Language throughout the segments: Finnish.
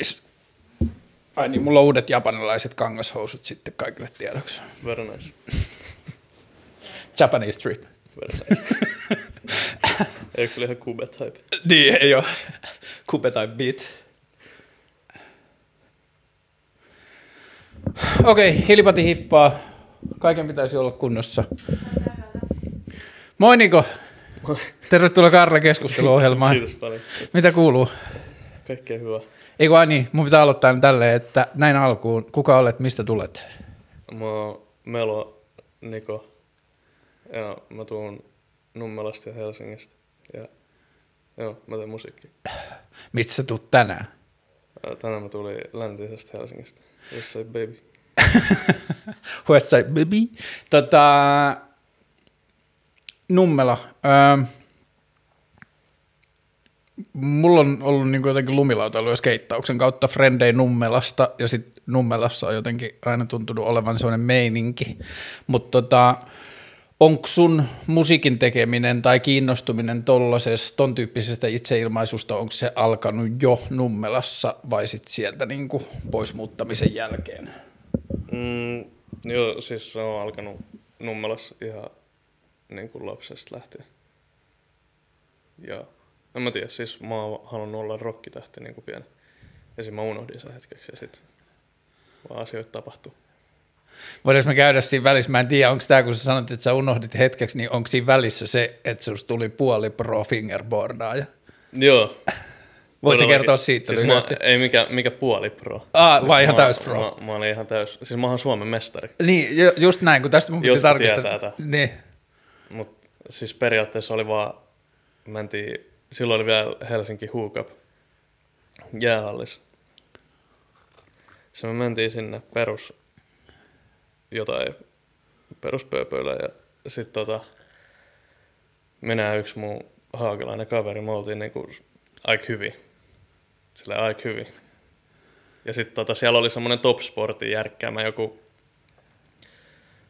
Boys. Ai niin, mulla on uudet japanilaiset kangashousut sitten kaikille tiedoksi. Very nice. Japanese trip. Very nice. Ei kyllä ihan kube type. Niin, ei ole. Kupe tai beat. Okei, okay, hilipati hippaa. Kaiken pitäisi olla kunnossa. Moi Niko. Tervetuloa Karle keskusteluohjelmaan. Kiitos paljon. Mitä kuuluu? Kaikkea hyvää. Ei kun ai niin, mun pitää aloittaa tälleen, että näin alkuun. Kuka olet, mistä tulet? Mä oon Melo Niko ja mä tuun Nummelasta ja Helsingistä. Ja joo, mä teen musiikkia. Mistä sä tulet tänään? Ää, Tänään mä tulin läntisestä Helsingistä. Jossain baby. Westside Baby. Tota, Nummela. Öö, mulla on ollut niin jotenkin lumilautailu ja skeittauksen kautta frendei Nummelasta ja sitten Nummelassa on jotenkin aina tuntunut olevan sellainen meininki. Mutta tota, onko sun musiikin tekeminen tai kiinnostuminen tollaisesta, ton tyyppisestä itseilmaisusta, onko se alkanut jo Nummelassa vai sitten sieltä niin pois muuttamisen jälkeen? Mm, joo, siis se on alkanut Nummelassa ihan niin kuin lapsesta lähtien. Ja en mä tiedä, siis mä oon halunnut olla rokkitähti niin kuin pieni. Ja sitten mä unohdin sen hetkeksi ja sitten vaan asioita tapahtuu. Voidaanko me käydä siinä välissä? Mä en tiedä, onko tämä, kun sä sanoit, että sä unohdit hetkeksi, niin onko siinä välissä se, että susta tuli puoli pro fingerboardaaja? Joo. Voitko kertoa siitä siis lyhyesti? Mä, ei mikä, mikä puoli pro. Ah, vai ihan mä, täys pro? Mä, mä, olin ihan täys. Siis mä oon Suomen mestari. Niin, ju- just näin, kun tästä mun piti tarkistaa. tietää tää. Niin. Mutta siis periaatteessa oli vaan, mentiin, silloin oli vielä Helsinki Hookup jäähallis. Se me mentiin sinne perus jotain peruspööpöillä ja sitten tota, minä ja yksi mun haakalainen kaveri, me oltiin niinku aika hyvin. Sillä aika hyvin. Ja sitten tota, siellä oli semmoinen Top Sportin järkkäämä joku,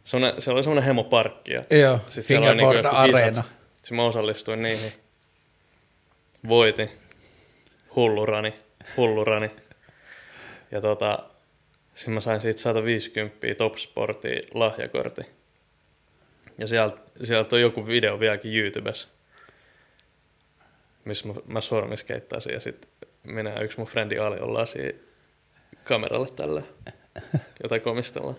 semmonen, se oli semmoinen hemoparkki. Ja Joo, sit siellä oli niinku areena. Sitten mä osallistuin niihin. Voitin. Hullurani. Hullurani. Ja tota, sitten mä sain siitä 150 Top Sportin lahjakortti. Ja sieltä, sieltä on joku video vieläkin YouTubessa, missä mä, mä sormiskeittasin ja sitten minä ja yksi mun frendi Ali ollaan siinä kameralle tällä jotain komistellaan.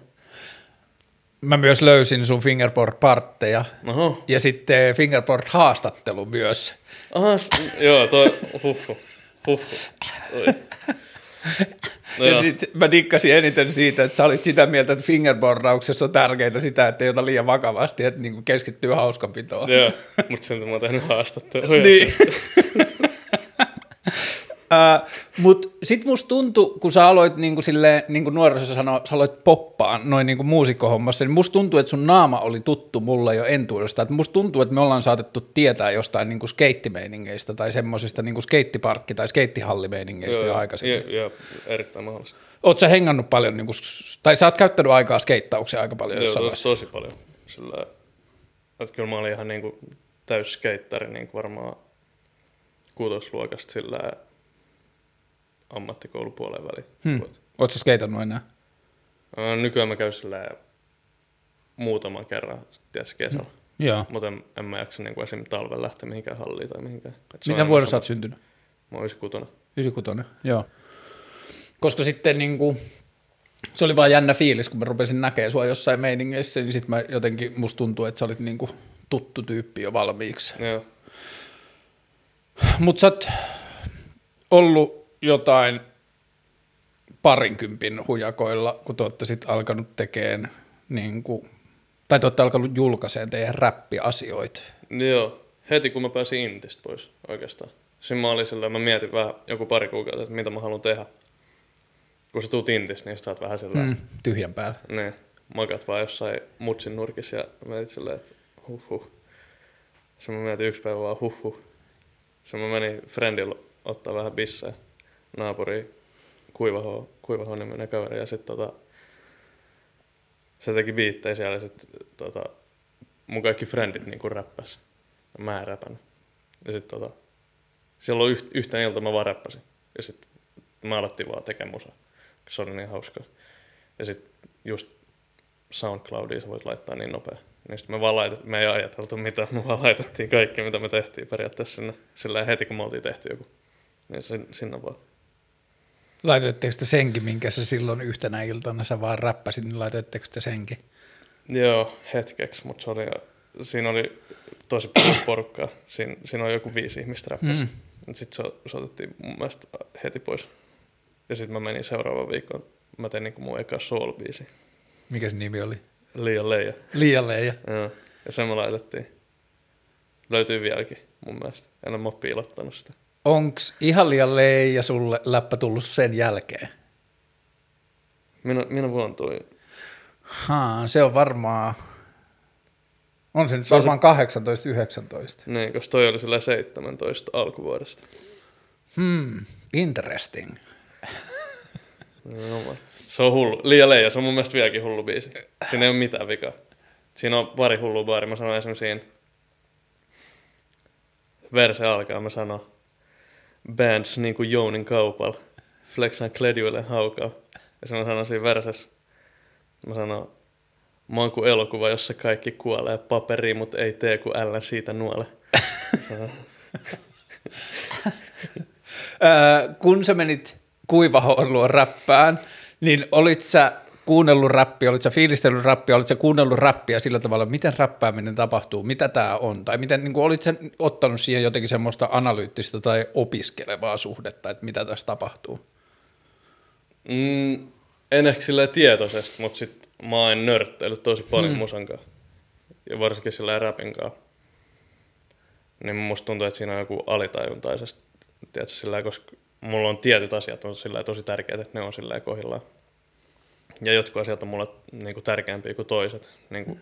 Mä myös löysin sun fingerboard-partteja Oho, ja sitten fingerboard-haastattelu myös. Aha, s- joo, toi, huhhuh, huhhuh. Oi. No ja joo, sit mä dikkasin eniten siitä, että sä olit sitä mieltä, että fingerboardauksessa on tärkeintä sitä, että ei ota liian vakavasti, että niin keskittyy hauskanpitoon. joo, mutta sen mä oon tehnyt haastatteluja. Niin. Uh, Mutta sitten musta tuntui, kun sä aloit niin kuin silleen, niin kuin nuorisossa sanoi, sä aloit poppaa noin niin kuin muusikkohommassa, niin musta tuntuu, että sun naama oli tuttu mulle jo entuudesta. Että musta tuntuu, että me ollaan saatettu tietää jostain niin kuin skeittimeiningeistä tai semmoisista niin kuin skeittiparkki- tai skeittihallimeiningeistä jo aikaisemmin. Joo, joo, erittäin mahdollista. Oot sä hengannut paljon, niin kuin, tai sä oot käyttänyt aikaa skeittaukseen aika paljon Joo, jossain tos, vaiheessa. tosi paljon. Sillä, että kyllä mä olin ihan niinku täys skeittari niin varmaan kuutosluokasta sillä ammattikoulupuoleen väliin. Hmm. Sä skeitannut enää? Ää, Nykyään mä käyn sillä muutaman kerran, tiedätkö, kesällä. Joo. Mutta en, en mä jaksa niin esim. talven lähteä mihinkään halliin tai mihinkään. Minä vuodessa sama- oot syntynyt? Mä oon 96. 96, joo. Koska sitten niin kuin, se oli vaan jännä fiilis, kun mä rupesin näkemään sua jossain meiningeissä, niin sitten mä jotenkin, musta tuntuu, että sä olit niin kuin tuttu tyyppi jo valmiiksi. Joo. Mutta sä oot ollut jotain parinkympin hujakoilla, kun te olette sitten alkanut tekemään, niin kuin, tai te olette alkanut julkaiseen teidän räppiasioita. Joo. Heti kun mä pääsin Intistä pois oikeastaan. Siinä mä olin sillä, mä mietin vähän joku pari kuukautta, että mitä mä haluan tehdä. Kun sä tuut Intistä, niin sä oot vähän sillä, Mm, tyhjän päällä. niin, makat vaan jossain mutsin nurkissa ja mietit silleen, että huh huh. Sitten mä mietin yksi päivä vaan huh huh. Sitten mä menin friendillä ottaa vähän bissejä naapuri kuivaho, kuivaho niminen kaveri ja sitten tota, se teki biittejä siellä ja sitten tota, mun kaikki friendit niinku räppäs. Mä en. Ja sitten tota, silloin yht, yhtenä ilta mä vaan räppäsin. Ja sitten me alettiin vaan tekemään musa. Se oli niin hauskaa. Ja sitten just SoundCloudiin sä voit laittaa niin nopea. Niin sitten me vaan laitettiin, me ei ajateltu mitään, me vaan laitettiin kaikki, mitä me tehtiin periaatteessa sinne. Sillä heti kun me oltiin tehty joku. Niin sin, sinne vaan. Laitoitteko te senkin, minkä sä silloin yhtenä iltana sä vaan räppäsit, niin laitoitteko te senkin? Joo, hetkeksi, mutta se oli, siinä oli tosi paljon porukkaa. Siinä, siinä oli joku viisi ihmistä räppäsi. Mm. Sitten se, se otettiin mun mielestä heti pois. Ja sitten mä menin seuraavan viikon, mä tein niin mun eka soul-biisi. Mikä se nimi oli? Liian leija. Liian leija. Joo. Ja sen me laitettiin. Löytyy vieläkin mun mielestä. En ole piilottanut sitä. Onks ihan liian leija sulle läppä tullut sen jälkeen? Minä, minä vuonna tuli. Haa, se on varmaan, on se nyt varmaan 18-19. Niin, koska toi oli sillä 17 alkuvuodesta. Hmm, interesting. No, se on hullu. Liian leija, se on mun mielestä vieläkin hullu biisi. Siinä ei ole mitään vikaa. Siinä on pari hullua baari. Mä sanoin esimerkiksi siinä verse alkaa, mä sanon bands niin kuin Jounin kaupalla. Flexan kledjuille haukaa. Ja sitten mä sanon siinä versessä, mä sanon, mä oon kuin elokuva, jossa kaikki kuolee paperiin, mutta ei tee kuin älä siitä nuole. kun sä menit kuivahoon luo räppään, niin olit sä kuunnellut räppiä, olit sä fiilistellyt räppiä, olit sä kuunnellut räppiä sillä tavalla, miten räppääminen tapahtuu, mitä tämä on, tai miten niin olit sä ottanut siihen jotenkin semmoista analyyttistä tai opiskelevaa suhdetta, että mitä tässä tapahtuu? Mm, en ehkä silleen tietoisesti, mutta sit mä oon nörttäillyt tosi paljon hmm. musan kanssa. Ja varsinkin silleen räpin kanssa. Niin musta tuntuu, että siinä on joku alitajuntaisesti, tiedätkö, silleen, koska mulla on tietyt asiat on silleen tosi tärkeitä, että ne on silleen kohdillaan. Ja jotkut asiat on mulle niin kuin tärkeämpiä kuin toiset niin kuin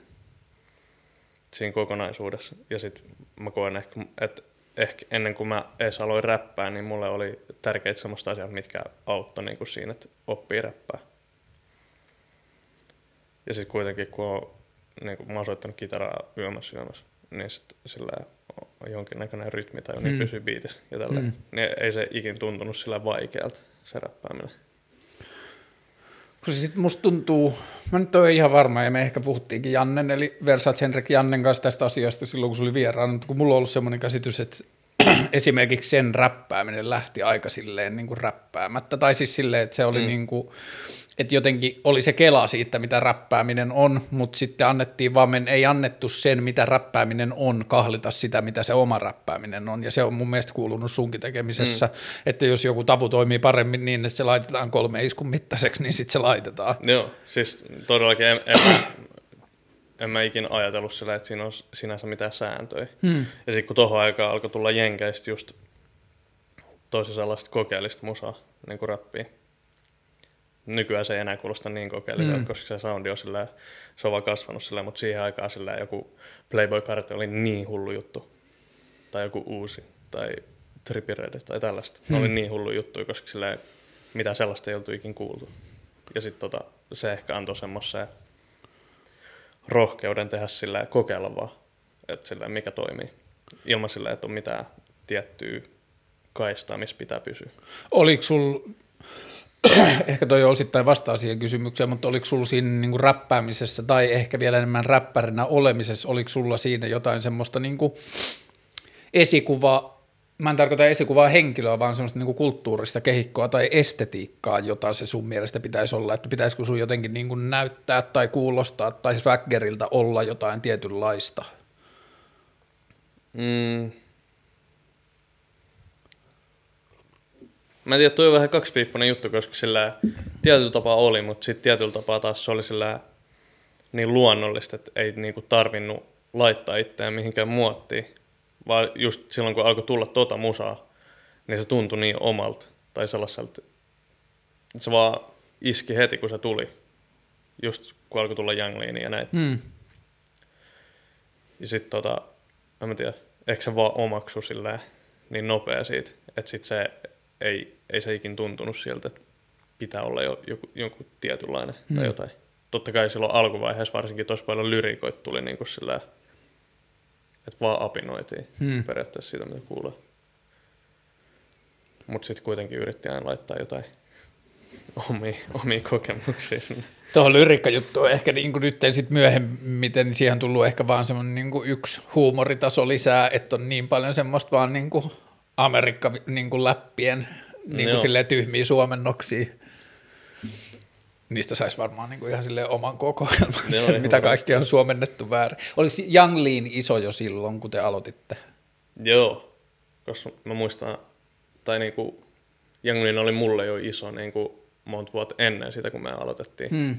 siinä kokonaisuudessa. Ja sitten mä koen ehkä, että ehkä ennen kuin mä edes aloin räppää, niin mulle oli tärkeitä semmoista asiat, mitkä auttoi niin kuin siinä, että oppii räppää. Ja sitten kuitenkin, kun on, niin kuin mä oon soittanut kitaraa yömässä yömässä, niin sitten sillä on jonkinnäköinen rytmi tai niin mm. pysyy biitissä ja tällä. Mm. Niin ei se ikin tuntunut sillä vaikealta, se räppääminen. Kun se sitten musta tuntuu, mä nyt oon ihan varma, ja me ehkä puhuttiinkin Jannen, eli Versace Henrik Jannen kanssa tästä asiasta silloin, kun se oli vieraana, mutta kun mulla on ollut semmoinen käsitys, että esimerkiksi sen räppääminen lähti aika silleen niin kuin räppäämättä, tai siis silleen, että se oli mm. niin kuin, että jotenkin oli se kela siitä, mitä räppääminen on, mutta sitten annettiin vaan, men, ei annettu sen, mitä räppääminen on, kahlita sitä, mitä se oma räppääminen on, ja se on mun mielestä kuulunut sunkin tekemisessä, mm. että jos joku tavu toimii paremmin niin, että se laitetaan kolme iskun mittaiseksi, niin sitten se laitetaan. Joo, siis todellakin en, en, en mä ikinä ajatellut sillä, että siinä on sinänsä mitään sääntöjä. Hmm. Ja sitten kun tohon aikaan alkoi tulla jenkeistä just tosi sellaista kokeellista musaa, niin kuin rappia, nykyään se ei enää kuulosta niin kokeilulta, mm. koska se soundi on sillä, se on vaan kasvanut sillä, mutta siihen aikaan sillä joku Playboy Carti oli niin hullu juttu. Tai joku uusi, tai Trippy Red, tai tällaista. Mm. Ne oli mm. niin hullu juttu, koska sillä mitä sellaista ei oltu ikin kuultu. Ja sitten tota, se ehkä antoi semmoisen rohkeuden tehdä sillä kokeilla vaan, että sillä mikä toimii. Ilman sillä, että on mitään tiettyä kaistaa, missä pitää pysyä. Oliko sul ehkä toi osittain vastaa siihen kysymykseen, mutta oliko sulla siinä niin kuin räppäämisessä tai ehkä vielä enemmän räppärinä olemisessa, oliko sulla siinä jotain semmoista niin kuin esikuvaa, mä en tarkoita esikuvaa henkilöä, vaan semmoista niin kuin kulttuurista kehikkoa tai estetiikkaa, jota se sun mielestä pitäisi olla, että pitäisikö sun jotenkin niin kuin näyttää tai kuulostaa tai swaggerilta olla jotain tietynlaista? Mm, Mä en tiedä, toi on vähän kaksipiippunen juttu, koska sillä tietyllä tapaa oli, mutta sitten tietyllä tapaa taas se oli sillä niin luonnollista, että ei niinku tarvinnut laittaa itseään mihinkään muottiin. Vaan just silloin, kun alkoi tulla tota musaa, niin se tuntui niin omalta. Tai sellaiselta, että se vaan iski heti, kun se tuli. Just kun alkoi tulla Young ja näin. Hmm. Ja sitten tota, en mä tiedä, ehkä se vaan omaksu silleen niin nopea siitä, että sit se ei, ei se ikin tuntunut sieltä, että pitää olla jo, joku, joku tietynlainen hmm. tai jotain. Totta kai silloin alkuvaiheessa varsinkin tosi paljon lyrikoita tuli niin kuin sillä, että vaan apinoitiin hmm. periaatteessa siitä, mitä kuulee. Mutta sitten kuitenkin yritti aina laittaa jotain omia, omia kokemuksia sinne. Tuohon lyrikkajuttuun ehkä niin kuin nyt sit myöhemmin, niin siihen on tullut ehkä vaan semmoinen niin yksi huumoritaso lisää, että on niin paljon semmoista vaan niin kuin Amerikka niin kuin läppien niin kuin silleen tyhmiä suomennoksia. Niistä saisi varmaan niin kuin ihan sille oman kokoelman, mitä kaikki on suomennettu väärin. Oliko Young Lean iso jo silloin, kun te aloititte? Joo, koska mä muistan, tai niin kuin Young Lean oli mulle jo iso niin kuin monta vuotta ennen sitä, kun me aloitettiin. Hmm.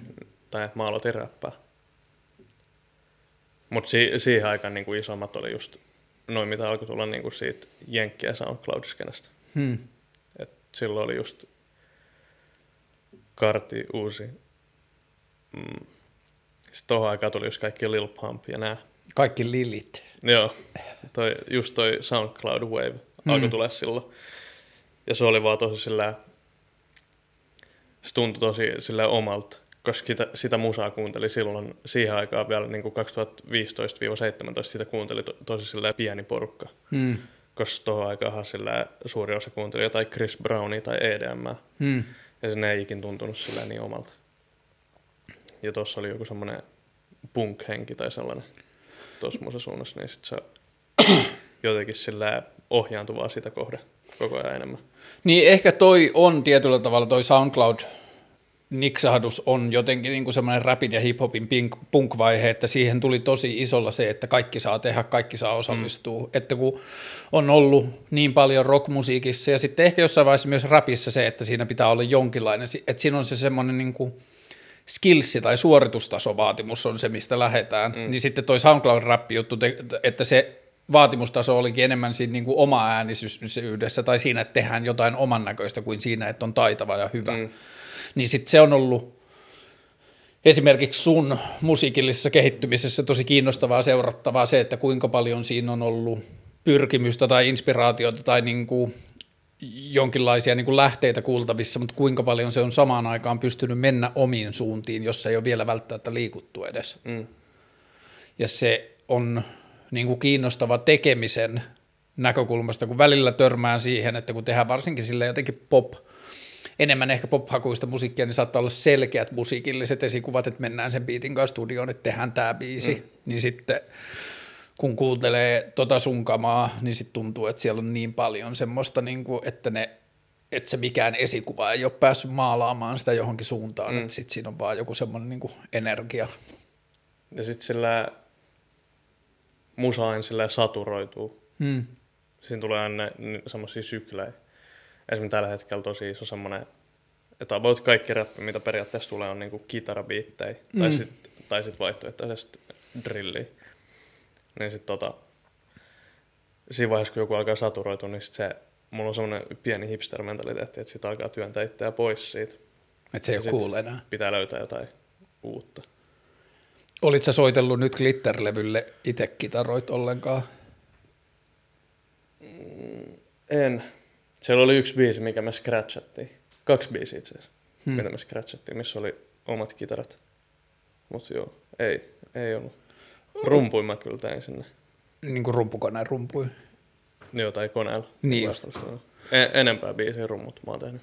Tai että mä aloitin räppää. Mutta si- siihen aikaan niin kuin isommat oli just noin, mitä alkoi tulla niin kuin siitä Jenkkiä SoundCloud-skenestä. Hmm. Et silloin oli just Karti uusi. Mm. Sitten tohon aikaan tuli just kaikki Lil Pump ja nää. Kaikki Lilit. Joo, toi, just toi SoundCloud Wave hmm. alkoi tulla silloin. Ja se oli vaan tosi sillä se tuntui tosi sillä omalta, koska sitä, sitä musaa kuunteli silloin siihen aikaan vielä niin kuin 2015-2017 sitä kuunteli to, tosi sillä pieni porukka. Hmm. Koska tuohon aikaan sillä suuri osa kuunteli jotain Chris Brownia tai EDM. Hmm. Ja se ei ikin tuntunut sillä niin omalta. Ja tuossa oli joku semmoinen punk-henki tai sellainen tuossa musasuunnassa, niin sit se jotenkin sillä ohjaantuvaa sitä kohde koko ajan enemmän. Niin ehkä toi on tietyllä tavalla toi SoundCloud niksahdus on jotenkin niin kuin semmoinen rapin ja hiphopin punk-vaihe, että siihen tuli tosi isolla se, että kaikki saa tehdä, kaikki saa osallistua. Mm. Että kun on ollut niin paljon rockmusiikissa ja sitten ehkä jossain vaiheessa myös rapissa se, että siinä pitää olla jonkinlainen, että siinä on se semmoinen niin kuin skillsi tai suoritustasovaatimus on se, mistä lähdetään, mm. niin sitten toi SoundCloud-rappi-juttu, että se vaatimustaso olikin enemmän siinä niin kuin oma äänisyydessä tai siinä, että tehdään jotain oman näköistä kuin siinä, että on taitava ja hyvä. Mm. Niin sitten se on ollut esimerkiksi sun musiikillisessa kehittymisessä tosi kiinnostavaa seurattavaa se, että kuinka paljon siinä on ollut pyrkimystä tai inspiraatiota tai niin kuin jonkinlaisia niin kuin lähteitä kuultavissa, mutta kuinka paljon se on samaan aikaan pystynyt mennä omiin suuntiin, jos ei ole vielä välttämättä liikuttu edes. Mm. Ja se on niin kuin kiinnostava tekemisen näkökulmasta, kun välillä törmää siihen, että kun tehdään varsinkin sille jotenkin pop, enemmän ehkä pop-hakuista musiikkia, niin saattaa olla selkeät musiikilliset esikuvat, että mennään sen biitin kanssa studioon, että tehdään tämä biisi, mm. niin sitten kun kuuntelee tota sunkamaa, niin sitten tuntuu, että siellä on niin paljon semmoista, niin kuin, että ne että se mikään esikuva ei ole päässyt maalaamaan sitä johonkin suuntaan, mm. että sitten siinä on vaan joku semmoinen niin kuin energia. Ja sitten sillä musa aina saturoituu. Hmm. Siinä tulee aina semmoisia syklejä. Esimerkiksi tällä hetkellä tosi iso semmoinen, että about kaikki räppi, mitä periaatteessa tulee, on niinku kitarabiittejä. Hmm. Tai sitten tai sit vaihtoehtoisesti drilliä. Niin sitten tota, siinä vaiheessa, kun joku alkaa saturoitua, niin sit se, mulla on semmoinen pieni hipster-mentaliteetti, että sit alkaa työntää itseä pois siitä. Että se ei ole cool enää. Pitää löytää jotain uutta. Olit sä soitellut nyt Glitter-levylle itse kitaroit ollenkaan? Mm, en. Siellä oli yksi biisi, mikä me scratchattiin. Kaksi biisiä itse asiassa, hmm. mitä me scratchattiin, missä oli omat kitarat. Mutta joo, ei, ei ollut. Rumpuin mä kyllä tein sinne. Niin kuin rumpukoneen rumpui? Joo, tai koneella. Niin En, enempää biisiä rummut mä oon tehnyt.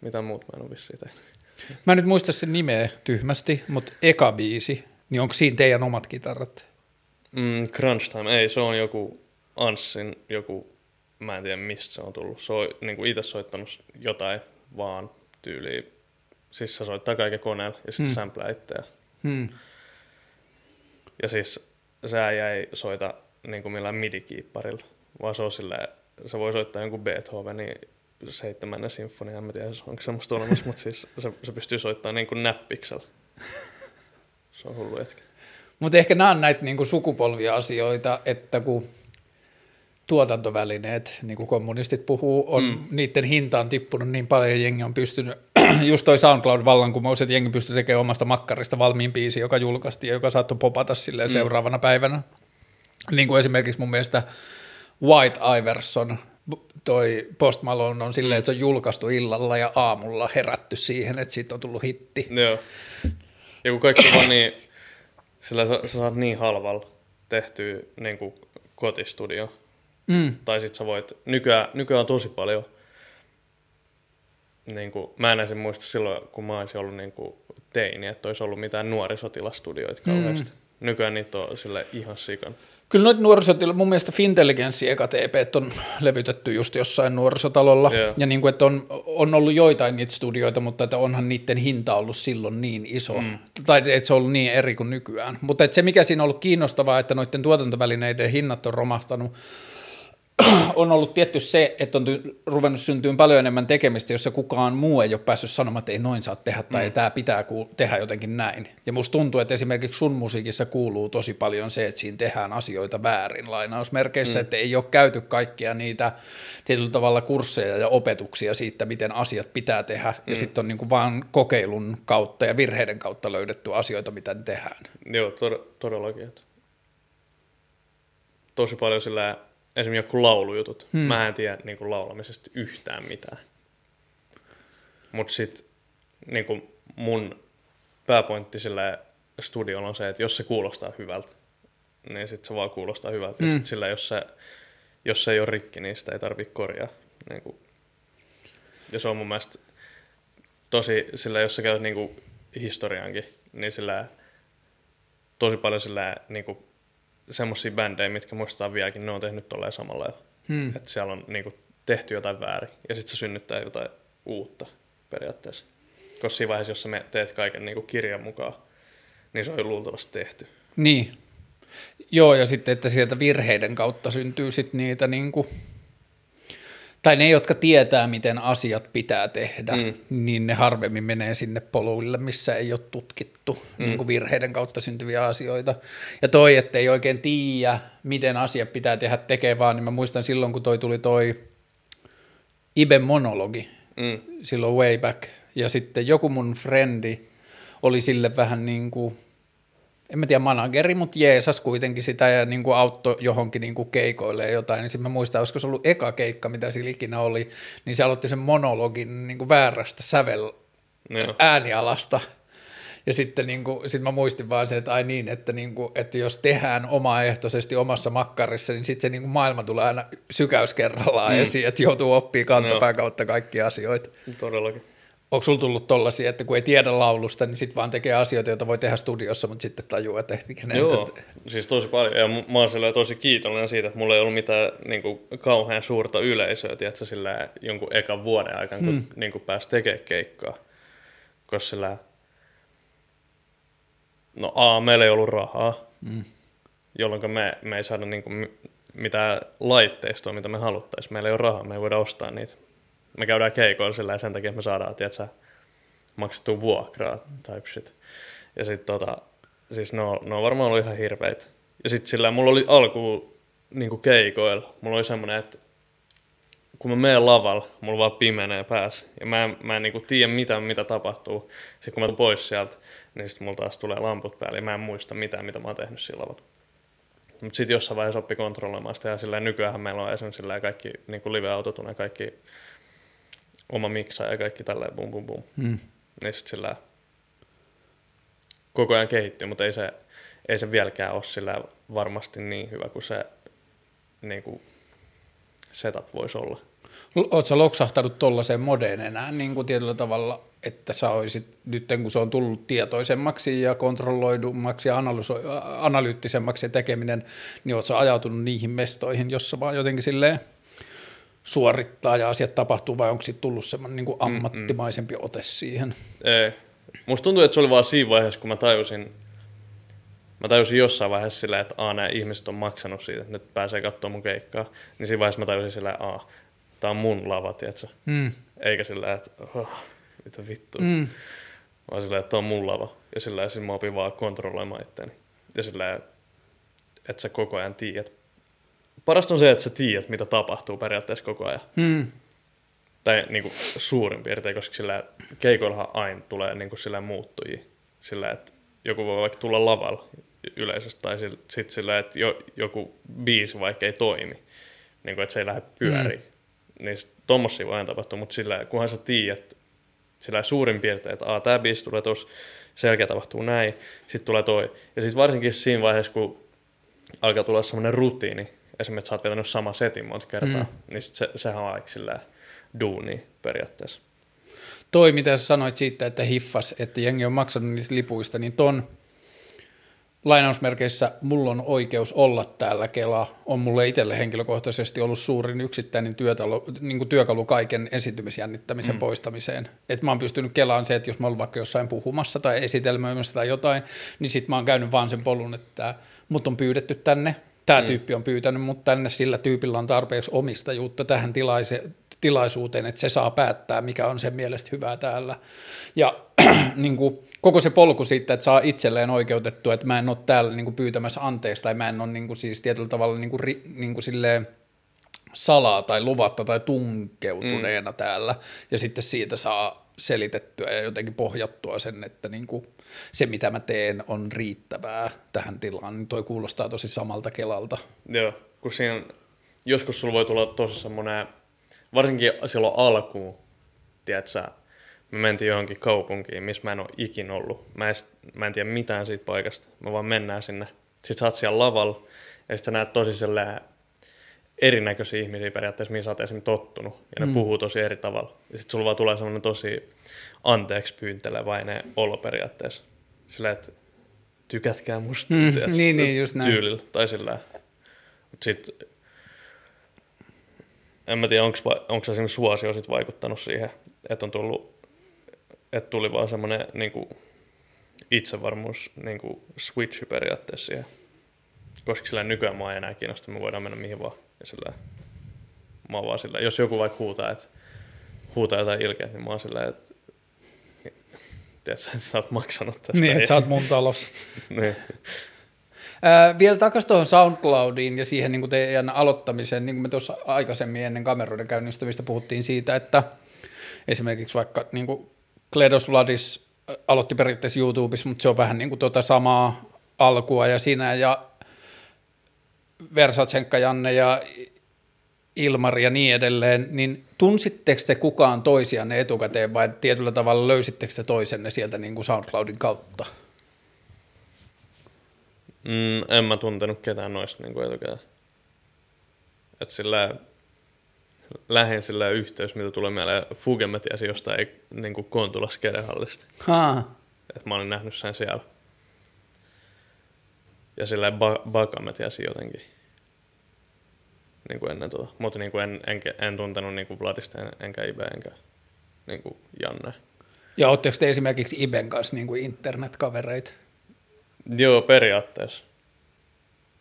Mitä muut mä en ole vissiin tehnyt. Mä en nyt muista sen nimeä tyhmästi, mutta eka biisi, niin onko siinä teidän omat kitarat? Mm, Crunch Time, ei, se on joku Anssin joku, mä en tiedä mistä se on tullut. Se on niin kuin itse soittanut jotain vaan tyyliin. Siis se soittaa kaiken koneella ja sitten hmm. samplaa itseä. Hmm. Ja siis se ei soita niin kuin millään midi-kiipparilla, vaan se on silleen, se voi soittaa jonkun Beethovenin seitsemännen sinfonia, en mä tiedä onko semmoista olemassa, mutta siis se, se pystyy soittamaan niin kuin näppiksellä. Se on hullu hetki. Mutta ehkä nämä on näitä niin kuin sukupolvia-asioita, että kun tuotantovälineet, niin kuin kommunistit puhuu, on, mm. niiden hinta on tippunut niin paljon, ja jengi on pystynyt, just toi SoundCloud-vallankumous, että jengi pystyy tekemään omasta makkarista valmiin biisi, joka julkaistiin ja joka saattoi popata silleen mm. seuraavana päivänä. Niin kuin esimerkiksi mun mielestä White Iverson toi Post Malone on silleen, että se on julkaistu illalla ja aamulla herätty siihen, että siitä on tullut hitti. Joo. Ja kun kaikki vaan niin, sillä sä, sä saat niin halvalla tehtyä niin kuin kotistudio, Mm. Tai sit sä voit, nykyään, nykyään on tosi paljon, niin kuin, mä en ensin muista silloin, kun mä olisin ollut niin kuin teini, että olisi ollut mitään nuorisotilastudioita kauheasti. Mm. Nykyään niitä on sille ihan sikan. Kyllä noita nuorisotila, mun mielestä Fintelligenssi eka TP on levytetty just jossain nuorisotalolla. Joo. Ja niin kuin, että on, on ollut joitain niitä studioita, mutta että onhan niiden hinta ollut silloin niin iso. Mm. Tai että se on ollut niin eri kuin nykyään. Mutta että se mikä siinä on ollut kiinnostavaa, että noiden tuotantovälineiden hinnat on romahtanut, on ollut tietty se, että on ty- ruvennut syntyä paljon enemmän tekemistä, jossa kukaan muu ei ole päässyt sanomaan, että ei noin saa tehdä tai mm. tämä pitää ku- tehdä jotenkin näin. Ja musta tuntuu, että esimerkiksi sun musiikissa kuuluu tosi paljon se, että siinä tehdään asioita väärin lainausmerkeissä, mm. että ei ole käyty kaikkia niitä tietyllä tavalla kursseja ja opetuksia siitä, miten asiat pitää tehdä. Mm. Ja sitten on niin kuin vaan kokeilun kautta ja virheiden kautta löydetty asioita, mitä tehdään. Joo, tod- todellakin. Tosi paljon sillä, esimerkiksi joku laulujutut. Hmm. Mä en tiedä niin kuin laulamisesta yhtään mitään. Mutta sitten niin kuin mun pääpointti sillä studiolla on se, että jos se kuulostaa hyvältä, niin sitten se vaan kuulostaa hyvältä. Hmm. Ja sitten sillä, jos se, jos se ei ole rikki, niin sitä ei tarvitse korjaa. Niin kuin. Ja se on mun mielestä tosi, sillä jos sä käyt niin kuin historiankin, niin sillä tosi paljon sillä niin kuin semmoisia bändejä, mitkä muistetaan vieläkin, ne on tehnyt tolleen samalla lailla. Hmm. Että siellä on niin kuin, tehty jotain väärin ja sitten se synnyttää jotain uutta periaatteessa. Koska siinä vaiheessa, jos sä teet kaiken niin kuin kirjan mukaan, niin se on jo luultavasti tehty. Niin. Joo, ja sitten, että sieltä virheiden kautta syntyy sitten niitä niin kuin, tai ne, jotka tietää, miten asiat pitää tehdä, mm. niin ne harvemmin menee sinne poluille, missä ei ole tutkittu mm. niin kuin virheiden kautta syntyviä asioita. Ja toi, että ei oikein tiedä, miten asiat pitää tehdä tekee vaan, niin mä muistan silloin, kun toi tuli toi Iben monologi, Mm. silloin way back, ja sitten joku mun frendi oli sille vähän niin kuin, en mä tiedä manageri, mutta jeesas kuitenkin sitä ja niin kuin auttoi johonkin niin kuin keikoille ja jotain, niin sitten mä muistan, olisiko se ollut eka keikka, mitä sillä ikinä oli, niin se aloitti sen monologin niin kuin väärästä sävel Joo. äänialasta. Ja sitten niin kuin, sit mä muistin vaan se, että ai niin, että, niin kuin, että jos tehdään omaehtoisesti omassa makkarissa, niin sitten se niin kuin maailma tulee aina sykäys kerrallaan mm. esiin, että joutuu oppimaan kantapään kautta kaikkia asioita. Todellakin. Onko sulla tullut tollasia, että kun ei tiedä laulusta, niin sitten vaan tekee asioita, joita voi tehdä studiossa, mutta sitten tajuu, että ehtikö ne. Joo, siis tosi paljon. Ja mä oon silleen tosi kiitollinen siitä, että mulla ei ollut mitään niin kuin, kauhean suurta yleisöä, tiedätkö, sillä jonkun ekan vuoden aikana, kun Hmm. niin kuin, pääsi tekemään keikkaa. Koska sillä, no A, meillä ei ollut rahaa, Mm. jolloin me, me ei saada niin kuin, mitään laitteistoa, mitä me haluttaisiin. Meillä ei ole rahaa, me ei voida ostaa niitä. Me käydään keikoilla sillä ja sen takia, että me saadaan, tiedätkö, maksettua vuokraa type shit. Ja sitten tota, siis ne on, ne on varmaan ollut ihan hirveitä. Ja sitten sillä mulla oli alkuun niinku keikoilla, mulla oli semmoinen, että kun mä menen lavalla, mulla vaan pimenee päässä. Ja mä en, mä en niinku tiedä mitä, mitä tapahtuu. Sitten kun mä tulen pois sieltä, niin sitten mulla taas tulee lamput päälle ja mä en muista mitään, mitä mä oon tehnyt sillä lavalla. Mutta sitten jossain vaiheessa oppi kontrolloimaan sitä ja sillä nykyään meillä on esimerkiksi kaikki niinku live-autotune, kaikki oma miksa ja kaikki tälleen bum bum bum. Mm. Niin sit sillä koko ajan kehittyy, mutta ei se, ei se vieläkään ole sillä varmasti niin hyvä kuin se niin kuin setup voisi olla. Oletko loksahtanut tuollaiseen modeen enää niin kuin tietyllä tavalla, että sä olisit nyt kun se on tullut tietoisemmaksi ja kontrolloidummaksi ja analyso- analyyttisemmaksi se tekeminen, niin oletko ajautunut niihin mestoihin, jossa vaan jotenkin silleen suorittaa ja asiat tapahtuu vai onko siitä tullut semmoinen niin kuin ammattimaisempi ote siihen? Ei. Musta tuntuu, että se oli vaan siinä vaiheessa, kun mä tajusin, mä tajusin jossain vaiheessa sillä, että a, nämä ihmiset on maksanut siitä, että nyt pääsee katsomaan mun keikkaa. Niin siinä vaiheessa mä tajusin sillä, a, tää on mun lava, tietsä. Mm. Eikä sillä, että oh, mitä vittua. Mm. Vaan sillä, että tää on mun lava. Ja sillä, että mä opin vaan kontrolloimaan itteeni. Ja sillä, että sä koko ajan tiedät. Parasta on se, että sä tiedät, mitä tapahtuu periaatteessa koko ajan. Mm. Tai niin kuin suurin piirtein, koska sillä keikoillahan aina tulee niin kuin sillä muuttujia. Sillä, että joku voi vaikka tulla lavalla yleisesti, tai sitten sillä, että jo, joku biisi vaikka ei toimi, niin kuin, että se ei lähde pyöriin. Mm. Niin sit tommosia voi aina tapahtua, mutta sillä, kunhan sä tiedät, sillä suurin piirtein, että Aa, tämä biisi tulee tuossa, sen jälkeen tapahtuu näin, sitten tulee toi. Ja sitten varsinkin siinä vaiheessa, kun alkaa tulla semmoinen rutiini, esimerkiksi että sä oot vetänyt sama setin monta kertaa, Mm. niin sit se, sehän on aika silleen duuni periaatteessa. Toi, mitä sä sanoit siitä, että hiffas, että jengi on maksanut niistä lipuista, niin ton lainausmerkeissä mulla on oikeus olla täällä Kela, on mulle itselle henkilökohtaisesti ollut suurin yksittäinen työtalo, niin kuin työkalu kaiken esiintymisjännittämisen mm. poistamiseen. Et mä oon pystynyt kelaan se, että jos mä oon vaikka jossain puhumassa tai esitelmöimässä tai jotain, niin sit mä oon käynyt vaan sen polun, että mut on pyydetty tänne, tämä mm. tyyppi on pyytänyt mut tänne, sillä tyypillä on tarpeeksi omistajuutta tähän tilaise, tilaisuuteen, että se saa päättää, mikä on sen mielestä hyvää täällä. Ja niin kuin, koko se polku siitä, että saa itselleen oikeutettua, että mä en ole täällä niin kuin, pyytämässä anteeksi, tai mä en ole niin kuin, siis tietyllä tavalla niin kuin, ri, niin kuin, silleen, salaa tai luvatta tai tunkeutuneena mm. täällä, ja sitten siitä saa selitettyä ja jotenkin pohjattua sen, että niin kuin se mitä mä teen on riittävää tähän tilaan, niin toi kuulostaa tosi samalta Kelalta. Joo, kun siinä joskus sulla voi tulla tosi semmoinen, varsinkin silloin alkuun, tiedätkö me mentiin johonkin kaupunkiin, missä mä en ole ikin ollut. Mä en, mä en tiedä mitään siitä paikasta. Me vaan mennään sinne. Sitten sä oot siellä lavalla ja sitten sä näet tosi sellainen erinäköisiä ihmisiä periaatteessa, mihin sä oot esimerkiksi tottunut. Ja ne Mm. puhuu tosi eri tavalla. Ja sitten sulla vaan tulee semmoinen tosi anteeksi pyynteleväinen olo periaatteessa. Sillä että tykätkää musta. Mm, niin, niin, just näin. Tyylillä. Tai sillä Mut sit, en mä tiedä, onko esimerkiksi suosio sit vaikuttanut siihen, että on tullut, että tuli vaan semmoinen niin itsevarmuus niin kuin switchi periaatteessa siihen. Koska sillä nykyään ei enää kiinnosta, me voidaan mennä mihin vaan. Ja sillä, mä oon vaan sillä, jos joku vaikka huutaa, että huutaa jotain ilkeä, niin mä oon sillä, että tiedätkö, että sä oot maksanut tästä. Niin, että sä oot mun talossa. niin. Ää, vielä takaisin tuohon SoundCloudiin ja siihen niin kuin teidän aloittamiseen, niin kuin me tuossa aikaisemmin ennen kameroiden käynnistämistä puhuttiin siitä, että esimerkiksi vaikka niin kuin Kledos Vladis aloitti periaatteessa YouTubessa, mutta se on vähän niin kuin tuota samaa alkua ja sinä ja Versatsenkka Janne ja Ilmari ja niin edelleen, niin tunsitteko te kukaan toisianne etukäteen vai tietyllä tavalla löysittekö te toisenne sieltä niin kuin SoundCloudin kautta? Mm, en mä tuntenut ketään noista niin etukäteen. Et sillä lähin sillä yhteys, mitä tulee mieleen. Fuge mä tiesin jostain niin kuin Kontula Skedehallista. Haa. Et mä olin nähnyt sen siellä. Ja sillä ba- Baka mä tiesin jotenkin. Niin kuin ennen tuota. Mutta niin kuin en, en, en, tuntenut niin kuin Vladista en- enkä Ibe enkä niin kuin Janne. Ja ootteko te esimerkiksi Iben kanssa niin kuin internetkavereita? Joo, periaatteessa.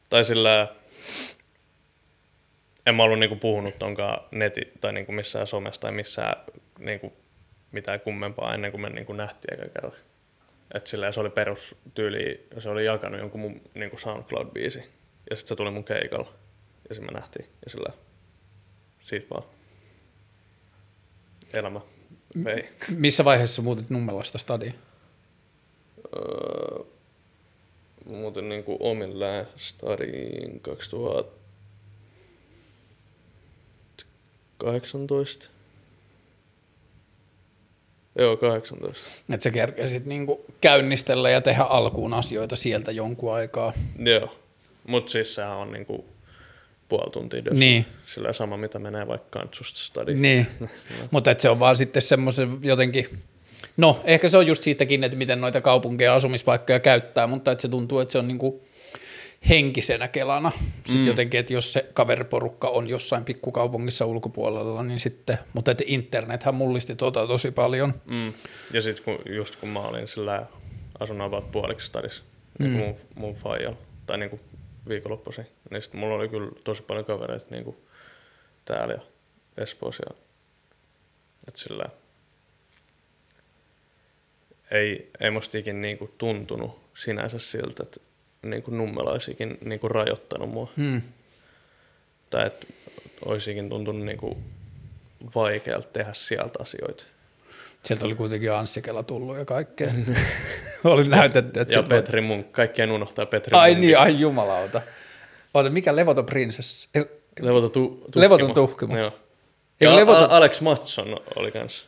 Tai sillä en mä ollut niinku puhunut tonkaan neti tai niinku missään somessa tai missään niinku mitään kummempaa ennen kuin me niinku nähtiin eka kerran. Et sillä se oli perustyyli, se oli jakanut jonkun mun niinku SoundCloud-biisi. Ja sitten se tuli mun keikalla. Ja sitten me nähtiin. Ja sillä siitä vaan elämä vei. Missä vaiheessa muutit Nummelasta stadiin? Öö, muuten niin kuin omillaan stadiin 2018. Joo, 18. Että sä kerkesit niin kuin käynnistellä ja tehdä alkuun asioita sieltä jonkun aikaa. Joo, mutta siis sehän on niin kuin puoli tuntia dössä. Niin. Sillä sama, mitä menee vaikka kantsusta stadiin. Niin, mutta et se on vaan sitten semmoisen jotenkin, no ehkä se on just siitäkin, että miten noita kaupunkeja ja asumispaikkoja käyttää, mutta että se tuntuu, että se on niinku henkisenä kelana. Sitten mm. jotenkin, että jos se kaveriporukka on jossain pikkukaupungissa ulkopuolella, niin sitten, mutta että internethän mullisti tota tosi paljon. Mm. Ja sitten kun, just kun mä olin sillä asun about puoliksi stadissa mm. niin mun, mun faijalla, tai niin kuin viikonloppuisin, niin sitten mulla oli kyllä tosi paljon kavereita niin kuin täällä ja Espoossa. Ja, et sillä ei, ei musta ikin niin kuin tuntunut sinänsä siltä, että niin kuin nummelaisikin niin kuin rajoittanut mua. Hmm. Tai että olisikin tuntunut niin kuin vaikealta tehdä sieltä asioita. Sieltä oli kuitenkin Anssi Kela tullut ja kaikkea. oli näytetty, että Ja Petri Munk, kaikkien unohtaa Petri Ai Munkin. niin, ai jumalauta. Oota, mikä levoton prinsessa? El- Levoton, tu- tuhkimo. Levoton tuhkimo. Joo. Ja kun levoton- Alex Matson oli kans.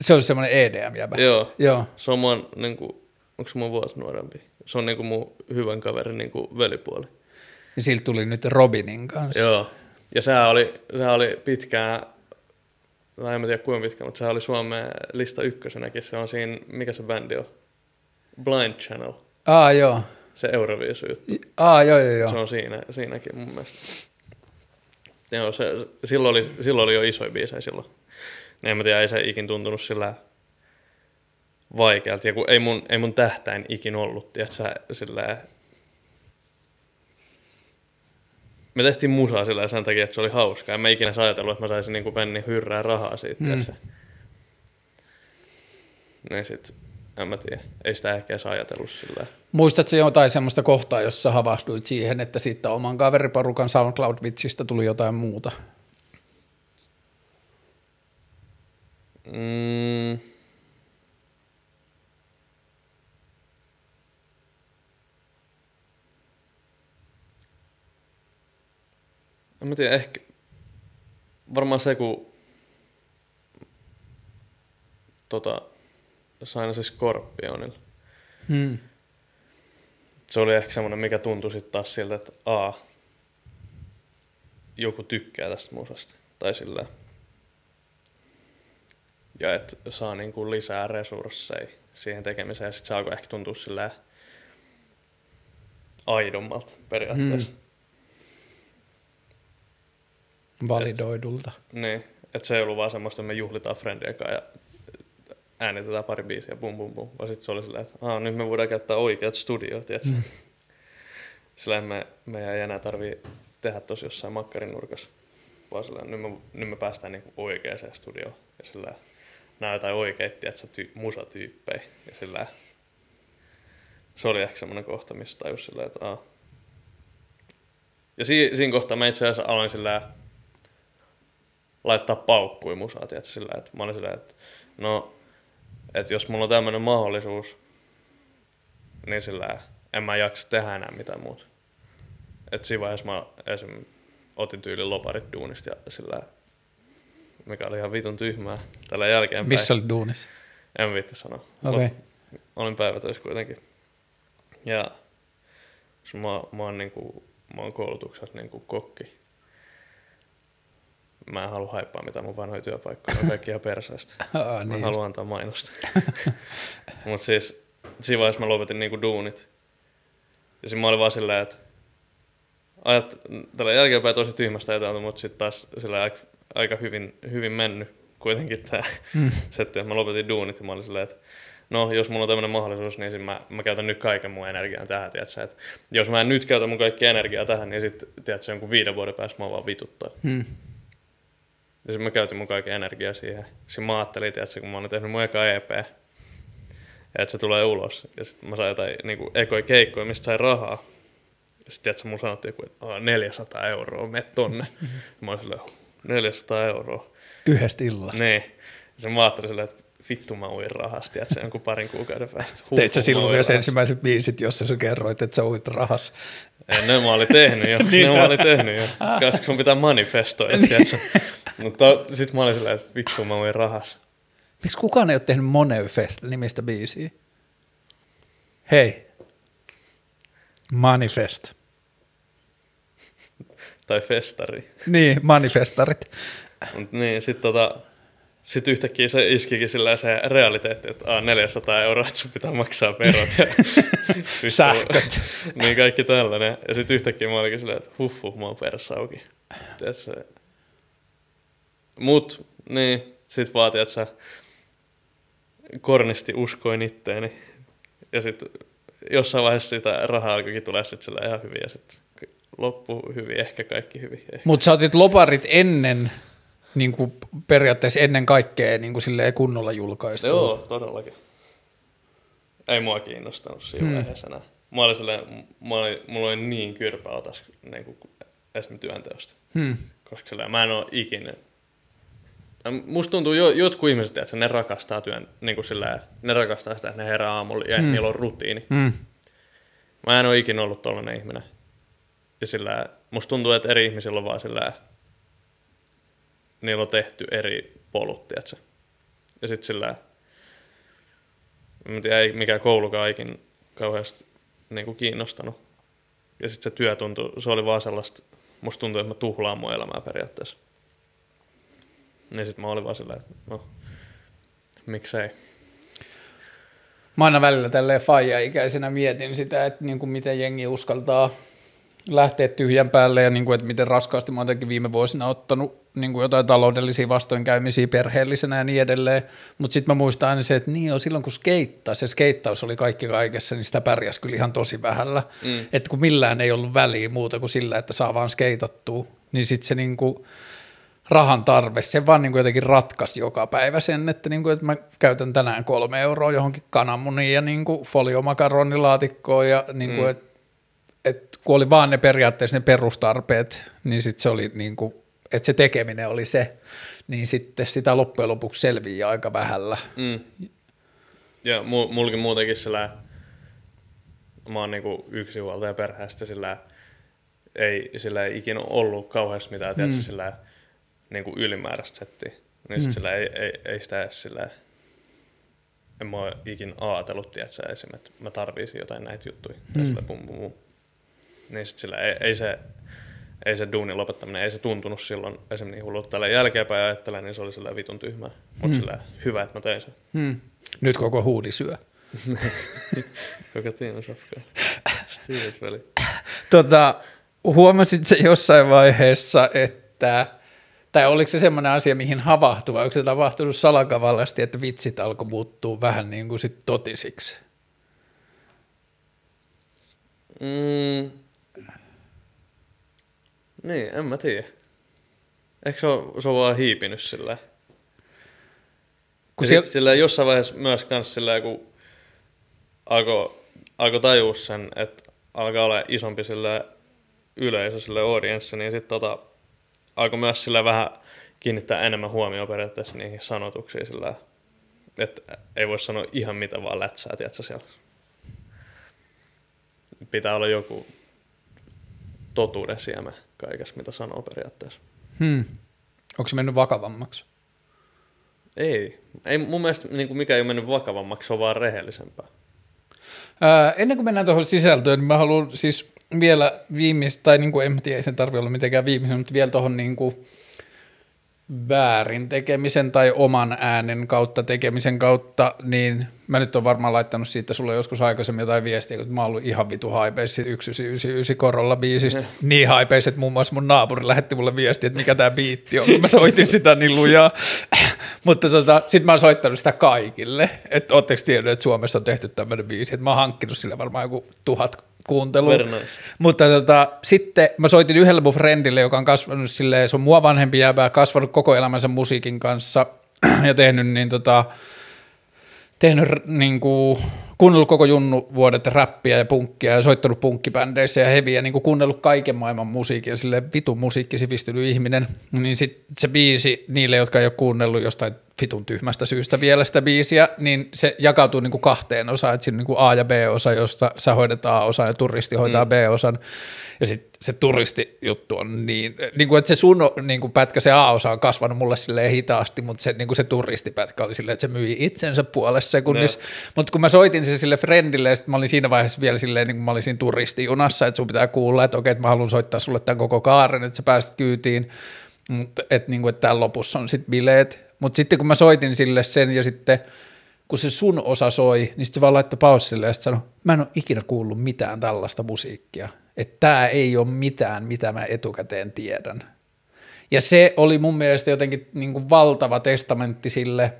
Se on semmoinen EDM-jäbä. Joo. Joo. Se on mun, niinku, onko se mun vuosi nuorempi? Se on niinku mun hyvän kaverin niinku velipuoli. Ja siltä tuli nyt Robinin kanssa. Joo. Ja sehän oli, sehän oli pitkään, no en mä tiedä kuinka pitkä, mutta sehän oli Suomen lista ykkösenäkin. Se on siinä, mikä se bändi on? Blind Channel. Aa, joo. Se Euroviisu juttu. Aa, joo, joo, joo. Se on siinä, siinäkin mun mielestä. Joo, se, silloin, oli, silloin oli jo isoja biisejä silloin. Niin en mä tiedä, ei se ikin tuntunut sillä vaikealta. Ja kun ei mun, ei mun tähtäin ikin ollut, tiedätkö, sillä me tehtiin musaa sillä sen takia, että se oli hauskaa. En mä ikinä ajatellut, että mä saisin niin penni hyrrää rahaa siitä. Mm. Niin sit, en mä tiedä. Ei sitä ehkä edes ajatellut sillä Muistatko jotain semmoista kohtaa, jossa havahduit siihen, että siitä oman kaveriporukan SoundCloud-vitsistä tuli jotain muuta? Mm. En mä tiedä, ehkä varmaan se, kun tota, sain se Scorpionilla. Hmm. Se oli ehkä semmoinen, mikä tuntui sitten taas siltä, että a, joku tykkää tästä musasta. Tai sillä ja että saa niin kuin lisää resursseja siihen tekemiseen. Ja sitten se alkoi ehkä tuntua sillä aidommalta periaatteessa. Hmm. Validoidulta. Et, niin, että se ei ollut vaan semmoista, että me juhlitaan friendien kanssa ja äänitetään pari biisiä, bum bum bum. Vaan sitten se oli silleen, että Aa, nyt me voidaan käyttää oikeat studiot, tiedätkö? Mm. Sillä me, me ei enää tarvii tehdä tosi jossain makkarin nurkassa. Vaan sillä nyt me, nyt me päästään niinku oikeaan studioon. Ja sillä nämä jotain oikeita, tiedätkö, ty, musatyyppejä. Ja sillä se oli ehkä semmoinen kohta, missä tajus sillä, että Aa. Ja si, siinä kohtaa mä itse asiassa aloin sillä laittaa paukkui musaa, tiedätkö, sillä, että mä olin sillä, että no, että jos mulla on tämmöinen mahdollisuus, niin sillä en mä jaksa tehdä enää mitään muuta. että siinä vaiheessa mä esim. otin tyylin loparit duunista ja sillä mikä oli ihan vitun tyhmää tällä jälkeenpäin. Missä olit duunissa? En viitti sanoa. Okay. olin päivätöissä kuitenkin. Ja mä, mä, oon, niin kuin, mä oon koulutuksessa niin kuin kokki mä en halua haippaa mitään mun vanhoja työpaikkoja, on kaikki ihan perseestä. Aa, niin mä haluan antaa mainosta. Mutta siis siinä vaiheessa mä lopetin niinku duunit. Ja siinä mä olin vaan silleen, että ajat tällä jälkeenpäin tosi tyhmästä etäältä, mutta sitten taas sillä aika, aika hyvin, hyvin mennyt kuitenkin tämä mm. setti. Mä lopetin duunit ja mä olin silleen, että no jos mulla on tämmöinen mahdollisuus, niin mä, mä käytän nyt kaiken mun energiaa tähän, tiedätkö? Et jos mä en nyt käytä mun kaikki energiaa tähän, niin sitten, tiedätkö, jonkun viiden vuoden päästä mä vaan vituttaa. Mm. Ja sitten mä käytin mun kaiken energiaa siihen. Sitten mä ajattelin, että kun mä olin tehnyt mun eka EP, että se tulee ulos. Ja sitten mä sain jotain niin kuin ekoja keikkoja, mistä sai rahaa. Ja sitten tiedätkö, mun sanottiin, että 400 euroa, me tonne. mä olin silleen, 400 euroa. Yhdestä illasta. Niin. Ja sitten mä ajattelin silleen, että vittu mä uin rahasta, että se jonkun parin kuukauden päästä. Huh, Teit sä silloin myös ensimmäiset biisit, jossa sä kerroit, että sä uit rahas? En, ne mä olin tehnyt jo, niin ne mä olin tehnyt jo. Koska sun pitää manifestoida, tiedätkö? Mutta sit mä olin silleen, että vittu mä uin rahas. Miksi kukaan ei ole tehnyt Moneyfest nimistä biisiä? Hei. Manifest. tai festari. Niin, manifestarit. Mut niin, sit tota, sitten yhtäkkiä se iskikin sillä se realiteetti, että aa, 400 euroa, että sun pitää maksaa verot ja sähköt. niin kaikki tällainen. Ja sitten yhtäkkiä mä olikin silleen, että huh, huh mä oon auki. Tässä. Mut, niin, sit vaatii, että sä kornisti uskoin itteeni. Ja sitten jossain vaiheessa sitä rahaa alkoikin tulee sitten sillä ihan hyvin ja sitten loppu hyvin, ehkä kaikki hyvin. Mutta sä otit loparit ennen niin kuin periaatteessa ennen kaikkea niin kuin silleen kunnolla julkaistu. Joo, todellakin. Ei mua kiinnostanut siinä hmm. vaiheessa enää. Mä olin silleen, mä olin, mulla oli niin kyrpä otas niin kuin esimerkiksi työnteosta. Hmm. Koska silleen, mä en ole ikinä Musta tuntuu, jo, jotkut ihmiset, että ne rakastaa työn, niin kuin silleen, ne rakastaa sitä, että ne herää aamulla ja hmm. niillä on rutiini. Hmm. Mä en ole ikinä ollut tollainen ihminen. Ja sillä, musta tuntuu, että eri ihmisillä on vaan sillä, niillä on tehty eri polut, tiedätkö? Ja sitten sillä, en tiedä, ei mikään koulukaan ikin kauheasti niin kuin kiinnostanut. Ja sitten se työ tuntui, se oli vaan sellaista, musta tuntui, että mä tuhlaan mun elämää periaatteessa. Ja sitten mä olin vaan silleen, että no, miksei. Mä aina välillä tälleen faija-ikäisenä mietin sitä, että niin kuin miten jengi uskaltaa lähteä tyhjän päälle ja niin kuin, että miten raskaasti mä oon viime vuosina ottanut niin kuin jotain taloudellisia vastoinkäymisiä perheellisenä ja niin edelleen. Mutta sitten mä muistan aina se, että niin on silloin kun skeittasi, se skeittaus oli kaikki kaikessa, niin sitä pärjäsi kyllä ihan tosi vähällä. Mm. Että kun millään ei ollut väliä muuta kuin sillä, että saa vaan skeitattua, niin sitten se niin kuin, rahan tarve, se vaan niin kuin jotenkin ratkaisi joka päivä sen, että, niin kuin, että mä käytän tänään kolme euroa johonkin kananmuniin ja niin kuin foliomakaronilaatikkoon ja niin kuin, mm. että et kun oli vaan ne periaatteessa ne perustarpeet, niin sitten se oli niin kuin, että se tekeminen oli se, niin sitten sitä loppujen lopuksi selviää aika vähällä. Mm. Ja mullakin muutenkin sillä, mä oon niinku yksinhuoltaja perheestä, sillä ei, sillä ei ikinä ollut kauheasti mitään, mm. tietysti, sillä niinku ylimääräistä settiä. Niin mm. sillä ei, ei, ei sitä edes sillä, en mä ole ikinä ajatellut, tiedätkö, esim, että mä tarviisin jotain näitä juttuja. Mm. Tai sillä bum, bum, bum. Niin sit sillä ei, ei se, ei se duunin lopettaminen, ei se tuntunut silloin esimerkiksi niin hullut tällä jälkeenpäin ajattelen, niin se oli sillä vitun tyhmää. Mutta hmm. hyvä, että mä tein sen. Hmm. Nyt koko huudi syö. safkaa. Veli. Tota, huomasit se jossain vaiheessa, että tai oliko se semmoinen asia, mihin havahtui, vai onko se tapahtunut salakavallasti, että vitsit alkoi muuttua vähän niin kuin sit totisiksi? Mm, niin, en mä tiedä. Eikö se ole, se on vaan hiipinyt sillä? Kun siellä... sillä jossain vaiheessa myös kans sillä, kun alkoi alko tajua sen, että alkaa olla isompi sille yleisö, sille audience, niin sitten tota, alkoi myös sillä vähän kiinnittää enemmän huomioon periaatteessa niihin sanotuksiin sillä, että ei voi sanoa ihan mitä vaan lätsää, tiedätkö siellä. Pitää olla joku totuuden siemä kaikessa, mitä sanoo periaatteessa. Hmm. Onko se mennyt vakavammaksi? Ei. ei mun mielestä niin kuin mikä ei ole mennyt vakavammaksi, se on vaan rehellisempää. Ää, ennen kuin mennään tuohon sisältöön, niin mä haluan siis vielä viimeistä, tai niin kuin en tiedä, ei sen tarvitse olla mitenkään viimeisen, mutta vielä tuohon niin kuin väärin tekemisen tai oman äänen kautta tekemisen kautta, niin mä nyt on varmaan laittanut siitä sulle joskus aikaisemmin jotain viestiä, kun mä oon ollut ihan vitu haipeissa 1999 korolla biisistä. Mm. Niin haipeissa, että muun muassa mun naapuri lähetti mulle viestiä, että mikä tämä biitti on, mä soitin sitä niin lujaa. Mutta tota, sit mä oon soittanut sitä kaikille, että ootteko tiennyt, että Suomessa on tehty tämmöinen biisi, että mä oon hankkinut sille varmaan joku tuhat kuuntelua. Nice. Mutta tota, sitten mä soitin yhdelle mun friendille, joka on kasvanut silleen, se on mua vanhempi jäävää, kasvanut koko elämänsä musiikin kanssa ja tehnyt niin tota, tehnyt niin kuin, kuunnellut koko junnu vuodet räppiä ja punkkia ja soittanut punkkibändeissä ja heviä, niin kuin kuunnellut kaiken maailman musiikia, sille vitun musiikki sivistynyt ihminen, niin sit se biisi niille, jotka ei ole kuunnellut jostain vitun tyhmästä syystä vielä sitä biisiä, niin se jakautuu niin kuin kahteen osaan, että siinä on niin kuin A- ja B-osa, josta sä hoidet A-osan ja turisti hoitaa mm. B-osan, ja sitten se turistijuttu on niin, niin kuin, että se sun niin kuin pätkä, se A-osa on kasvanut mulle silleen hitaasti, mutta se, niin kuin se turistipätkä oli silleen, että se myi itsensä puolessa sekunnissa, no. mutta kun mä soitin se sille friendille, ja mä olin siinä vaiheessa vielä silleen, niin kuin mä olin siinä turistijunassa, että sun pitää kuulla, että okei, että mä haluan soittaa sulle tämän koko kaaren, että sä pääset kyytiin, mutta että, niin kuin, että täällä lopussa on sitten bileet, mutta sitten kun mä soitin sille sen ja sitten kun se sun osa soi, niin sitten se vaan laittoi paussille ja sitten sanoi, mä en ole ikinä kuullut mitään tällaista musiikkia. Että tämä ei ole mitään, mitä mä etukäteen tiedän. Ja se oli mun mielestä jotenkin niin kuin valtava testamentti sille.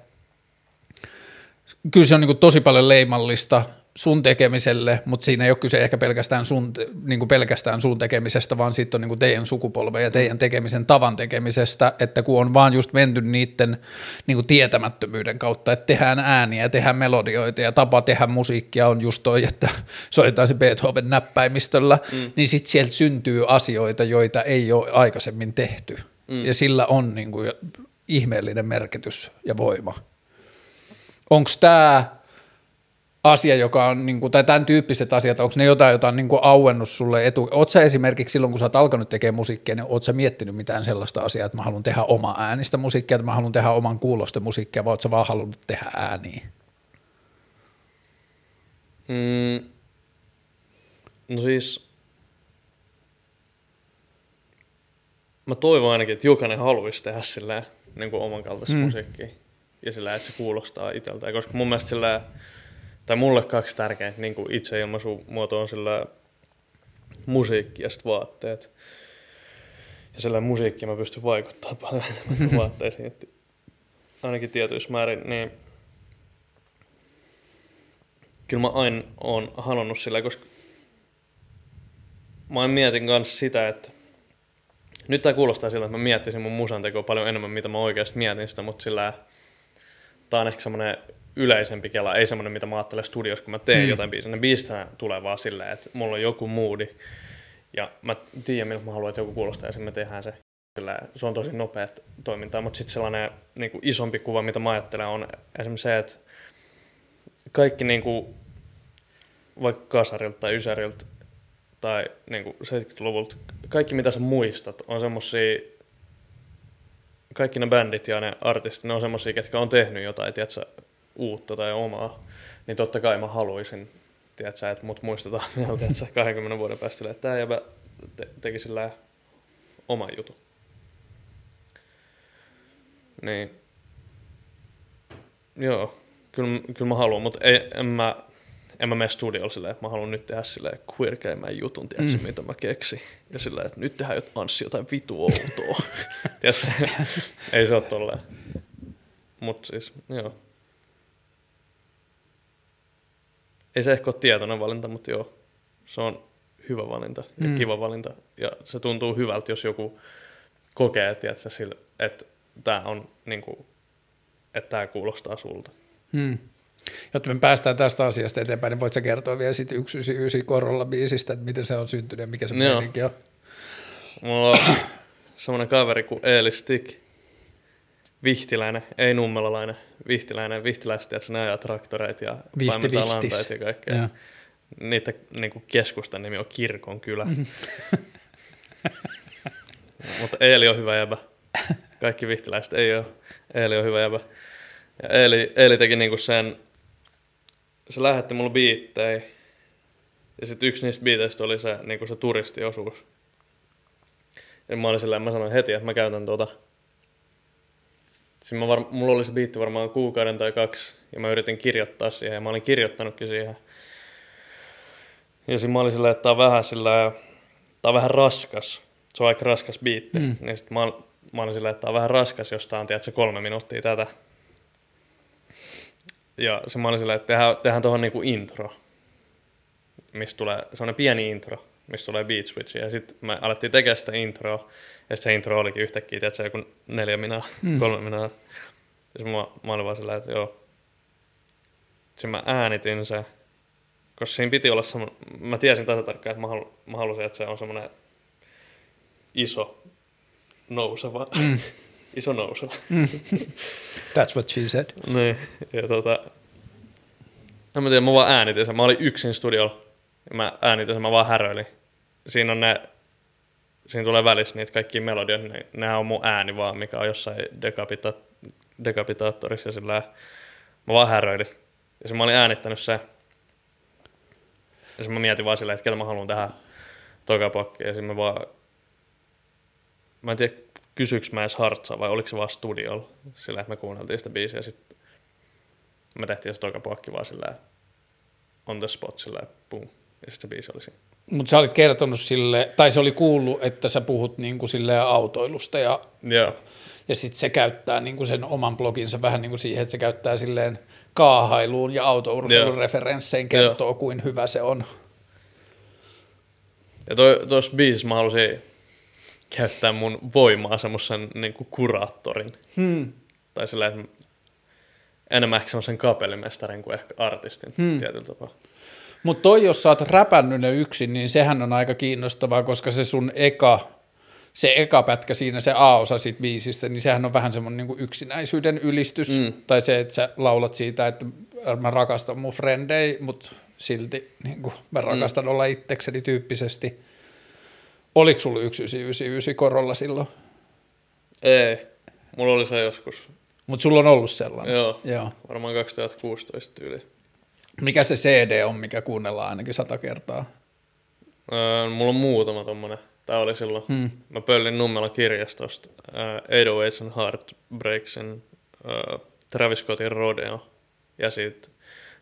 Kyllä se on niin kuin tosi paljon leimallista sun tekemiselle, mutta siinä ei ole kyse ehkä pelkästään sun, niin kuin pelkästään sun tekemisestä, vaan sitten on niin kuin teidän sukupolven ja teidän tekemisen tavan tekemisestä, että kun on vaan just menty niiden niin kuin tietämättömyyden kautta, että tehdään ääniä ja tehdään melodioita ja tapa tehdä musiikkia on just toi, että soitetaan se Beethoven näppäimistöllä, mm. niin sitten sieltä syntyy asioita, joita ei ole aikaisemmin tehty. Mm. Ja sillä on niin kuin ihmeellinen merkitys ja voima. Onko tämä asia, joka on, niin kuin, tai tämän tyyppiset asiat, onko ne jotain, jota on niin kuin auennut sulle etu? Oletko sä esimerkiksi silloin, kun sä oot alkanut tekemään musiikkia, niin oletko sä miettinyt mitään sellaista asiaa, että mä haluan tehdä oma äänistä musiikkia, että mä haluan tehdä oman kuulosten musiikkia, vai oletko sä vaan halunnut tehdä ääniä? Mm. No siis, mä toivon ainakin, että jokainen haluaisi tehdä silleen, niin kuin oman kaltaista Mm. mm. musiikkia. Ja sillä, että se kuulostaa itseltään. Koska mun mielestä sillä, tai mulle kaksi tärkeintä niin kuin itseilmaisumuoto on sillä musiikki ja sitten vaatteet. Ja sillä musiikki mä pystyn vaikuttamaan paljon enemmän vaatteisiin. Et ainakin tietyissä määrin, niin kyllä mä aina oon halunnut sillä, koska mä mietin kanssa sitä, että nyt tämä kuulostaa siltä, että mä miettisin mun musan tekoa paljon enemmän, mitä mä oikeasti mietin sitä, mutta sillä tää on ehkä semmoinen yleisempi kela, ei semmoinen, mitä mä ajattelen studiossa, kun mä teen Mm. jotain biisiä. Ne biisithän tulee vaan silleen, että mulla on joku moodi, ja mä tiedän, miltä mä haluan, että joku kuulostaa, ja sitten me tehdään se. Kyllä, se on tosi nopeat toimintaa, mutta sitten sellainen niin kuin isompi kuva, mitä mä ajattelen, on esimerkiksi se, että kaikki niin kuin, vaikka kasarilta tai ysäriltä tai niin kuin 70-luvulta, kaikki mitä sä muistat on semmosia, kaikki ne bändit ja ne artistit, ne on semmosia, ketkä on tehnyt jotain, tiedätkö, uutta tai omaa, niin totta kai mä haluaisin, tiedätkö, että mut muistetaan vielä, tiedätkö, 20 vuoden päästä että tää jäbä te- teki sillä oman jutun. Niin. Joo, kyllä, kyllä mä haluan, mutta ei, en mä, en mä mene studiolle silleen, että mä haluan nyt tehdä silleen queerkeimmän jutun, tiedätkö, Mm. mitä mä keksin. Ja silleen, että nyt tehdään jot, Anssi jotain vitu outoa. ei se ole tolleen. Mutta siis, joo. Ei se ehkä ole tietoinen valinta, mutta joo, se on hyvä valinta ja Mm. mm. kiva valinta. Ja se tuntuu hyvältä, jos joku kokee, tiedätkö, sille, että tämä on niinku, että tämä kuulostaa sulta. Hmm. Jotta me päästään tästä asiasta eteenpäin, niin voit sä kertoa vielä sitten 199 Korolla biisistä, että miten se on syntynyt ja mikä se meininki on. Mulla on semmoinen kaveri kuin Eeli Stick, vihtiläinen, ei nummelalainen, vihtiläinen, vihtiläiset, että ne ajaa traktoreita ja paimentaa lantaita ja kaikkea. Joo. Niitä niin kuin keskustan nimi on Kirkon kylä. Mutta Eeli on hyvä jäbä. Kaikki vihtiläiset ei ole. Eeli on hyvä jäbä. Ja Eeli, Eeli teki niinku sen, se lähetti mulle biittejä. Ja sitten yksi niistä biiteistä oli se, niinku se turistiosuus. Ja mä olin silleen, mä sanoin heti, että mä käytän tota. Siinä mä var, mulla oli se biitti varmaan kuukauden tai kaksi, ja mä yritin kirjoittaa siihen, ja mä olin kirjoittanutkin siihen. Ja sitten mä olin silleen, että tää on vähän sillä, tää on vähän raskas. Se on aika raskas biitti. Mm. Niin sit mä, mä olin silleen, että tää on vähän raskas, jos tää on, tiedätkö, kolme minuuttia tätä. Ja se mä olin silleen, että tehdään, tehdään tuohon niinku intro. Mistä tulee, semmonen pieni intro, mistä tulee beat switch. Ja sitten me alettiin tekemään sitä introa. Ja sit se intro olikin yhtäkkiä, tiedätkö, joku neljä minaa, Mm. mm. kolme minaa. Ja mä, mä olin vaan silleen, että joo. Sitten mä äänitin se, koska siinä piti olla semmoinen, mä tiesin tasan tarkkaan, että mä, halu, mä halusin, että se on semmoinen iso nouseva, Mm. mm. iso nouseva. That's what she said. niin, ja tota, en mä tiedä, mä vaan äänitin sen, mä olin yksin studiolla, mä äänitin sen, mä vaan häröilin. Siinä on ne, siinä tulee välissä niitä kaikki melodioita, ne, nehän on mun ääni vaan, mikä on jossain dekapita- dekapitaattorissa, ja sillä mä vaan häröilin. Ja mä olin äänittänyt se, ja sitten mä mietin vaan silleen, että kellä mä haluan tehdä toka pakki, ja sitten mä vaan, mä en tiedä, kysyks mä edes hartsaa vai oliko se vaan studiolla, sillä että me kuunneltiin sitä biisiä, ja sitten me tehtiin se toka pakki vaan sillä on the spot sillä boom, sitten se biisi oli siinä. Mutta sä olit kertonut sille, tai se oli kuullut, että sä puhut niin kuin silleen autoilusta ja, Joo, ja sitten se käyttää niin kuin sen oman bloginsa vähän niin kuin siihen, että se käyttää silleen kaahailuun ja autourheilun Joo. referenssein kertoo, kuin hyvä se on. ja tuossa biisissä mä halusin käyttää mun voimaa semmoisen niin kuraattorin, Hmm. tai sillä että enemmän ehkä semmoisen kapellimestarin kuin ehkä artistin hmm. tietyllä tapaa. Mutta toi, jos sä oot räpännyt ne yksin, niin sehän on aika kiinnostavaa, koska se sun eka, se eka pätkä siinä, se A-osa siitä biisistä, niin sehän on vähän semmoinen niin yksinäisyyden ylistys, mm. Mm. tai se, että sä laulat siitä, että mä rakastan mun frendei, mutta silti niin kuin, mä rakastan mm. olla itsekseni tyyppisesti. Oliko sulla 1999 korolla silloin? Ei, mulla oli se joskus, Mutta sulla on ollut sellainen. joo, Joo. varmaan 2016 tyyli. Mikä se CD on, mikä kuunnellaan ainakin sata kertaa? Öö, mulla on muutama tommonen Tämä oli silloin. Hmm. Mä pöllin Nummela kirjastosta uh, 808 and Heartbreaksin uh, Travis Scottin Rodeo ja sitten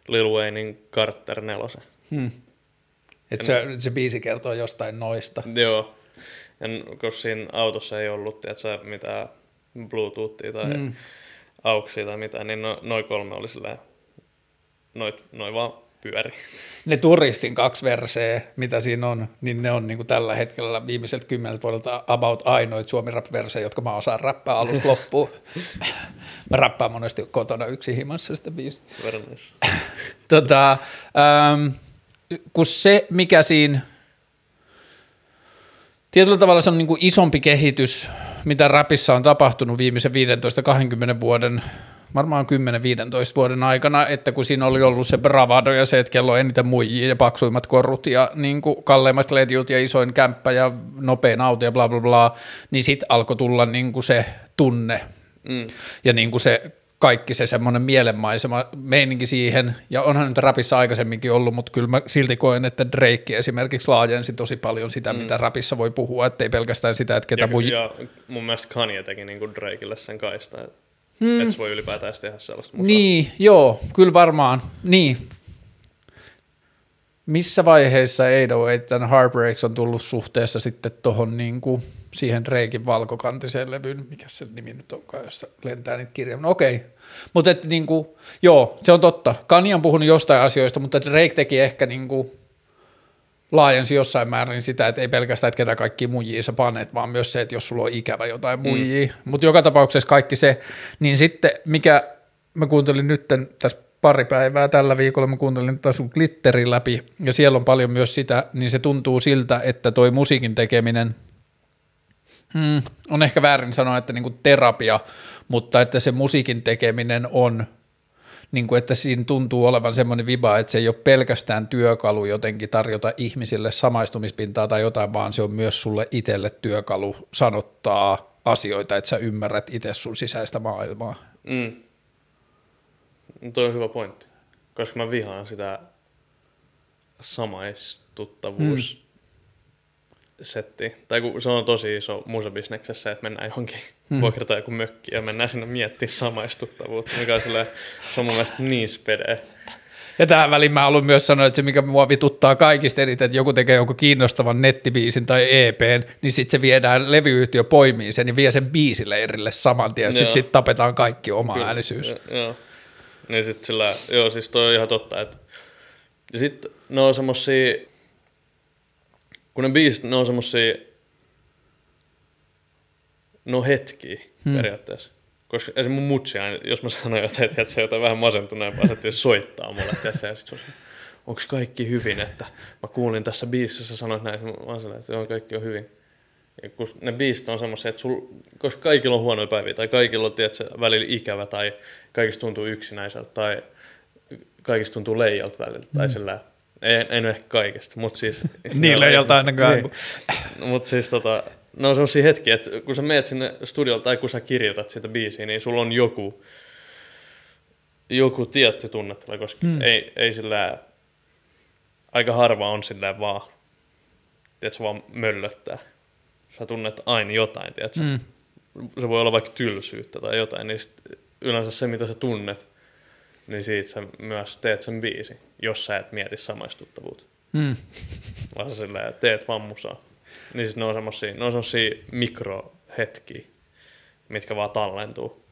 Lil Waynein Carter 4. Hmm. Et se, se biisi kertoo jostain noista. Joo. En, koska siinä autossa ei ollut tiedätkö, mitään Bluetoothia tai mm. auksia tai mitään, niin no, noin kolme oli silleen, noin, noin vaan pyöri. Ne turistin kaksi verseä, mitä siinä on, niin ne on niin kuin tällä hetkellä viimeiseltä kymmeneltä vuodelta about ainoit suomi rap jotka mä osaan räppää alusta loppuun. mä räppään monesti kotona yksi himassa sitä. Vernis. Tota, ähm, kun se, mikä siinä, tietyllä tavalla se on niin kuin isompi kehitys, mitä rapissa on tapahtunut viimeisen 15-20 vuoden, varmaan 10-15 vuoden aikana, että kun siinä oli ollut se bravado ja se, että kello on eniten muijia ja paksuimmat korut ja niin kuin kalleimmat ledjut ja isoin kämppä ja nopein auto ja bla bla bla, niin sitten alkoi tulla niin kuin se tunne Mm. ja niin kuin se kaikki se semmoinen mielenmaisema meininki siihen, ja onhan nyt rapissa aikaisemminkin ollut, mutta kyllä mä silti koen, että Drake esimerkiksi laajensi tosi paljon sitä, mm. mitä rapissa voi puhua, ettei pelkästään sitä, että ketä Ja, mui... ja mun mielestä Kanye teki niin kuin Drakelle sen kaista, että hmm. et se voi ylipäätään tehdä sellaista musaa. Niin, joo, kyllä varmaan, niin. Missä vaiheessa 808 and Heartbreaks on tullut suhteessa sitten tuohon niin kuin siihen Drakein valkokantiseen levyyn, mikä se nimi nyt onkaan, jossa lentää niitä kirjoja. No okei, mutta että niin kuin, joo, se on totta. Kanye on puhunut jostain asioista, mutta Drake teki ehkä niin kuin laajensi jossain määrin sitä, että ei pelkästään, että ketä kaikki muijia sä panet, vaan myös se, että jos sulla on ikävä jotain muijia. Mm. Mutta joka tapauksessa kaikki se, niin sitten mikä mä kuuntelin nyt tässä pari päivää tällä viikolla, mä kuuntelin tätä sun glitteri läpi, ja siellä on paljon myös sitä, niin se tuntuu siltä, että toi musiikin tekeminen, mm, on ehkä väärin sanoa, että niinku terapia, mutta että se musiikin tekeminen on niin kuin, että siinä tuntuu olevan semmoinen viba, että se ei ole pelkästään työkalu jotenkin tarjota ihmisille samaistumispintaa tai jotain, vaan se on myös sulle itselle työkalu sanottaa asioita, että sä ymmärrät itse sun sisäistä maailmaa. Mm. No Toi on hyvä pointti, koska mä vihaan sitä samaistuttavuus setti. Tai kun se on tosi iso musabisneksessä, että mennään johonkin hmm. vuokrataan joku mökki ja mennään sinne miettimään samaistuttavuutta, mikä on, silleen, se on mun mielestä niin spede. Ja tähän väliin mä haluan myös sanoa, että se mikä mua vituttaa kaikista eniten, että joku tekee jonkun kiinnostavan nettibiisin tai EPn, niin sitten se viedään, levyyhtiö poimii sen ja vie sen biisileirille saman tien, sitten sit tapetaan kaikki oma Kyllä, äänisyys. jo- Joo. Niin sit sillä, joo siis toi on ihan totta, että ja sit ne on semmosia, kun ne biisit, ne on semmosia, ne on hetkiä hmm. periaatteessa. Koska esim. mun mutsi, jos mä sanon jotain, että se jotain vähän masentuneempaa, se soittaa mulle, tiedätkö, ja sit se on onko kaikki hyvin, että mä kuulin tässä biisissä sanoit näin, mä silleen, että joo, kaikki on hyvin. Ja kun ne biisit on semmoisia, että sul, koska kaikilla on huonoja päiviä, tai kaikilla on tiedätkö, välillä ikävä, tai kaikista tuntuu yksinäiseltä, tai kaikista tuntuu leijalta välillä, tai sillä ei, ei nyt ehkä kaikesta, mutta siis... Niin, leijalta ainakaan. Niin. Mutta siis tota, ne on semmoisia hetkiä, että kun sä meet sinne studiolta tai kun sä kirjoitat sitä biisiä, niin sulla on joku, joku tietty tunnetila, koska Hmm. hmm. ei, ei sillä aika harva on sillä vaan, tiedätkö, vaan möllöttää. Sä tunnet aina jotain, tiedätkö? Mm. Se voi olla vaikka tylsyyttä tai jotain, niin yleensä se, mitä sä tunnet, niin siitä sä myös teet sen biisi, jos sä et mieti samaistuttavuutta. Mm. Vaan sä sillä teet vaan musaa. Niin siis ne on semmosia, ne on semmosia mikrohetkiä, mitkä vaan tallentuu.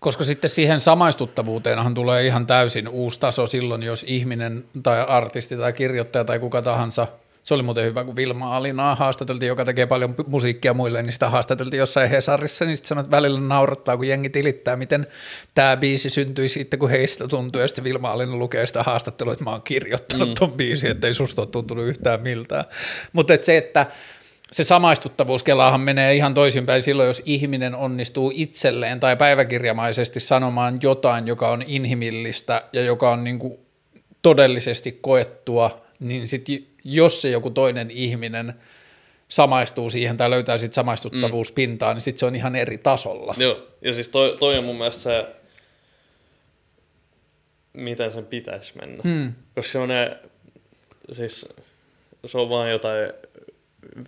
Koska sitten siihen samaistuttavuuteenhan tulee ihan täysin uusi taso silloin, jos ihminen tai artisti tai kirjoittaja tai kuka tahansa, se oli muuten hyvä, kun Vilma Alinaa haastateltiin, joka tekee paljon musiikkia muille, niin sitä haastateltiin jossain Hesarissa, niin sitten sanoi, että välillä naurattaa, kun jengi tilittää, miten tämä biisi syntyi sitten, kun heistä tuntui, ja sitten Vilma Alina lukee sitä haastattelua, että mä oon kirjoittanut mm. ton biisin, ettei susta ole tuntunut yhtään miltään. Mutta et se, että se samaistuttavuuskelaahan menee ihan toisinpäin silloin, jos ihminen onnistuu itselleen tai päiväkirjamaisesti sanomaan jotain, joka on inhimillistä ja joka on niin kuin todellisesti koettua, niin sit jos se joku toinen ihminen samaistuu siihen tai löytää sit samaistuttavuuspintaa, niin sit se on ihan eri tasolla. Joo, ja siis toi, toi on mun mielestä se, miten sen pitäisi mennä. Hmm. Koska se on ne, siis se on vaan jotain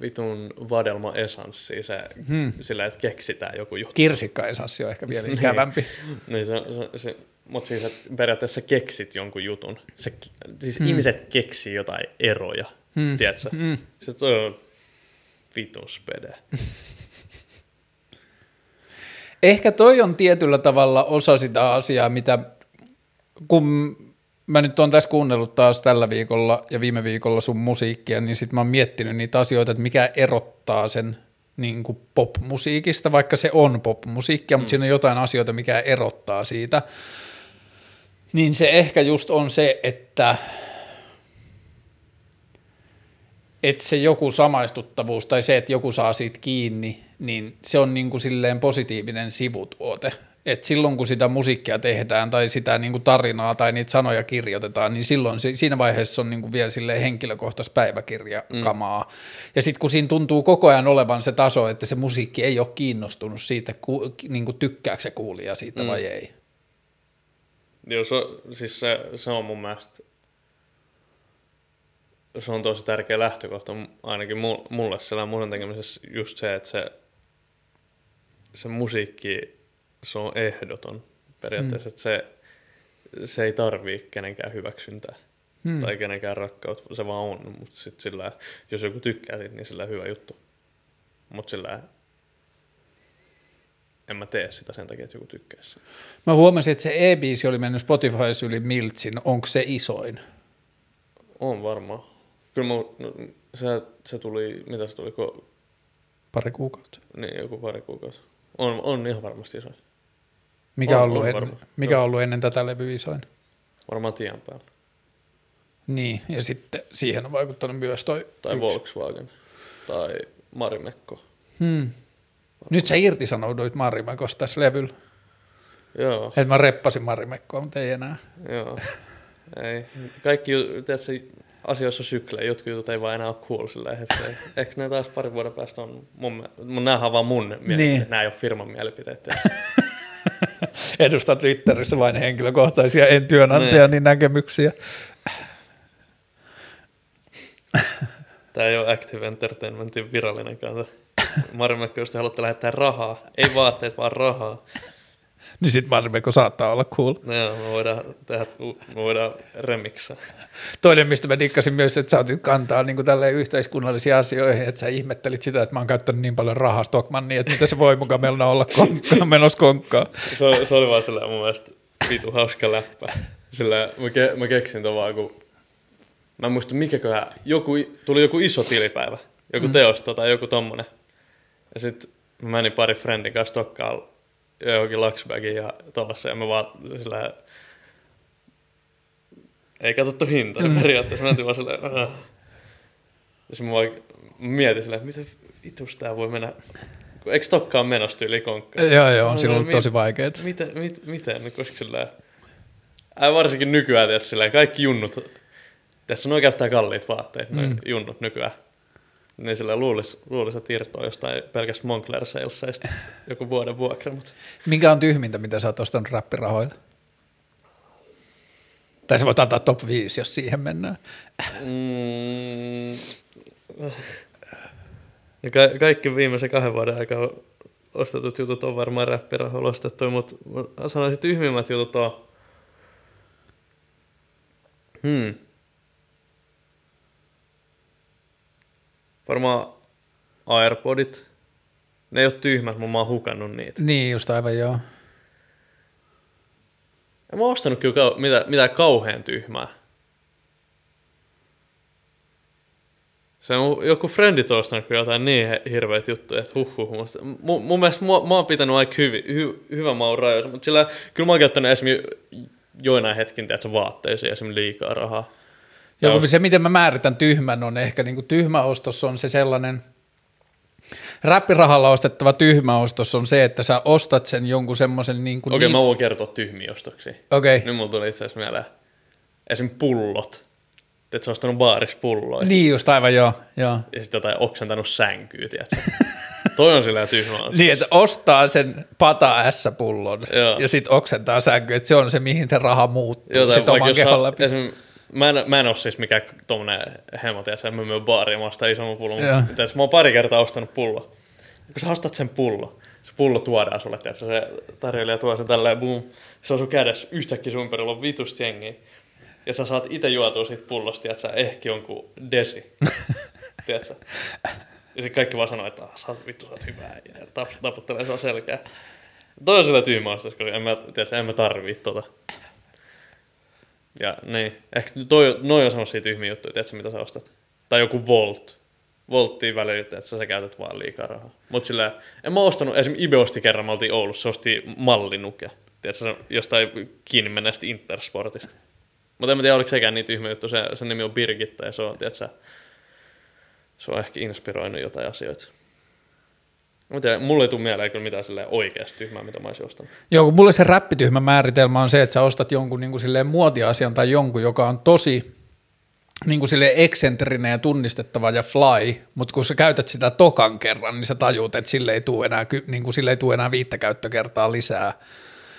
vitun vadelma esanssi, se, Hmm. sillä, että keksitään joku juttu. Kirsikkaesanssi on ehkä vielä ikävämpi. Niin se, se, se mutta siis että periaatteessa keksit jonkun jutun. Se, siis hmm. ihmiset keksii jotain eroja, hmm. tiedätkö? Hmm. Se on vitun spede. Ehkä toi on tietyllä tavalla osa sitä asiaa, mitä kun mä nyt oon tässä kuunnellut taas tällä viikolla ja viime viikolla sun musiikkia, niin sit mä oon miettinyt niitä asioita, että mikä erottaa sen niin kuin pop-musiikista, vaikka se on pop-musiikkia, mm. mutta siinä on jotain asioita, mikä erottaa siitä. Niin se ehkä just on se, että että se joku samaistuttavuus tai se, että joku saa siitä kiinni, niin se on niin kuin silleen positiivinen sivutuote. Et silloin kun sitä musiikkia tehdään tai sitä niin kuin tarinaa tai niitä sanoja kirjoitetaan, niin silloin se, siinä vaiheessa on niin kuin vielä silleen henkilökohtaista päiväkirjakamaa. Mm. Ja sitten kun siinä tuntuu koko ajan olevan se taso, että se musiikki ei ole kiinnostunut siitä, ku, niin kuin tykkääkö se kuulija siitä mm. vai ei. Joo, se, siis se, se on mun mielestä se on tosi tärkeä lähtökohta ainakin mulle siellä musan tekemisessä just se, että se, se musiikki, se on ehdoton periaatteessa, mm. että se, se ei tarvii kenenkään hyväksyntää mm. tai kenenkään rakkautta, se vaan on, mutta sitten sillä, jos joku tykkää siitä, niin sillä on hyvä juttu, mutta sillä en mä tee sitä sen takia, että joku tykkää sitä. Mä huomasin, että se E-biisi oli mennyt Spotify yli Miltsin, onko se isoin? On varmaan. Kyllä mä, no, se, se tuli, mitä se tuli? Ko, pari kuukautta. Niin, joku pari kuukautta. On, on ihan varmasti isoin. Mikä, on, ollut, on en, mikä on ollut ennen tätä levyä isoin? Varmaan tien päällä. Niin, ja sitten siihen on vaikuttanut myös toi Tai yksi. Volkswagen. Tai Marimekko. Hmm. Nyt sä irtisanouduit Marimekosta tässä levyllä. Joo. Että mä reppasin Marimekkoa, mutta ei enää. Joo. Ei. Kaikki, tässä asioissa syklejä, jotkut jutut ei vaan enää ole cool sillä hetkellä. Eikö ne taas parin vuoden päästä on mun, mun näähän on vaan mun mielipiteet, niin. nämä ei ole firman mielipiteet. Edustan Twitterissä vain henkilökohtaisia, en työnantajani niin. näkemyksiä. Tämä ei ole Active Entertainmentin virallinen kanta. Marimekko, jos te haluatte lähettää rahaa, ei vaatteet, vaan rahaa, niin sit Marimekko saattaa olla cool. No joo, me voidaan tehdä, me voidaan remiksaa. Toinen, mistä mä dikkasin myös, että sä otit kantaa niin tälleen yhteiskunnallisiin asioihin, että sä ihmettelit sitä, että mä oon käyttänyt niin paljon rahaa Stockmanniin, että mitä se voi mukaan meillä olla konkkaa, menossa konkkaa. Se, se, oli vaan sellainen mun mielestä vitu hauska läppä. Sillä mä, ke, mä keksin vaan, kun mä en muista mikäköhän, joku, tuli joku iso tilipäivä, joku mm. teosto tai joku tommonen. Ja sit mä menin pari friendin kanssa Stokkaan johonkin Luxbagiin ja tuollaisen, ja me vaan sillä ei katsottu hintaa mm. periaatteessa, mä vaan silleen, äh. Ja mä vaan mietin silleen, miten vitus tää voi mennä, eikö Stokkaan menossa yli konkkaan? Joo, joo, on silloin tosi vaikeet. Miten, mit, miten, koska silleen, äh, varsinkin nykyään, että silleen, kaikki junnut, tässä noin käyttää kalliit vaatteet, mm. junnut nykyään. Niin sillä luulisi, luulisi että irtoa jostain pelkästä Moncler Salesista joku vuoden vuokra. Mutta... Mikä on tyhmintä, mitä sä oot ostanut räppirahoilla? Tai sä voit antaa top 5, jos siihen mennään. Mm, ka- kaikki viimeisen kahden vuoden aikaa ostetut jutut on varmaan räppirahoilla ostettu, mutta sanoisin, että tyhmimmät jutut on... Hmm. Varmaan Airpodit. Ne ei ole tyhmät, mutta mä oon hukannut niitä. Niin, just aivan joo. En mä ostanut kyllä kau- mitä, mitä kauhean tyhmää. Se on joku frendit on ostanut kyllä jotain niin hirveät juttuja, että huh, huh mun, mun mielestä mä, mä oon pitänyt aika hyvi, hy, hyvä maun rajoissa, mutta sillä kyllä mä oon käyttänyt esimerkiksi joinain hetkin tiedätkö, vaatteisiin esimerkiksi liikaa rahaa. Joo, jos... se miten mä määritän tyhmän on ehkä niin kuin tyhmä ostos on se sellainen, räppirahalla ostettava tyhmä ostos on se, että sä ostat sen jonkun semmoisen niin. Okei, okay, niin... mä voin kertoa tyhmiä ostoksia. Okei. Okay. Nyt mulla tuli itse asiassa mieleen. Esim. pullot. Et sä ostanut baaris pulloja. Niin just, aivan joo. joo. Ja sitten jotain oksentanut sänkyä, tiedätkö? Toi on silleen tyhmä ostos. Niin, että ostaa sen pata S-pullon ja sitten oksentaa sänkyä, että se on se, mihin se raha muuttuu. Jotain, sit oman kehon läpi. Esim Mä en, mä en ole siis mikään tommonen hemo, tiedätkö, mä myyn baariin, mä ostan isomman pullon. Mä oon pari kertaa ostanut pullo. Kun sä ostat sen pullo, se pullo tuodaan sulle, tiedätkö, se tarjoilija tuo sen tälleen, boom, se on sun kädessä, yhtäkkiä sun ympärillä on vitusti jengiä. Ja sä saat itse juotua siitä pullosta, tiedätkö, ehkä jonkun desi. tiedätkö? Ja sitten kaikki vaan sanoo, että "Ah, sä oot vittu, sä oot hyvä äijä", ja tap, taputtelee sua selkää. Toi on sillä tyhmä ostos, koska en mä, tiedätkö, en mä tarvii tota. Ja niin, ehkä toi, noi on semmosia tyhmiä juttuja, tiedätkö mitä sä ostat? Tai joku Volt. Volttiin välillä, että sä, sä käytät vaan liikaa rahaa. Mut sillä, en mä ostanut, esimerkiksi Ibe osti kerran, me oltiin Oulussa, se osti mallinuke. Tiedätkö, jostain kiinni menneestä Intersportista. Mutta en mä tiedä, oliko sekään niin tyhmä juttu, se, sen nimi on Birgitta ja se on, tiedätkö, se on ehkä inspiroinut jotain asioita. Tiedän, mulle ei tule mieleen kyllä mitään silleen oikeasti tyhmää, mitä mä olisin ostanut. Joo, kun mulle se räppityhmä määritelmä on se, että sä ostat jonkun niin kuin silleen muotiasian tai jonkun, joka on tosi niin kuin silleen eksentrinen ja tunnistettava ja fly, mutta kun sä käytät sitä tokan kerran, niin sä tajuut, että sille ei tule enää, niin kuin sille ei tule enää viittä käyttökertaa lisää.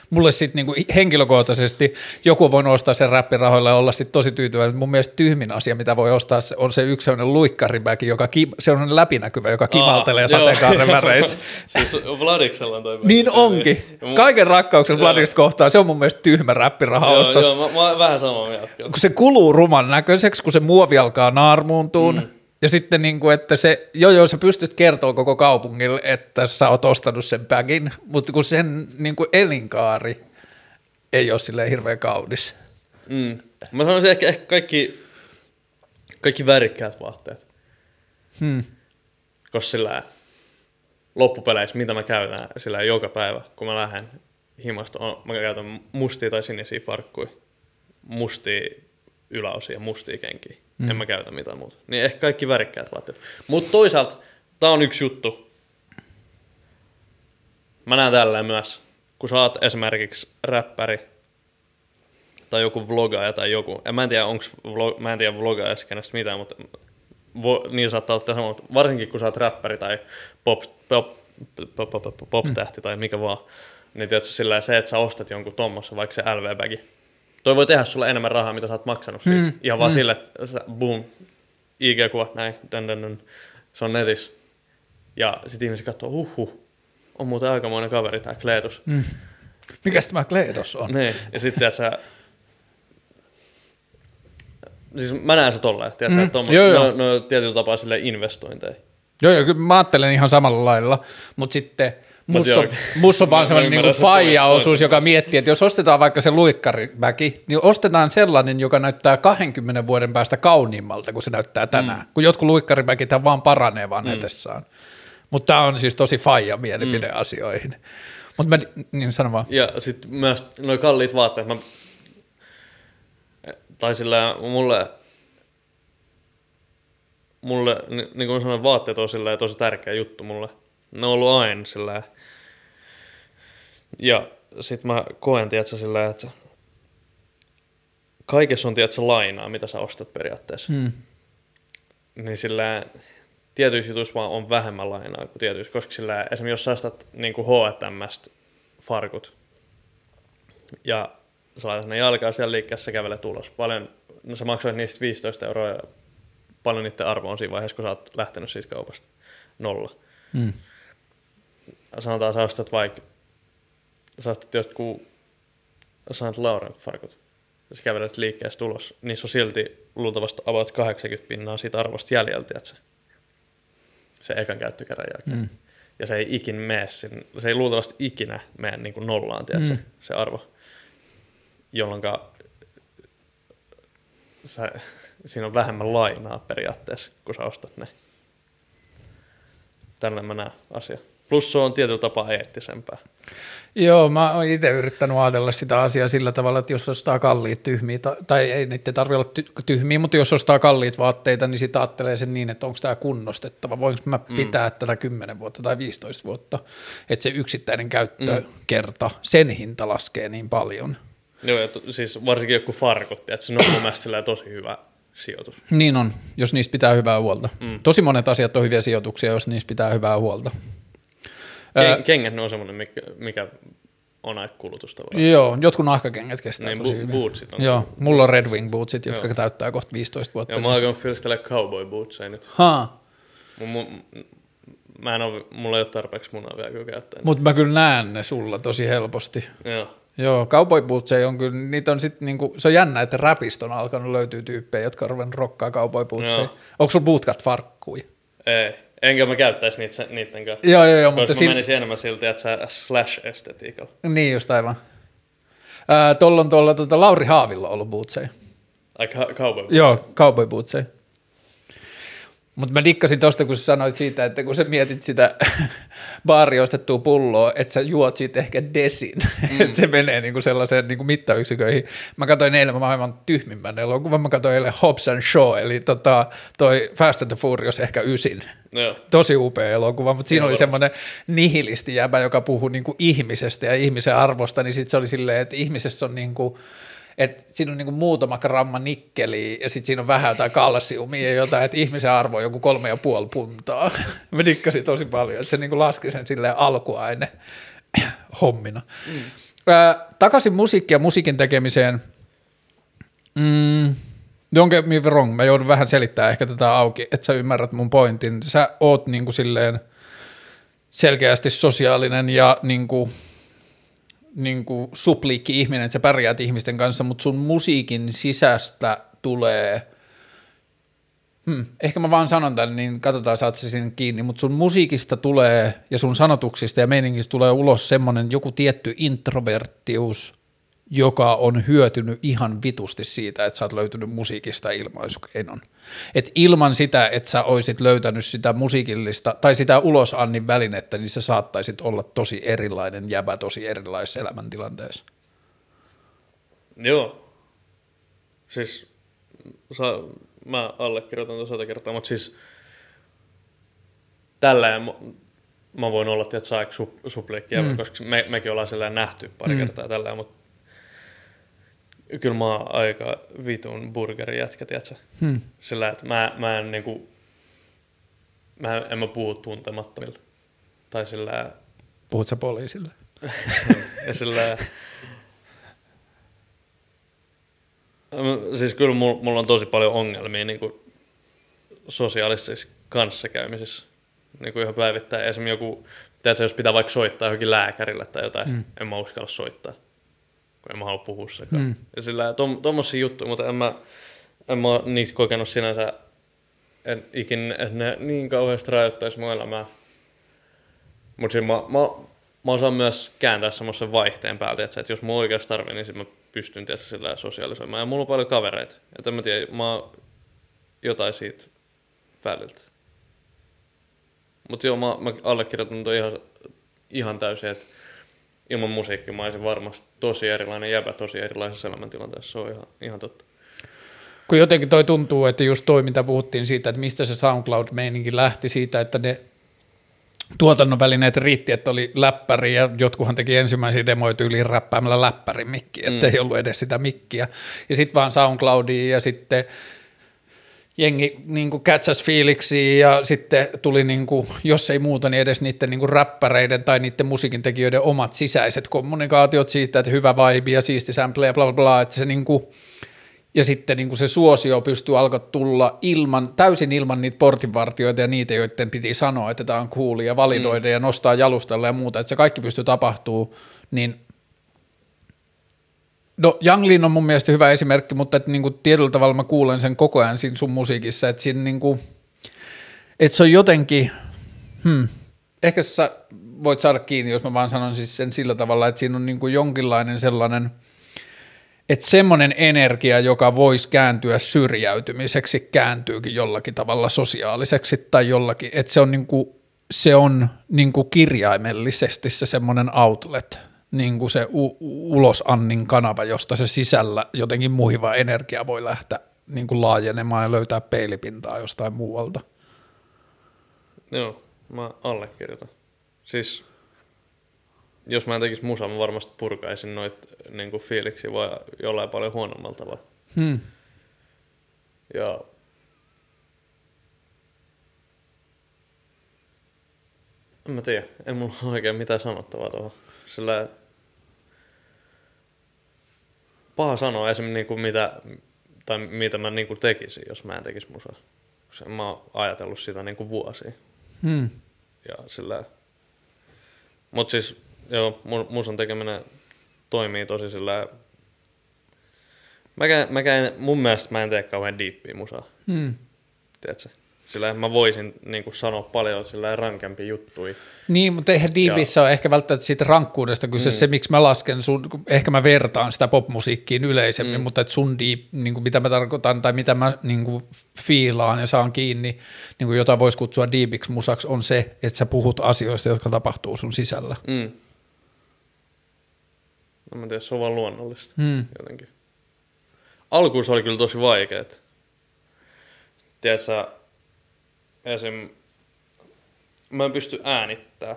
Mulle sitten niin henkilökohtaisesti joku voi ostaa sen räppirahoilla ja olla sitten tosi tyytyväinen. Mun mielestä tyhmin asia, mitä voi ostaa, on se yksi sellainen luikkaripäki, joka se on läpinäkyvä, joka kimaltelee Aa, sateenkaaren väreissä. siis Vladiksella on toi. Niin onkin. Ja mu- Kaiken rakkauksen Joo. Vladista kohtaan, se on mun mielestä tyhmä räppirahaostos. Joo, joo, mä, mä vähän samaa mieltä. kun se kuluu ruman näköiseksi, kun se muovi alkaa naarmuuntuun, mm. Ja sitten niin kuin, että se, joo joo, sä pystyt kertoa koko kaupungille, että sä oot ostanut sen bagin, mutta kun sen niin kuin elinkaari ei ole silleen hirveän kaunis. Mm. Mä sanoisin ehkä, ehkä kaikki, kaikki värikkäät vaatteet. Hmm. Koska sillä loppupeleissä, mitä mä käytän sillä joka päivä, kun mä lähden himasta, on, mä käytän mustia tai sinisiä farkkuja, mustia yläosia ja mustia kenkiä. Mm. En mä käytä mitään muuta. Niin ehkä kaikki värikkäät vaatteet. Mutta toisaalta, tää on yksi juttu. Mä näen tälleen myös, kun sä oot esimerkiksi räppäri, tai joku vlogaaja tai joku. En, mä en tiedä, onks vlog, mä en tiedä vlogaajasta kenestä mitään, mutta vo, niin saattaa ottaa sama, mutta varsinkin kun sä oot räppäri tai pop, pop, pop, pop, pop, pop tähti tai mikä vaan, niin tiedätkö, sillä se, että sä ostat jonkun tommossa, vaikka se LV-bagi, toi voi tehdä sulle enemmän rahaa, mitä sä oot maksanut siitä. Mm. Ihan vaan mm. sille, että sä, boom, IG-kuva, näin, dun, dun, dun, se on netissä. Ja sit ihmiset katsoo, huhhuh, on muuten aikamoinen kaveri tää Kleetus. Mm. Mikäs tämä Kleedos on? Niin, ja sitten että sä... Siis mä näen se tolleen, tiedätkö, Mm, mm, että joo, joo. no, no, tietyllä tapaa sille investointeja. Joo, joo, kyllä mä ajattelen ihan samalla lailla, mutta sitten Musta on, musta on vaan sellainen niin faija-osuus, joka miettii, että jos ostetaan vaikka se luikkariväki, niin ostetaan sellainen, joka näyttää 20 vuoden päästä kauniimmalta kuin se näyttää tänään. Mm. Kun jotkut luikkariväkit vaan paranee vaan mm. Mutta tämä on siis tosi faija mielipide mm. asioihin. Mutta mä, niin sano vaan. Ja sitten myös nuo kalliit vaatteet, mä... Tai sillä mulle... Mulle, ni- niin kuin sanoin, vaatteet on sillä tosi tärkeä juttu mulle. Ne on ollut aina sillä Ja sit mä koen, tiedätkö, sillä että kaikessa on, tiedätkö, lainaa, mitä sä ostat periaatteessa. Mm. Niin sillä tietyissä jutuissa vaan on vähemmän lainaa kuin tietyissä, koska sillä esimerkiksi jos sä ostat niin H&Mstä farkut ja sä laitat ne jalkaa siellä liikkeessä, sä kävelet ulos. Paljon, no sä maksoit niistä 15 euroa ja paljon niiden arvo on siinä vaiheessa, kun sä oot lähtenyt siitä kaupasta. Nolla. Mm. Sanotaan sä ostat vaikka, sä ostat jotkut St. Laurent farkut ja sä kävelet liikkeestä ulos, niissä on silti luultavasti about 80 pinnaa siitä arvosta jäljellä, tiedätkö? Se ekan käyttökerran jälkeen. Mm. Ja se ei ikin mene sinne, se ei luultavasti ikinä mene niin kuin nollaan, tiedätkö, Mm. se arvo. Jolloin sä, siinä on vähemmän lainaa periaatteessa, kun sä ostat ne. Tällä mä näen asia. Plus se on tietyllä tapaa eettisempää. Joo, mä oon itse yrittänyt ajatella sitä asiaa sillä tavalla, että jos ostaa kalliit tyhmiä, ta- tai ei niitä tarvitse olla ty- tyhmiä, mutta jos ostaa kalliit vaatteita, niin sitä ajattelee sen niin, että onko tämä kunnostettava, voinko mä pitää tätä 10 vuotta tai 15 vuotta, että se yksittäinen käyttökerta, sen hinta laskee niin paljon. Joo, ja to, siis varsinkin joku farkut, että se on mun mielestä tosi hyvä sijoitus. Niin on, jos niistä pitää hyvää huolta. Mm. Tosi monet asiat on hyviä sijoituksia, jos niistä pitää hyvää huolta. Ken, kengät ne on semmoinen, mikä, mikä on aika kulutusta. Joo, jotkut nahkakengät kestää Niin, tosi bu- hyvin. bootsit on. Joo, mulla on Red Wing bootsit, jotka Joo. täyttää kohta 15 vuotta. Ja mä oon fiilistellä cowboy bootseja nyt. Haa, Mun, mun, mä en oo, mulla ei ole tarpeeksi munaa vielä kyllä käyttää. mutta mä kyllä näen ne sulla tosi helposti. Joo. Joo, cowboy bootseja on kyllä, niitä on sit niinku, se on jännä, että rapista on alkanut löytyä tyyppejä, jotka on ruvennut rokkaa cowboy bootseja. Joo. Onko sulla bootcut farkkuja? Ei. Enkä mä käyttäisi niitä, niitten kanssa. Joo, joo, joo, mutta mä sin... menisin enemmän siltä, että sä slash-estetiikalla. niin just aivan. Tuolla on tuolla tota, Lauri Haavilla ollut bootseja. Ai ca- cowboy. Joo, cowboy bootseja. Mutta mä dikkasin tosta, kun sä sanoit siitä, että kun sä mietit sitä baari ostettua pulloa, että sä juot siitä ehkä desin, mm. että se menee niinku sellaiseen niinku mittayksiköihin. Mä katsoin eilen maailman tyhmimmän elokuvan, mä katsoin eilen Hobbs and Shaw, eli tota, toi Fast and the Furious ehkä ysin. Joo. Tosi upea elokuva, mutta siinä Joo, oli semmoinen nihilisti jäbä, joka puhui niinku ihmisestä ja ihmisen arvosta, niin sitten se oli silleen, että ihmisessä on niinku, että siinä on niinku muutama gramma nikkeliä ja sitten siinä on vähän jotain kalsiumia ja jotain, että ihmisen arvo on joku kolme ja puoli puntaa. Mä dikkasin tosi paljon, että se niinku laski sen silleen alkuaine hommina. Mm. Ö, takaisin musiikki ja musiikin tekemiseen. Mm, don't get me wrong, mä joudun vähän selittämään ehkä tätä auki, että sä ymmärrät mun pointin. Sä oot niinku silleen selkeästi sosiaalinen ja niinku, niinku supliikki ihminen, että sä pärjäät ihmisten kanssa, mutta sun musiikin sisästä tulee, hmm, ehkä mä vaan sanon tämän, niin katsotaan saat se sinne kiinni, mutta sun musiikista tulee ja sun sanotuksista ja meiningistä tulee ulos semmoinen joku tietty introverttius, joka on hyötynyt ihan vitusti siitä, että sä oot löytynyt musiikista ilmaisukeinon. Et ilman sitä, että sä oisit löytänyt sitä musiikillista tai sitä ulosannin välinettä, niin sä saattaisit olla tosi erilainen jäbä tosi erilaisessa elämäntilanteessa. Joo. Siis sa, mä allekirjoitan tuon sata kertaa, mutta siis tälleen mä, mä voin olla, että sup, supliikkia, mm. koska me, mekin ollaan sellainen nähty pari mm. kertaa tällä, mutta kyllä mä oon aika vitun burgerijätkä, tiedätkö? Hmm. Sillä, että mä, mä en niinku, mä en, en mä puhu tuntemattomille. Tai sillä, Puhut sä poliisille? ja sillä... Siis kyllä mulla, mulla on tosi paljon ongelmia niin kuin sosiaalisessa kanssakäymisessä. Niin kuin ihan päivittäin. Esimerkiksi joku, tiedätkö, jos pitää vaikka soittaa johonkin lääkärille tai jotain, Mm. en mä uskalla soittaa. Kun en mä halua puhua sekaan. Mm. Ja sillä tom, tommosia juttuja, mutta en mä, en mä niitä kokenut sinänsä, en ikin, että ne niin kauheasti rajoittaisi mun elämää. Mutta siis mä, mä, mä osaan myös kääntää semmoisen vaihteen päältä, että, että jos mä oikeasti tarvitsen, niin sit mä pystyn tietysti sillä sosiaalisoimaan. Ja mulla on paljon kavereita. En mä tiedä, mä oon jotain siitä väliltä. Mutta joo, mä, mä allekirjoitan toi ihan, ihan täysin, että ilman musiikkia mä olisin varmasti tosi erilainen jäbä tosi erilaisessa elämäntilanteessa. Se on ihan, ihan totta. Kun jotenkin toi tuntuu, että just toi, mitä puhuttiin siitä, että mistä se SoundCloud-meininki lähti siitä, että ne tuotannon välineet riitti, että oli läppäri ja jotkuhan teki ensimmäisiä demoja tyyliin räppäämällä läppärin mikki, että Mm. ei ollut edes sitä mikkiä. Ja sitten vaan SoundCloudia ja sitten jengi niin kuin catchas fiiliksiä ja sitten tuli, niin kuin, jos ei muuta, niin edes niiden niin kuin räppäreiden tai niiden musiikintekijöiden omat sisäiset kommunikaatiot siitä, että hyvä vibe ja siisti sample ja bla bla bla, että se niin kuin, ja sitten niin kuin se suosio pystyy alkaa tulla ilman, täysin ilman niitä portinvartioita ja niitä, joiden piti sanoa, että tämä on cool ja validoida mm. ja nostaa jalustalle ja muuta, että se kaikki pystyy tapahtuu, niin No Lean on mun mielestä hyvä esimerkki, mutta että niin kuin tietyllä tavalla mä kuulen sen koko ajan siinä sun musiikissa, että, siinä niin kuin, että se on jotenkin, hmm, ehkä sä voit saada kiinni, jos mä vaan sanon siis sen sillä tavalla, että siinä on niin kuin jonkinlainen sellainen, että semmoinen energia, joka voisi kääntyä syrjäytymiseksi, kääntyykin jollakin tavalla sosiaaliseksi tai jollakin, että se on, niin kuin, se on niin kuin kirjaimellisesti se semmoinen outlet, niin kuin se u- ulosannin kanava, josta se sisällä jotenkin muiva energia voi lähteä niin kuin laajenemaan ja löytää peilipintaa jostain muualta. Joo, mä allekirjoitan. Siis, jos mä en tekisi musaa, mä varmasti purkaisin noit niinku fiiliksi vai jollain paljon huonommalla tavalla. Hmm. Ja en mä tiedä, en mulla ole oikein mitään sanottavaa tuohon. Sillä paha sanoa esimerkiksi niinku mitä, tai mitä mä niinku tekisin, jos mä en tekisi musaa. Se, mä oon ajatellut sitä niinku vuosia. Hmm. Ja sillä... Mut siis, joo, mu- musan tekeminen toimii tosi sillä... Mäkään, mäkään, mun mielestä mä en tee kauhean diippiä musaa, Hmm. tiedätkö? Sillä mä voisin niin kuin sanoa paljon sillä rankempi juttui. Niin, mutta eihän Deepissä ole ehkä välttämättä siitä rankkuudesta kyse mm. se, miksi mä lasken sun, ehkä mä vertaan sitä popmusiikkiin yleisemmin, mm. mutta että sun deep, niin kuin mitä mä tarkoitan tai mitä mä niin kuin fiilaan ja saan kiinni, niin kuin jota voisi kutsua deepiksi musaksi, on se, että sä puhut asioista, jotka tapahtuu sun sisällä. Mm. No mä en tiedä, se on vaan luonnollista Mm. jotenkin. Alkuun se oli kyllä tosi vaikeet. Tiedätkö, esim. Mä en pysty äänittää,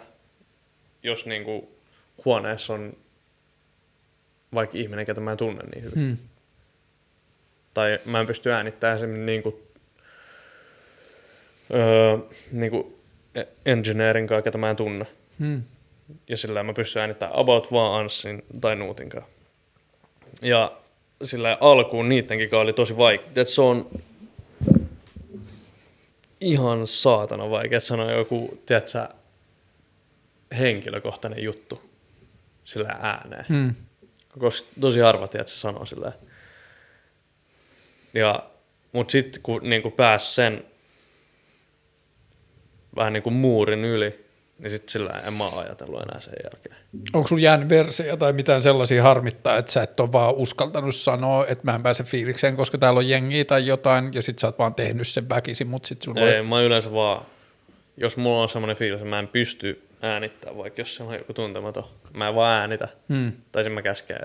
jos niinku huoneessa on vaikka ihminen, ketä mä en tunne niin hyvin. Mm. Tai mä en pysty äänittämään esimerkiksi niinku, öö, niinku engineerin kanssa, ketä mä en tunne. Mm. Ja sillä mä pystyn äänittämään about vaan Anssin tai Nuutin kanssa. Ja sillä alkuun niittenkin kanssa oli tosi vaikea. Se on ihan saatana vaikea sanoa joku, tiedätkö, henkilökohtainen juttu sillä ääneen. Mm. Koska tosi harva, tiedätkö, sanoo sillä. Ja, mut sitten kun niinku pääs sen vähän niinku muurin yli, niin sitten sillä en mä ajatellut enää sen jälkeen. Onko sun jäänyt versiä tai mitään sellaisia harmittaa, että sä et ole vaan uskaltanut sanoa, että mä en pääse fiilikseen, koska täällä on jengiä tai jotain, ja sit sä oot vaan tehnyt sen väkisin, mutta sit sulla Ei, ei. mä yleensä vaan, jos mulla on semmoinen fiilis, että mä en pysty äänittämään, vaikka jos se on joku tuntematon, mä en vaan äänitä. Hmm. Tai sitten mä käskee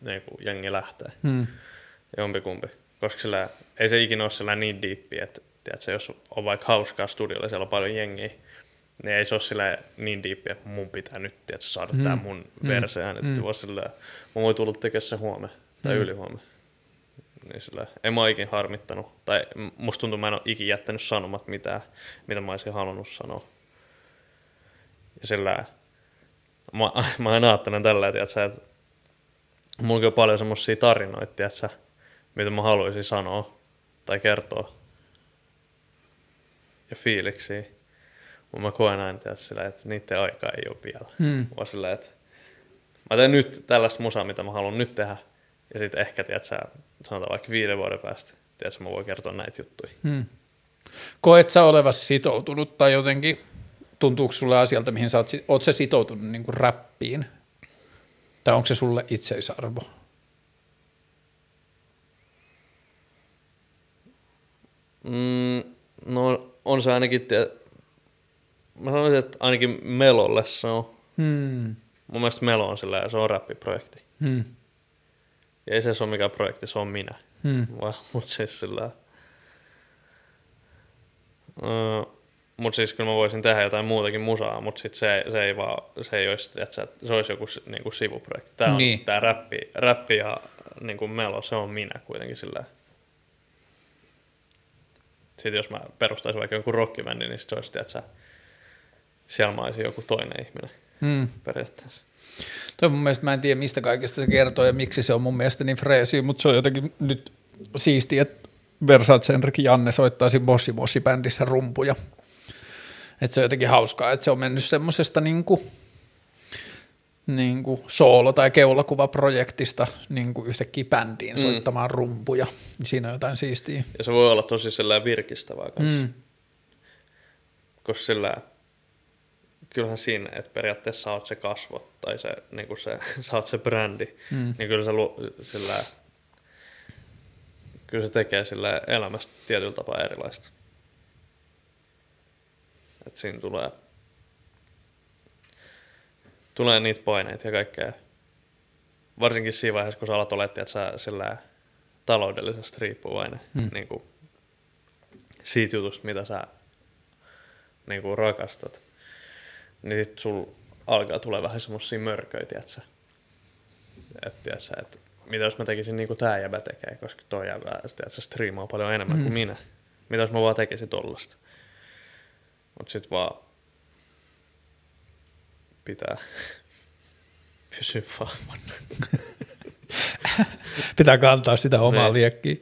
niin kuin jengi lähtee. Hmm. Jompikumpi. Koska sillä, ei se ikinä ole sellainen niin diippi, että tiedätkö, jos on vaikka hauskaa studiolla siellä on paljon jengiä, niin ei se ole sillä niin diippi, että mun pitää nyt tiedätkö, saada mm. tämä mun Mm. versio äänitetty, Mm. vaan sillä, mä voin tulla tekemään se huomenna tai Mm. ylihuomenna. Niin sillä, en mä ole ikin harmittanut, tai musta tuntuu, mä en ole ikin jättänyt sanomat mitään, mitä mä olisin halunnut sanoa. Ja sillä, mä, mä aina ajattelen tällä, tiedätkö, että mulla on paljon semmosia tarinoita, tiedätkö, mitä mä haluaisin sanoa tai kertoa. Ja fiiliksiä. Mutta mä koen aina tiedätkö, sillä, että niiden aika ei ole vielä. Hmm. Vaan sillä, että mä teen nyt tällaista musaa, mitä mä haluan nyt tehdä. Ja sitten ehkä, tiedätkö, sanotaan vaikka viiden vuoden päästä, tiedätkö, mä voin kertoa näitä juttuja. Hmm. Koet sä olevasi sitoutunut tai jotenkin, tuntuuko sulle asialta, mihin sä oot, oot sä sitoutunut niin kuin räppiin? Tai onko se sulle itseisarvo? Mm, no on se ainakin, tie... mä sanoisin, että ainakin Melolle se on. Hmm. Mun mielestä Melo on sillä se on räppiprojekti. Hmm. Ja ei se ole mikään projekti, se on minä. Hmm. Vaan, mut siis sillä... Öö, mut siis kyllä mä voisin tehdä jotain muutakin musaa, mut sit se, se ei vaan, se ei olisi, että se olisi joku niinku sivuprojekti. Tää on Niin. tää räppi, räppi ja niinku melo, se on minä kuitenkin sillä. Sitten jos mä perustaisin vaikka jonkun rockibändin, niin sit se olisi, että siellä mä olisin joku toinen ihminen Hmm. periaatteessa. Toi mun mielestä mä en tiedä mistä kaikesta se kertoo ja miksi se on mun mielestä niin freesi, mutta se on jotenkin nyt siistiä, että Versace Henrik Janne soittaa siinä Moshi Moshi bändissä rumpuja. Että se on jotenkin hauskaa, että se on mennyt semmosesta niinku, niinku soolo- tai keulakuvaprojektista niinku yhtäkkiä bändiin Mm. soittamaan rumpuja. Siinä on jotain siistiä. Ja se voi olla tosi sellainen virkistävää kanssa. Mm. koska sillä kyllähän siinä, että periaatteessa sä oot se kasvot tai se, niin kuin se, sä oot se brändi, Mm. niin kyllä se, lu, sillä, kyllä se tekee sillä elämästä tietyllä tapaa erilaista. että siinä tulee, tulee niitä paineita ja kaikkea. Varsinkin siinä vaiheessa, kun sä alat oletti, että sä sillä taloudellisesti riippuvainen Hmm. niin kuin siitä jutusta, mitä sä niin kuin rakastat. Niin sit sul alkaa tulee vähän semmosia mörköjä, tiiätsä. Et, tiiätsä, et mitä jos mä tekisin niin kuin tää jäbä tekee, koska toi jäbä tiiätsä, striimaa paljon enemmän mm. kuin minä. Mitä jos mä vaan tekisin tollasta. Mut sit vaan pitää pysyä vahvana. Pitää kantaa sitä omaa Niin. liekkiä.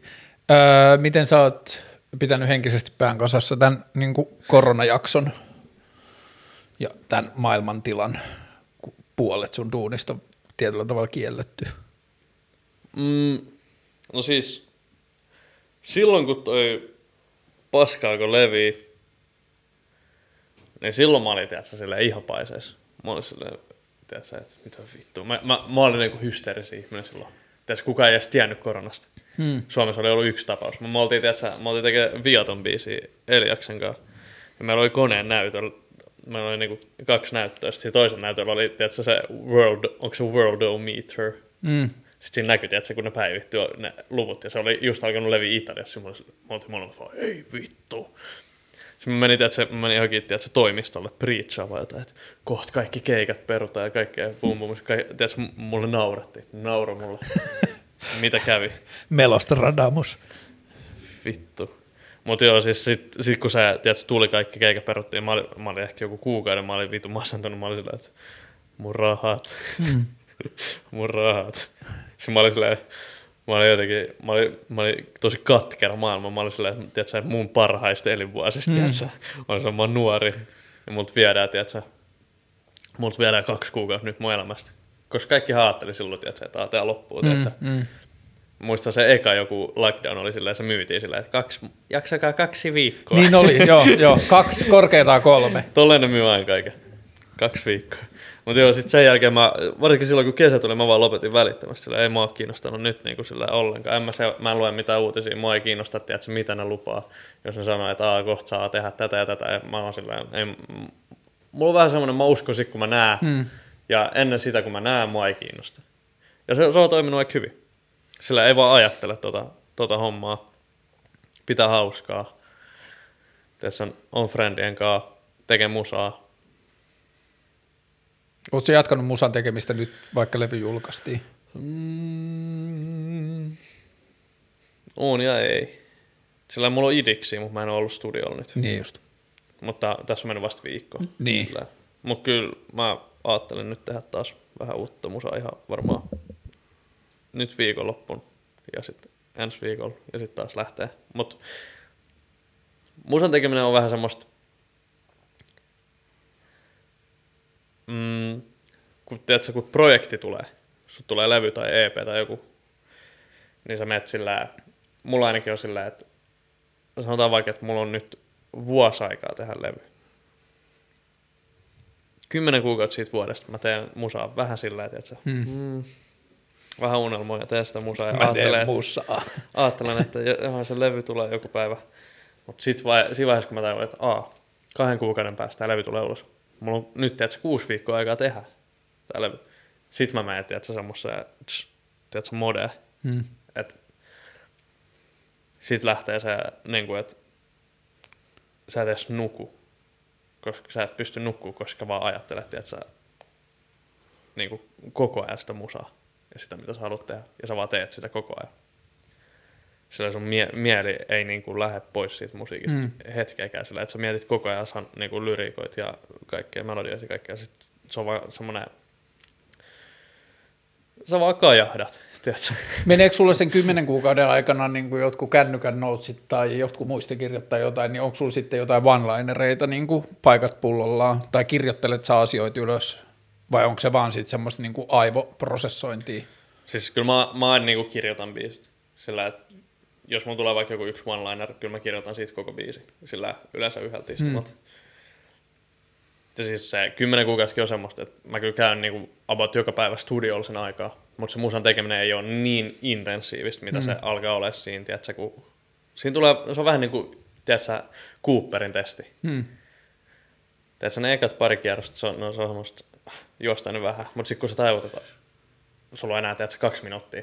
Öö, miten sä oot pitänyt henkisesti pään kasassa tämän niin koronajakson ja tämän maailmantilan, puolet sun duunista tietyllä tavalla kielletty? Mm, no siis, silloin kun toi paska alkoi levii, niin silloin mä olin, tiedätkö, silleen ihan paiseessa. Mä olin silleen, tiedätkö, että mitä vittua. Mä, mä, mä olin niinku hysteerisi ihminen silloin. Tiedätkö, kukaan ei edes tiennyt koronasta. Hmm. Suomessa oli ollut yksi tapaus. Me oltiin, tiedätkö, me oltiin tekemään Viaton biisiä Eliaksen kanssa. Ja meillä oli koneen näytöllä. Meillä oli niinku kaksi näyttöä. Sitten toisen näytöllä oli, tiedätkö, se World, onko se Worldometer? Mm. Sitten siinä näkyi, että kun ne päivittyy ne luvut, ja se oli just alkanut leviä Italiassa, ja mä oltiin molemmat vaan, ei vittu. Sitten mä menin, se, mä menin johonkin että se toimistolle preachaamaan jotain, että kohta kaikki keikat perutaan ja kaikkea bum bum. Tiedätkö, mulle nauratti, nauro mulle. Mitä kävi? Melosta radamus. Vittu. Mutta joo, siis sit, sit kun se tiedätkö, tuli kaikki keikat peruttiin, mä olin, mä olin ehkä joku kuukauden, mä olin vitu masentunut, mä olin sillä, että mun rahat, Mm. mun rahat. Sitten mä olin silleen, mä olin jotenkin, mä olin, mä olin tosi katkera maailma, mä olin silleen, että tiedätkö, mun parhaista elinvuosista, Mm. tiedätkö, on se, mä oon nuori, ja multa viedään, tiedätkö, multa viedään kaksi kuukautta nyt mun elämästä. Koska kaikki ajatteli silloin, tiedätkö, että tää loppuu, tiedätkö. Mm. Mm. Muistan se eka joku lockdown oli silleen, se myytiin silleen, että kaksi, jaksakaa kaksi viikkoa. Niin oli, joo, joo. Kaksi, korkeintaan kolme. Tolleen ne myy aina kaiken. Kaksi viikkoa. Mutta joo, sitten sen jälkeen mä, varsinkin silloin kun kesä tuli, mä vaan lopetin välittömästi. Sillä ei mua kiinnostanut nyt niin kuin sillä ollenkaan. En mä, se, mä en lue mitään uutisia, mua ei kiinnosta, tiedätkö, mitä ne lupaa. Jos ne sanoo, että Aa, kohta saa tehdä tätä ja tätä, ja mä oon sillä ei, mulla on vähän semmoinen, mä uskon sit, kun mä näen. Mm. Ja ennen sitä, kun mä näen, mua ei kiinnosta. Ja se, se on toiminut aika hyvin. Sillä ei vaan ajattele tota, tota hommaa. Pitää hauskaa. Tässä on, on friendien kanssa, tekee musaa. Oletko jatkanut musan tekemistä nyt, vaikka levy julkaistiin? Mm, on ja ei. Sillä mulla on idiksi, mutta mä en ole ollut studiolla nyt. Niin just. Mutta tässä on mennyt vasta viikko. Niin. Sillä. Mutta kyllä mä ajattelin nyt tehdä taas vähän uutta musaa ihan varmaan nyt viikonloppun ja sitten ensi viikolla ja sitten taas lähtee. Mutta musan tekeminen on vähän semmoista, mm, kun, tiedätkö, kun projekti tulee, sut tulee levy tai EP tai joku, niin sä menet sillä, mulla ainakin on sillä, että sanotaan vaikka, että mulla on nyt vuosi aikaa tehdä levy. Kymmenen kuukautta siitä vuodesta mä teen musaa vähän sillä, että Hmm. mm, vähän unelmoja, sitä musaa ja Mä ajattelen, musaa. ajattelen, että johon se levy tulee joku päivä. Mutta sit vai, siinä vaiheessa, kun mä tajuin, että aa, kahden kuukauden päästä tämä levy tulee ulos. Mulla on nyt, tiedätkö, kuusi viikkoa aikaa tehdä tämä levy. Sitten mä menen, tiedätkö, semmoiseen, tiedätkö, modeen. Mm. Et sit lähtee se, niin kuin, että sä et edes nuku, koska sä et pysty nukkuu, koska vaan ajattelet, että sä niin kuin, koko ajan sitä musaa ja sitä, mitä sä haluat tehdä, ja sä vaan teet sitä koko ajan. Sillä sun mie- mieli ei niin kuin, lähde pois siitä musiikista Mm. hetkeäkään, sillä että sä mietit koko ajan san, niin kuin, lyriikoit ja kaikkea melodioita ja kaikkea, sit se on vaan semmoinen, sä vaan kajahdat, tiedätkö? Meneekö sulle sen kymmenen kuukauden aikana niin kuin jotkut kännykän notesit tai jotkut muistikirjat tai jotain, niin onko sulla sitten jotain one-linereita niin kuin paikat pullollaan, tai kirjoittelet sä asioita ylös, vai onko se vaan sitten semmoista niin kuin aivoprosessointia? Siis kyllä mä, mä aina niinku kirjoitan biisit. Sillä, että jos mulla tulee vaikka joku yksi one-liner, kyllä mä kirjoitan siitä koko biisi. Sillä yleensä yhdeltä istumalta. Hmm. Ja siis se kymmenen kuukauttakin on semmoista, että mä kyllä käyn niinku about joka päivä studiolla sen aikaa. Mutta se musan tekeminen ei ole niin intensiivistä, mitä hmm. se alkaa olla siinä, tiedätkö, kun... Siinä tulee, se on vähän niin kuin, tiedätkö, Cooperin testi. Hmm. Tiedätkö, ne ekat pari kierrosta, se on, no, se on semmoista, juostaa nyt vähän, mutta sitten kun sä tajut, että sulla on enää tiedätkö, kaksi minuuttia,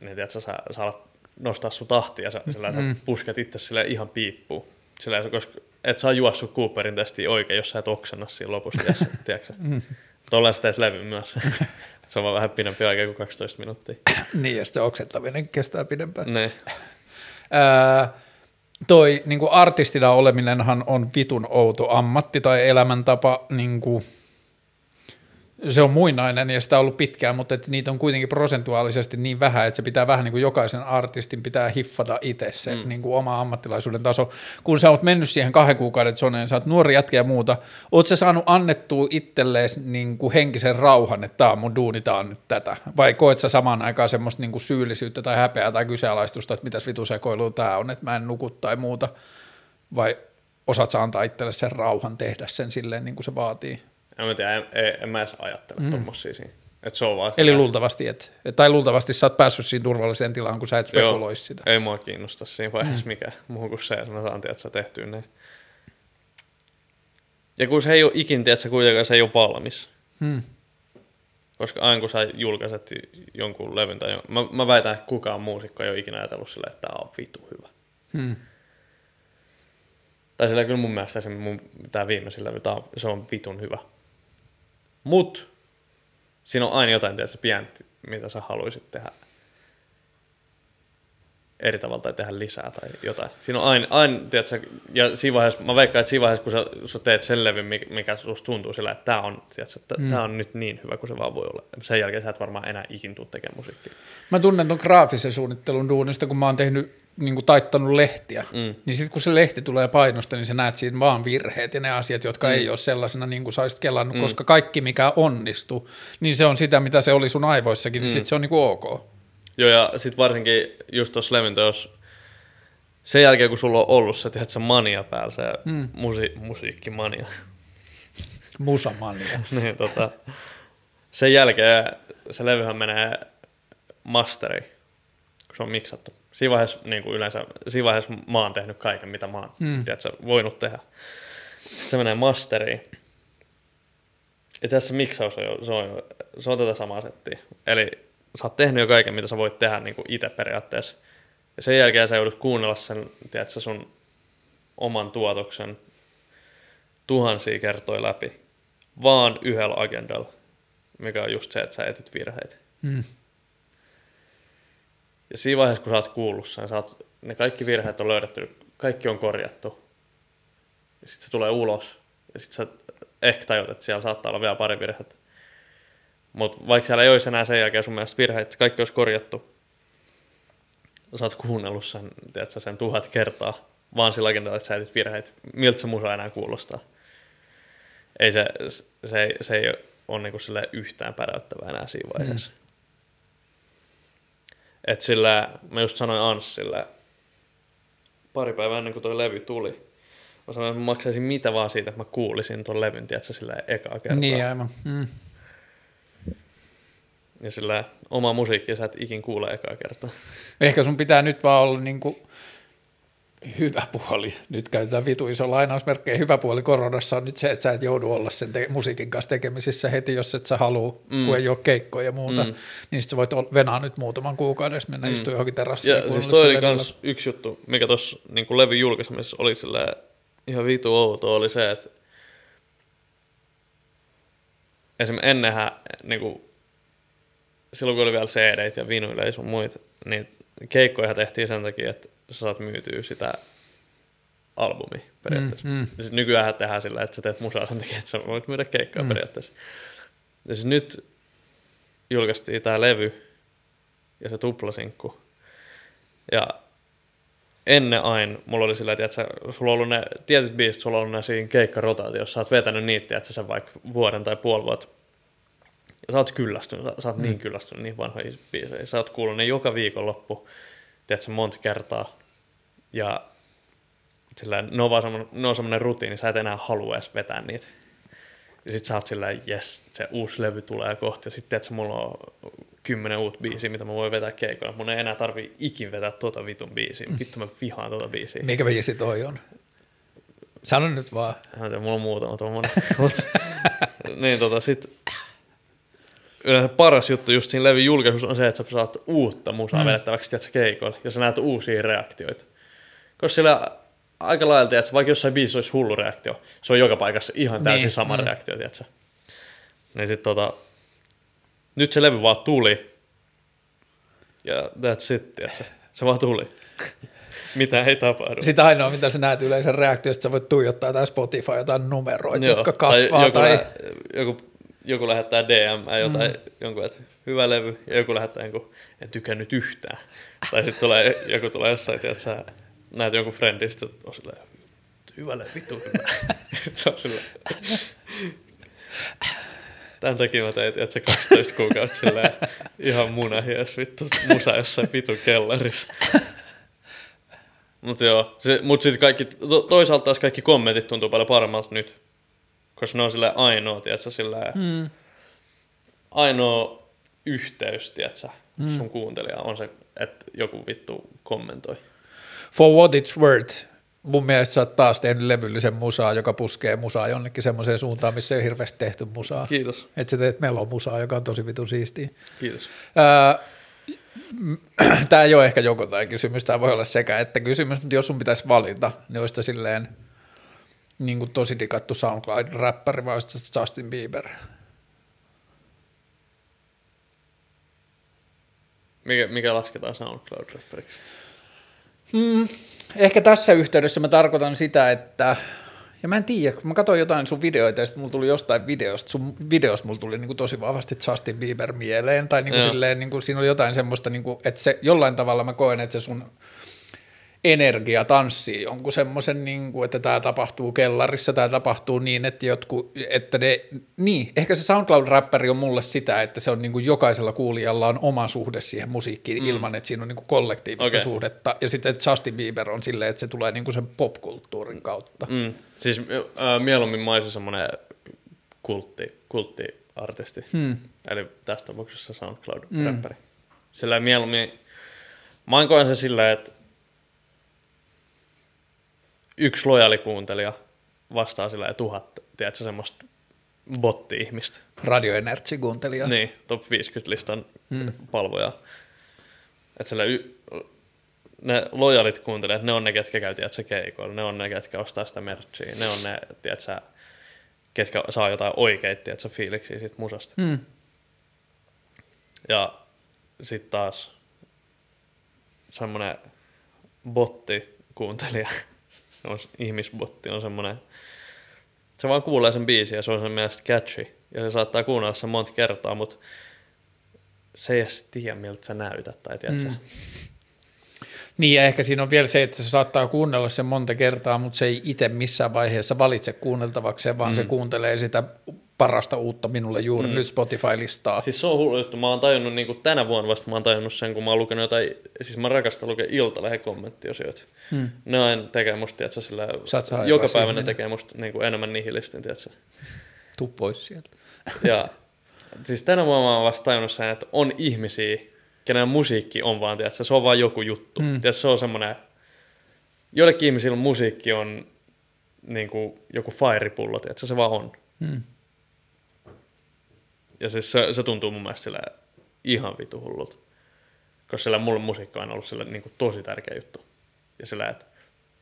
niin tiedätkö, sä, sä alat nostaa sun tahtia ja sä, sillä Mm. sä pusket itse sille ihan piippuun. Sillä, koska et saa juossut Cooperin testiin oikein, jos sä et oksenna siinä lopussa, tiedätkö? Mm. Tolleen sä teet levyn myös. se on vaan vähän pidempi aika kuin 12 minuuttia. Niin, ja sitten oksentaminen kestää pidempään. Ne. Ää, toi niin kuin artistina oleminenhan on vitun outo ammatti tai elämäntapa, niin kuin, Se on muinainen ja sitä on ollut pitkään, mutta että niitä on kuitenkin prosentuaalisesti niin vähän, että se pitää vähän niin kuin jokaisen artistin pitää hiffata itse se mm. niin kuin oma ammattilaisuuden taso. Kun sä oot mennyt siihen kahden kuukauden zoneen, sä oot nuori jätkä ja muuta, oot sä saanut annettua itselleen niin kuin henkisen rauhan, että tämä on mun duuni, tää on nyt tätä? Vai koet sä samaan aikaan semmoista niin kuin syyllisyyttä tai häpeää tai kyseenalaistusta, että mitäs vitusekoilua tämä on, että mä en nuku tai muuta? Vai osaat sä antaa itselle sen rauhan tehdä sen silleen niin kuin se vaatii? En mä tiedä, en, en, en mä edes ajattele mm. tommosia siinä. Et se on vaan Eli luultavasti, et, tai luultavasti sä oot päässyt siinä turvalliseen tilaan, kun sä et spekuloisi sitä. Ei mua kiinnosta siinä vaiheessa mm. mikä muu kuin se, että mä saan tiedä, tehtyä ne. Ja kun se ei ole ikin, tiedät, kuitenkaan se ei ole valmis. Hmm. Koska aina kun sä julkaiset jonkun levyn tai jonkun, mä, mä väitän, että kukaan muusikko ei ole ikinä ajatellut silleen, että tämä on vitu hyvä. Hmm. Tai sillä kyllä mun mielestä se mun, tää viimeisin levy, tää on, se on vitun hyvä. Mut siinä on aina jotain, tiedätkö, pientä, mitä sä haluaisit tehdä eri tavalla tai tehdä lisää tai jotain. Siinä on aina, aina tiedätkö, ja siinä vaiheessa, mä veikkaan, että siinä vaiheessa, kun sä, sä teet sen levyn, mikä susta tuntuu sillä, että tämä on, tiedätkö, että mm. on nyt niin hyvä kuin se vaan voi olla. Sen jälkeen sä et varmaan enää ikin tuu tekemään musiikkia. Mä tunnen ton graafisen suunnittelun duunista, kun mä oon tehnyt niin kuin taittanut lehtiä, mm. niin sitten kun se lehti tulee painosta, niin sä näet siinä vaan virheet ja ne asiat, jotka mm. ei ole sellaisena niin kuin sä olisit kelannut, mm. koska kaikki mikä onnistuu, niin se on sitä, mitä se oli sun aivoissakin, niin mm. sitten se on niin kuin ok. Joo, ja sitten varsinkin just tuossa jos sen jälkeen, kun sulla on ollut se, tiedät, se mania päällä, se mm. musi, musiikkimania. Musamania. niin, tota, sen jälkeen se levyhän menee masteriin, kun se on miksattu. Siinä vaiheessa, niin kuin yleensä, siinä vaiheessa mä oon tehnyt kaiken, mitä mä oon mm. tiedätkö, voinut tehdä. Sitten se menee masteriin. Ja tässä miksaus on jo, se on, jo, se on tätä samaa settiä. Eli sä oot tehnyt jo kaiken, mitä sä voit tehdä niin kuin itse periaatteessa. Ja sen jälkeen sä joudut kuunnella sen, tiedätkö, sun oman tuotoksen tuhansia kertoja läpi. Vaan yhdellä agendalla, mikä on just se, että sä etit virheitä. Mm. Ja siinä vaiheessa, kun sä oot kuullut sen, sä oot, ne kaikki virheet on löydetty, kaikki on korjattu. Ja sitten se tulee ulos. Ja sitten sä ehkä tajut, että siellä saattaa olla vielä pari virhettä. Mutta vaikka siellä ei olisi enää sen jälkeen sun mielestä virheitä, kaikki olisi korjattu. Sä oot kuunnellut sen, tiedätkö, sen tuhat kertaa, vaan sillä että sä etit virheitä. Miltä se musa enää kuulostaa? Ei se, se, ei, se ei ole niin sille yhtään päräyttävää enää siinä vaiheessa. Mm. Et sillä, mä just sanoin Anssille pari päivää ennen kuin toi levy tuli, mä sanoin, että mä maksaisin mitä vaan siitä, että mä kuulisin ton levyn, tiedätkö, sillä ekaa kertaa. Niin aivan. Mm. Ja sillä oma musiikki sä et ikin kuule ekaa kertaa. Ehkä sun pitää nyt vaan olla niin kuin hyvä puoli, nyt käytetään vitu iso lainausmerkkejä, hyvä puoli koronassa on nyt se, että sä et joudu olla sen te- musiikin kanssa tekemisissä heti, jos et sä halua, mm. kun ei ole keikkoja ja muuta, mm. niin sit sä voit venaa nyt muutaman kuukauden, mennä mm. istua johonkin terassiin. Ja siis toi oli kans yksi juttu, mikä tuossa niin levy julkaisemisessa oli sillä ihan vitu outo, oli se, että esimerkiksi ennenhän niin kuin, silloin kun oli vielä cd ja vinyillä ja sun muita, niin keikkoja tehtiin sen takia, että sä saat myytyä sitä albumi periaatteessa. Mm, mm. Ja sit nykyään tehdään sillä, että sä teet musaa sen takia, että sä voit myydä keikkaa mm. periaatteessa. Ja siis nyt julkaistiin tää levy ja se tuplasinkku. Ja ennen aina mulla oli sillä, että sulla on ollut ne tietyt biisit, sulla on ollut ne siinä keikkarotaatiossa, sä oot vetänyt niitä, että sä vaikka vuoden tai puoli vuotta. Ja sä oot kyllästynyt, sä, sä oot mm. niin kyllästynyt niin vanhoihin biiseihin. Sä oot kuullut ne joka viikonloppu tiedätkö, monta kertaa. Ja sillä ne on vaan semmoinen, ne on semmoinen rutiini, sä et enää halua edes vetää niitä. Ja sit sä oot silleen, jes, se uusi levy tulee kohta. Ja sit tiedätkö, mulla on kymmenen uutta biisiä, mitä mä voin vetää keikoilla. Mun ei enää tarvi ikin vetää tota vitun biisiä. Mm. Vittu mä vihaan tota biisiä. Mikä biisi toi on? Sano nyt vaan. Mä tiedä, mulla on muutama tommonen. niin tota sit yleensä paras juttu just siinä levyn julkaisussa on se, että sä saat uutta musaa mm. vedettäväksi tiedätkö, keikoilla ja sä näet uusia reaktioita. Koska sillä aika lailla, että vaikka jossain biisissä olisi hullu reaktio, se on joka paikassa ihan täysin niin. sama mm. reaktio, tiedätkö? Niin sit tota, nyt se levy vaan tuli, ja that's it, tiedätkö? Se vaan tuli. mitä ei tapahdu. Sitä ainoa, mitä sä näet yleensä reaktiosta, sä voit tuijottaa jotain Spotify, jotain numeroita, Joo, jotka kasvaa. Tai, joku, tai... joku joku lähettää DM jotain, mm. jonkun, että hyvä levy, ja joku lähettää jonkun, en tykännyt yhtään. tai sitten tulee, joku tulee jossain, että sä näet jonkun friendistä, on silleen, hyvä levy, vittu hyvä. se on silleen, Tämän takia mä tein, että se 12 kuukautta silleen ihan munahies vittu musa jossain vitun kellarissa. Mutta joo, se, mut sitten kaikki, to, toisaalta taas kaikki kommentit tuntuu paljon paremmalta nyt. Koska ne on silleen ainoa, tiedätkö, silleen, mm. ainoa yhteys, tiedätkö, mm. sun kuuntelija on se, että joku vittu kommentoi. For what it's worth, mun mielestä sä oot taas tehnyt levyllisen musaa, joka puskee musaa jonnekin semmoiseen suuntaan, missä ei ole hirveästi tehty musaa. Kiitos. Että sä teet musaa, joka on tosi vitun siistiä. Kiitos. tämä ei ole ehkä joko tai kysymys, tämä voi olla sekä että kysymys, mutta jos sun pitäisi valita, niin olisi silleen niin kuin tosi dikattu SoundCloud-räppäri vai olisi Justin Bieber? Mikä, mikä lasketaan SoundCloud-räppäriksi? Hmm, ehkä tässä yhteydessä mä tarkoitan sitä, että ja mä en tiedä, kun mä katsoin jotain sun videoita ja sitten mulla tuli jostain videosta, sun videos mulla tuli niin kuin tosi vahvasti Justin Bieber mieleen, tai niin kuin silleen, niin kuin, siinä oli jotain semmoista, niin kuin, että se jollain tavalla mä koen, että se sun energia tanssii jonkun semmoisen, niin kuin, että tämä tapahtuu kellarissa, tämä tapahtuu niin, että jotkut, että ne, niin, ehkä se SoundCloud-räppäri on mulle sitä, että se on niin kuin jokaisella kuulijalla on oma suhde siihen musiikkiin mm. ilman, että siinä on niin kuin kollektiivista okay. suhdetta, ja sitten että Justin Bieber on silleen, että se tulee niin kuin sen popkulttuurin kautta. Mm. Siis äh, mieluummin mä olisin semmoinen kultti, kulttiartisti, hmm. eli tässä tapauksessa SoundCloud-räppäri. Mm. Sillä mieluummin, mä koen se silleen, että yksi lojaali kuuntelija vastaa sillä tuhat, tiedätkö, semmoista botti-ihmistä. Radio Energy kuuntelija. Niin, top 50 listan hmm. palvoja. Että sillä y- ne lojalit kuuntelijat, ne on ne, ketkä käy, tiedätkö, keikoilla, ne on ne, ketkä ostaa sitä merchia, ne on ne, tiedätkö, ketkä saa jotain oikeita, tiedätkö, fiiliksiä siitä musasta. Hmm. Ja sitten taas semmoinen botti kuuntelija, on ihmisbotti on semmoinen, se vaan kuulee sen biisin ja se on sen mielestä catchy. Ja se saattaa kuunnella sen monta kertaa, mutta se ei edes tiedä, miltä sä näytät, tai tiedätkö? Mm. Niin, ja ehkä siinä on vielä se, että se saattaa kuunnella sen monta kertaa, mutta se ei itse missään vaiheessa valitse kuunneltavaksi, vaan mm. se kuuntelee sitä parasta uutta minulle juuri mm. nyt Spotify-listaa. Siis se on hullu juttu. Mä oon tajunnut niin kuin tänä vuonna vasta, mä oon tajunnut sen, kun mä oon lukenut jotain, siis mä rakastan lukea iltalehen kommenttiosioita. Mm. Ne aina tekee musta, tiedätkö, sillä joka päivä ne tekee musta niin kuin enemmän nihilistin, tiedätkö. Tuu pois sieltä. ja siis tänä vuonna mä oon vasta tajunnut sen, että on ihmisiä, kenen musiikki on vaan, tiedätkö, se on vaan joku juttu. Mm. Tiedätkö, se on semmoinen, joillekin ihmisillä musiikki on niin kuin joku fairipullo, tiedätkö, se vaan on. Mm. Ja siis se, se tuntuu mun mielestä sillä ihan vitu hullulta. Koska sillä mulle musiikka on ollut sillä niin kuin tosi tärkeä juttu. Ja sillä, että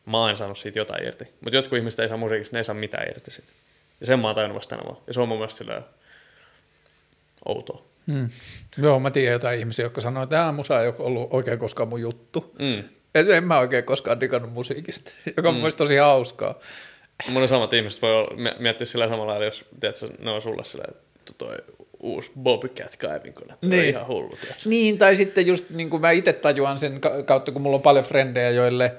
mä oon saanut siitä jotain irti. Mutta jotkut ihmiset ei saa musiikista, ne ei saa mitään irti siitä. Ja sen mä oon tajunnut vasta. Ja se on mun mielestä sillä outoa. Hmm. Joo, mä tiedän jotain ihmisiä, jotka sanoo, että tämä musa ei ole ollut oikein koskaan mun juttu. Mm. Et en mä oikein koskaan digannut musiikista, joka on mm. mun tosi hauskaa. Mun samat ihmiset voi miettiä sillä samalla lailla, jos tiedätkö, ne on sulle sillä, että toi uusi Bobcat kaivinkone. Niin. ihan hullu, tiedätkö? Niin, tai sitten just niin kuin mä itse tajuan sen kautta, kun mulla on paljon frendejä, joille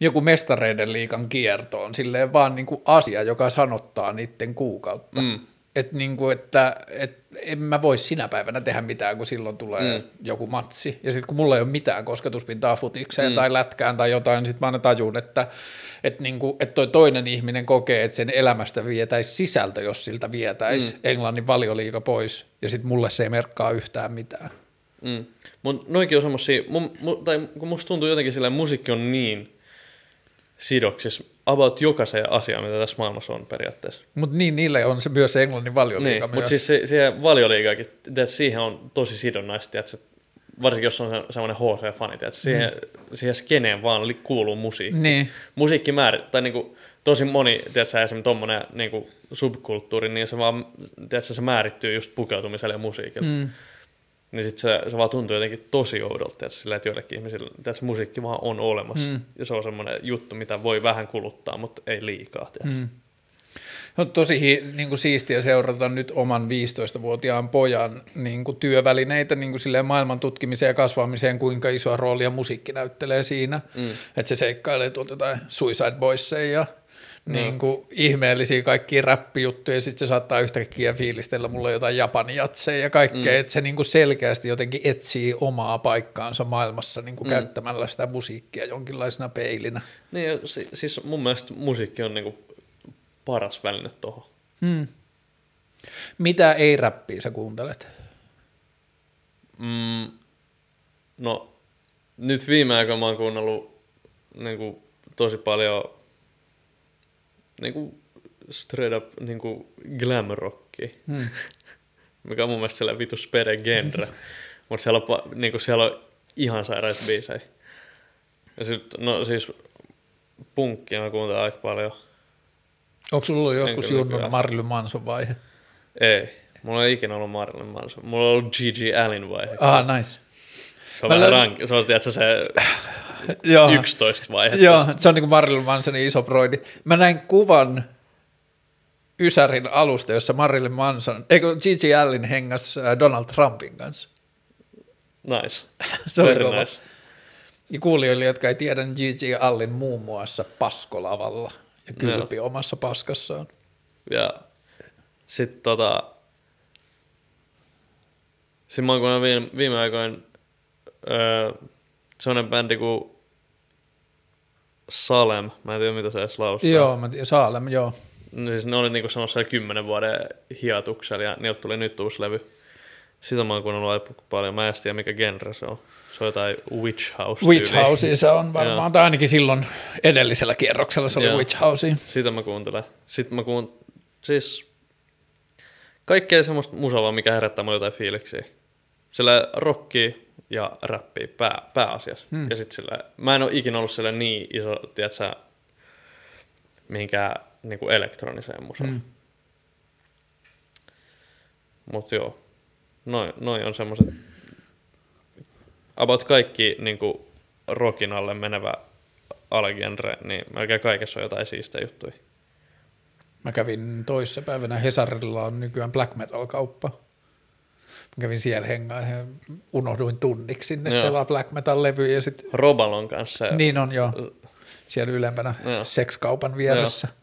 joku mestareiden liikan kierto on silleen vaan niin kuin asia, joka sanottaa niiden kuukautta. Mm. Et niin kuin, että et en mä voi sinä päivänä tehdä mitään, kun silloin tulee mm. joku matsi. Ja sitten kun mulla ei ole mitään kosketuspintaa futikseen mm. tai lätkään tai jotain, niin sitten mä aina tajun, että että niinku, et toi toinen ihminen kokee, että sen elämästä vietäisi sisältö, jos siltä vietäisi mm. Englannin valioliiga pois, ja sitten mulle se ei merkkaa yhtään mitään. Mm. Mun, noikin on semmosia, mun, mun, tai kun musta tuntuu jotenkin sillä musiikki on niin sidoksissa about jokaisen asiaan, mitä tässä maailmassa on periaatteessa. Mutta niin, niille on se myös se Englannin valioliiga niin, Mutta siis se, siihen valioliigaakin, siihen on tosi sidonnaista, että varsinkin jos on semmoinen HC-fani, että siihen, mm. siihen skeneen vaan kuuluu musiikki. Niin. Musiikki määrä, tai niinku, tosi moni, tiedätkö, esimerkiksi tuommoinen niinku, subkulttuuri, niin se vaan, tiedätkö, se määrittyy just pukeutumiselle ja musiikille. Mm. Niin sit se, se vaan tuntuu jotenkin tosi oudolta, tiedätkö, sillä, että joillekin ihmisillä tiedätkö, musiikki vaan on olemassa. Mm. Ja se on semmoinen juttu, mitä voi vähän kuluttaa, mutta ei liikaa. Mm. on tosi hi, niin kuin siistiä seurata nyt oman 15-vuotiaan pojan niin kuin työvälineitä niin kuin silleen maailman tutkimiseen ja kasvamiseen, kuinka isoa roolia musiikki näyttelee siinä. Mm. Että se seikkailee tuolta jotain Suicide Boysia ja niin kuin ihmeellisiä kaikkia räppijuttuja, ja sitten se saattaa yhtäkkiä fiilistellä mulle jotain japanijatseja ja kaikkea, mm. että se niin kuin selkeästi jotenkin etsii omaa paikkaansa maailmassa niin kuin mm. käyttämällä sitä musiikkia jonkinlaisena peilinä. Niin, ja si- siis mun mielestä musiikki on niinku paras väline tuohon. Hmm. Mitä ei-räppiä sä kuuntelet? Mm, no, nyt viime aikoina mä oon kuunnellut niinku, tosi paljon niinku, straight up niinku, glam rockia, Hmm. mikä on mun mielestä sellainen vitu spede genre. Mutta siellä, on pa- niinku, siellä on ihan sairaita biisejä. Ja sit, no siis punkkia mä kuuntelen aika paljon. Onko sulla ollut joskus junnuna. Marilyn Manson vaihe? Ei. Mulla ei ikinä ollut Marilyn Manson. Mulla on ollut Gigi Allin vaihe. Ah, nice. Se on Mä vähän rank. Se on tiedätkö, se Joo. 11 vaihe. Joo, se on niin kuin Marilyn Mansonin iso broidi. Mä näin kuvan Ysärin alusta, jossa Marilyn Manson, eikö Gigi Allin hengas äh, Donald Trumpin kanssa. Nice. Se oli Very kova. nice. Ja kuulijoille, jotka ei tiedä, niin Gigi Allin muun muassa paskolavalla ja kylpi omassa paskassaan. Ja sit tota... Sitten mä oon viime, viime aikoina öö, sellainen bändi kuin Salem. Mä en tiedä mitä se edes laustaa. Joo, mä tiedän, Saalem, joo. No siis ne oli niinku semmoisella kymmenen vuoden hiatuksella ja niiltä tuli nyt uusi levy. Sitä mä oon kuunnellut paljon. Mä en tiedä mikä genre se on. Se on jotain Witch House. Witch. House se on varmaan, tai ainakin silloin edellisellä kierroksella se oli Joo. Witch House. Sitä mä kuuntelen. Sitten mä kuun... Siis kaikkea semmoista musavaa, mikä herättää mulle jotain fiiliksiä. Sillä rocki ja räppi pää, pääasiassa. Hmm. Ja sit sillä, mä en ole ikinä ollut sillä niin iso, tiedätkö, mihinkään niinku elektroniseen musaan. Hmm. Mm. Mut joo, noin noi on semmoset, about kaikki niinku rockin alle menevä alagenre, niin melkein kaikessa on jotain siistä juttuja. Mä kävin toissapäivänä, Hesarilla on nykyään black metal-kauppa. Mä kävin siellä hengaan ja unohduin tunniksi sinne Joo. selaa black metal-levyjä ja sit, Robalon kanssa. niin on jo siellä ylempänä Joo. sekskaupan vieressä. Mutta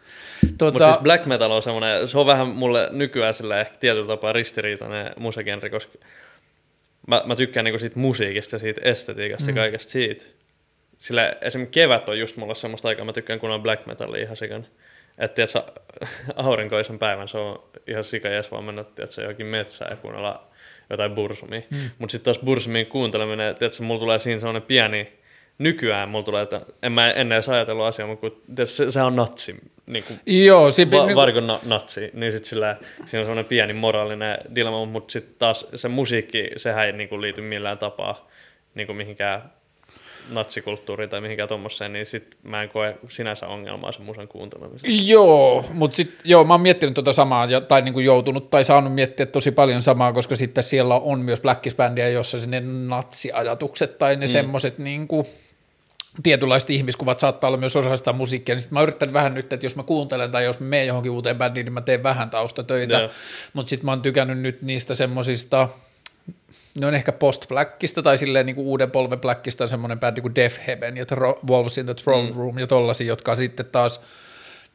Tota, siis black metal on semmoinen, se on vähän mulle nykyään sillä ehkä tietyllä tapaa ristiriitainen musagenre, koska mä, mä tykkään niinku siitä musiikista siitä estetiikasta mm. kaikesta siitä. Sillä esimerkiksi kevät on just mulle semmoista aikaa, mä tykkään kuunnella black metalia ihan sikan. Että tiedätkö, aurinkoisen päivän se on ihan sika jes vaan mennä tiedätkö, johonkin metsään ja kuunnella jotain bursumia. Mm. Mutta sitten taas bursumin kuunteleminen, tiedätkö, mulla tulee siinä semmoinen pieni, nykyään mulla tulee, että en mä ennen edes ajatellut asiaa, mutta kun, tiedätkö, se, se on natsi, niin kuin joo, siinä, va- niinku- varkon na- natsi, niin sit sillä, siinä on semmoinen pieni moraalinen dilemma, mutta sitten taas se musiikki, sehän ei niinku liity millään tapaa niinku mihinkään natsikulttuuriin tai mihinkään tommoseen, niin sit mä en koe sinänsä ongelmaa sen musan kuuntelemisessa. Joo, mutta sitten joo, mä oon miettinyt tota samaa, ja, tai niinku joutunut tai saanut miettiä tosi paljon samaa, koska sitten siellä on myös Blackis-bändiä, jossa ne natsiajatukset tai ne mm. semmoiset niinku, tietynlaiset ihmiskuvat saattaa olla myös osa sitä musiikkia, niin sitten mä yritän vähän nyt, että jos mä kuuntelen tai jos mä menen johonkin uuteen bändiin, niin mä teen vähän taustatöitä, Joo. mutta sitten mä oon tykännyt nyt niistä semmosista, ne on ehkä post-blackista tai silleen niin kuin uuden polven blackista semmoinen bändi kuin Death Heaven ja Tro- Wolves in the Throne Mm. Room ja tollasia, jotka on sitten taas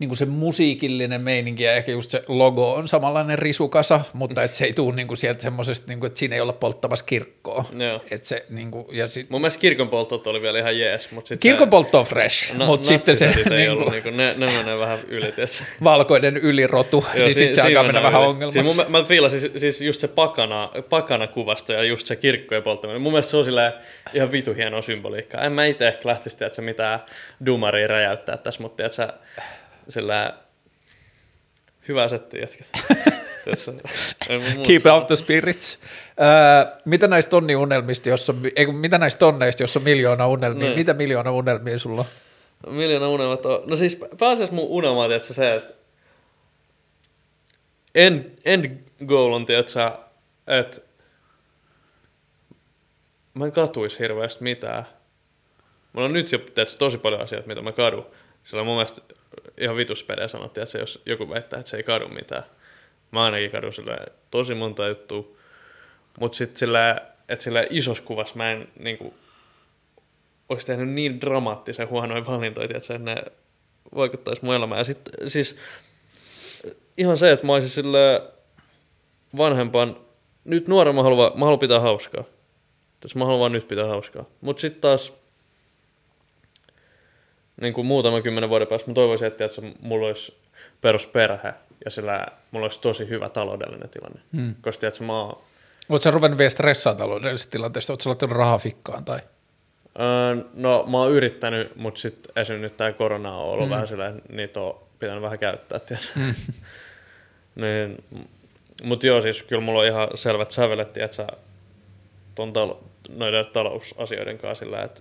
niin kuin se musiikillinen meininki ja ehkä just se logo on samanlainen risukasa, mutta et se ei tule niin kuin sieltä semmoisesta, niin kuin, että siinä ei olla polttamassa kirkkoa. Joo. Et se, niin kuin, ja sit, Mun mielestä kirkon poltot oli vielä ihan jees, mutta sitten kirkon poltto on fresh, No, mutta sitten se natsitädit ei niin ollut, kuin, niinku, ne, ne menee vähän yli, tietsä. valkoinen ylirotu, Joo, niin si- sitten se siinä alkaa mennä mennään vähän yli. ongelmaksi. Siis mun, mä fiilasin siis, siis just se pakana, pakana kuvasta ja just se kirkkojen polttaminen. Mun mielestä se on silleen ihan vitu hienoa symboliikkaa. En mä itse ehkä lähtisi, että mitään dumaria räjäyttää tässä, mutta että sillä hyvä setti jätkät. Keep out the spirits. Äh, mitä näistä tonni unelmista, jos on, ei, mitä näistä tonneista, jos on miljoona unelmia, Niin. mitä miljoona unelmia sulla on? Miljoona unelmat on... No siis pääasiassa mun unelma on tietysti se, että end, end goal on tietysti, että mä en katuisi hirveästi mitään. Mulla on nyt jo tietysti, tosi paljon asioita, mitä mä kadun. Sillä mun mielestä ihan vituspedejä sanottiin, että se, jos joku väittää, että se ei kadu mitään. Mä ainakin kadun sillä tosi monta juttua. Mutta sitten sillä, että sillä isossa kuvassa mä en niin kuin, olisi tehnyt niin dramaattisen huonoja valintoja, että ne vaikuttaisi mun elämään. Ja sit, siis ihan se, että mä olisin sille vanhempan, nyt nuoren mä haluan, mä haluan pitää hauskaa. Tässä mä haluan nyt pitää hauskaa. Mutta sitten taas niin kuin muutaman kymmenen vuoden päästä mä toivoisin, että, että mulla olisi perusperhe ja sillä mulla olisi tosi hyvä taloudellinen tilanne. Hmm. Koska tiedätkö, mä oon... Oletko sä ruvennut vielä stressaa taloudellisesta tilanteesta? Oletko laittanut rahaa fikkaan tai? Öö, no mä oon yrittänyt, mutta sitten esim. nyt tää korona on ollut hmm. vähän silleen, niitä on pitänyt vähän käyttää, Hmm. niin, mutta joo, siis kyllä mulla on ihan selvät sävelet, että ton tal- noiden talousasioiden kanssa sillä, että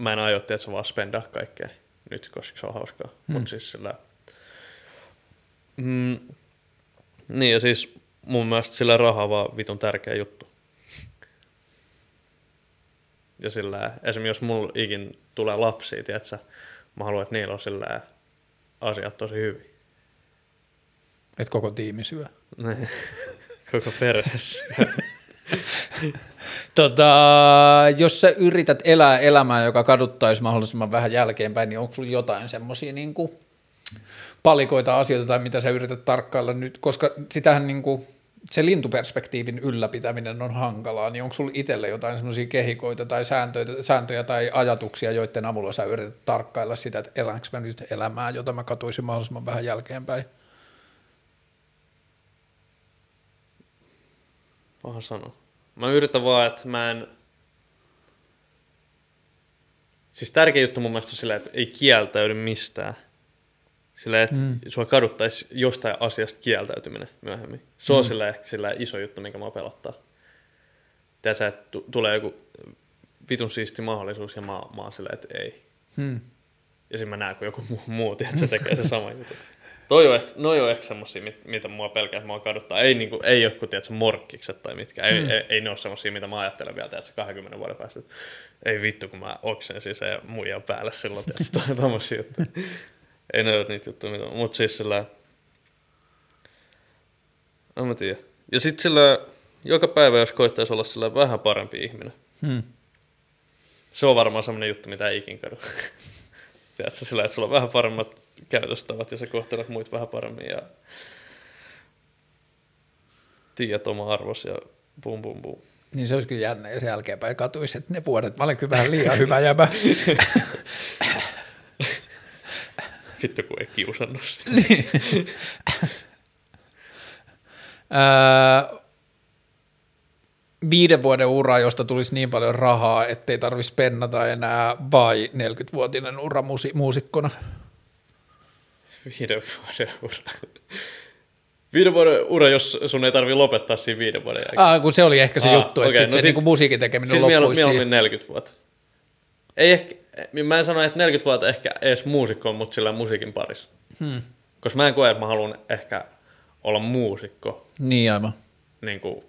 mä en aio, että sä vaan spendaa kaikkea nyt, koska se on hauskaa. Hmm. Mutta siis sillä... Mm, niin ja siis mun mielestä sillä rahaa vaan vitun tärkeä juttu. Ja sillä, esimerkiksi jos mulla ikin tulee lapsia, tiedätkö, mä haluan, että niillä on sillä asiat tosi hyvin. Et koko tiimi syö. Koko perhe syö. tota, jos sä yrität elää elämää, joka kaduttaisi mahdollisimman vähän jälkeenpäin, niin onko sulla jotain semmoisia niin palikoita asioita tai mitä sä yrität tarkkailla nyt, koska sitähän niin kuin, se lintuperspektiivin ylläpitäminen on hankalaa, niin onko sulla itselle jotain semmoisia kehikoita tai sääntöjä, sääntöjä tai ajatuksia, joiden avulla sä yrität tarkkailla sitä, että elänkö mä nyt elämää, jota mä katuisin mahdollisimman vähän jälkeenpäin? Paha sanoa. Mä yritän vaan, että mä en... Siis tärkeä juttu mun mielestä on sillä, että ei kieltäydy mistään. Sillä, että mm. sua kaduttaisi jostain asiasta kieltäytyminen myöhemmin. Se on mm. sillä ehkä sillä iso juttu, mikä mä pelottaa. Tiedätkö, että t- tulee joku vitun siisti mahdollisuus ja mä, mä oon silleen, että ei. Mm. Ja sitten mä näen, kun joku muu, muu tiedät, tekee se sama juttu. Toi on ehkä, noi on ehkä semmosia, mit, mitä mua pelkää, että mua kaduttaa. Ei, niinku, ei joku, tiedätkö, morkkikset tai mitkä. Ei, mm. ei, ei, ne ole semmosia, mitä mä ajattelen vielä, tiedätkö, 20 vuoden päästä. Ei vittu, kun mä oksensin se muija päälle silloin, tiedätkö, tommosia juttuja. ei ne ole niitä juttuja, mitä... Mut siis sillä... En mä tiedä. Ja sit sillä joka päivä, jos koittaisi olla sillä vähän parempi ihminen. Hmm. Se on varmaan semmoinen juttu, mitä ei ikin kadu. Tiedätkö, sillä, että sulla on vähän paremmat käytöstavat ja sä kohtelet muita vähän paremmin ja tiedät oma arvos ja bum bum bum. Niin se olisi kyllä jännä, jos jälkeenpäin katuisi, että ne vuodet, mä olen kyllä vähän liian hyvä jäbä. Vittu kun ei kiusannut sitä. niin. viiden vuoden ura, josta tulisi niin paljon rahaa, ettei tarvitsisi pennata enää, vai 40-vuotinen ura muusi- muusikkona? Viiden vuoden ura. Viiden vuoden ura, jos sun ei tarvi lopettaa siinä viiden vuoden jälkeen. Ah, kun se oli ehkä se ah, juttu, että okay, sit no se sit, niinku musiikin tekeminen siis loppuisi. Mieluummin 40 vuotta. Ei ehkä, mä en sano, että 40 vuotta ehkä edes muusikko, mutta sillä musiikin parissa. Hmm. Koska mä en koe, että mä haluan ehkä olla muusikko. Niin aivan. Niin kuin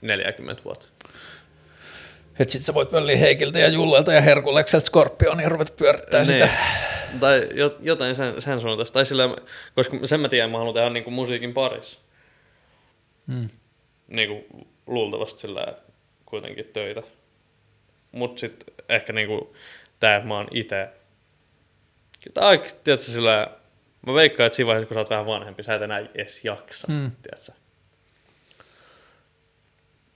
40 vuotta. Että sit sä voit pölliä Heikiltä ja Jullelta ja Herkulekselta Skorpionia ja ruvet pyörittää niin. sitä. Tai jotain sen, sen suuntaista. Tai sillä, koska sen mä tiedän, mä haluan tehdä niinku musiikin parissa. Hmm. Niinku luultavasti sillä kuitenkin töitä. Mut sit ehkä niinku tää, että mä oon ite... Tai tiedätkö sillä... Mä veikkaan, että siinä vaiheessa, kun sä oot vähän vanhempi, sä et enää edes jaksa, hmm. tiedätkö?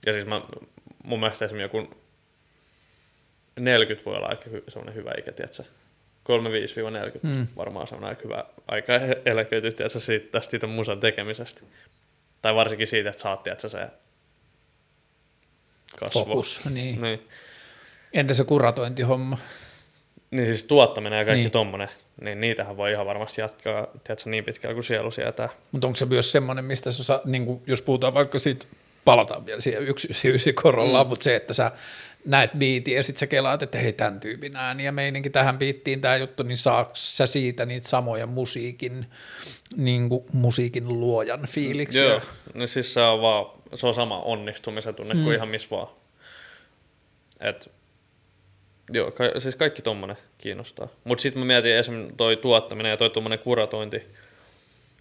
Ja siis mä, mun mielestä esimerkiksi joku 40 voi olla aika hy, semmoinen hyvä ikä, tiedätkö? 35-40 hmm. varmaan semmoinen aika hyvä aika eläköity, tiedätkö, siitä, tästä siitä musan tekemisestä. Tai varsinkin siitä, että saat, tiedätkö, se kasvo. Fokus, niin. niin. Entä se kuratointihomma? Niin siis tuottaminen ja kaikki niin. tommonen, niin niitähän voi ihan varmasti jatkaa, tiedätkö, niin pitkällä kuin sielu sietää. Mutta onko se myös semmoinen, mistä sä, niin kuin, jos puhutaan vaikka siitä palataan vielä siihen yksi korolla, mm. mutta se, että sä näet biitin ja sitten sä kelaat, että hei tämän tyypin ääni ja meininki tähän biittiin tämä juttu, niin saako sä siitä niitä samoja musiikin, niin kuin musiikin luojan fiiliksiä? Joo, no siis se on, vaan, se on sama onnistumisen tunne mm. kuin ihan missä vaan. Et, Joo, ka- siis kaikki tommonen kiinnostaa. Mutta sitten mä mietin esimerkiksi toi tuottaminen ja toi tommonen kuratointi.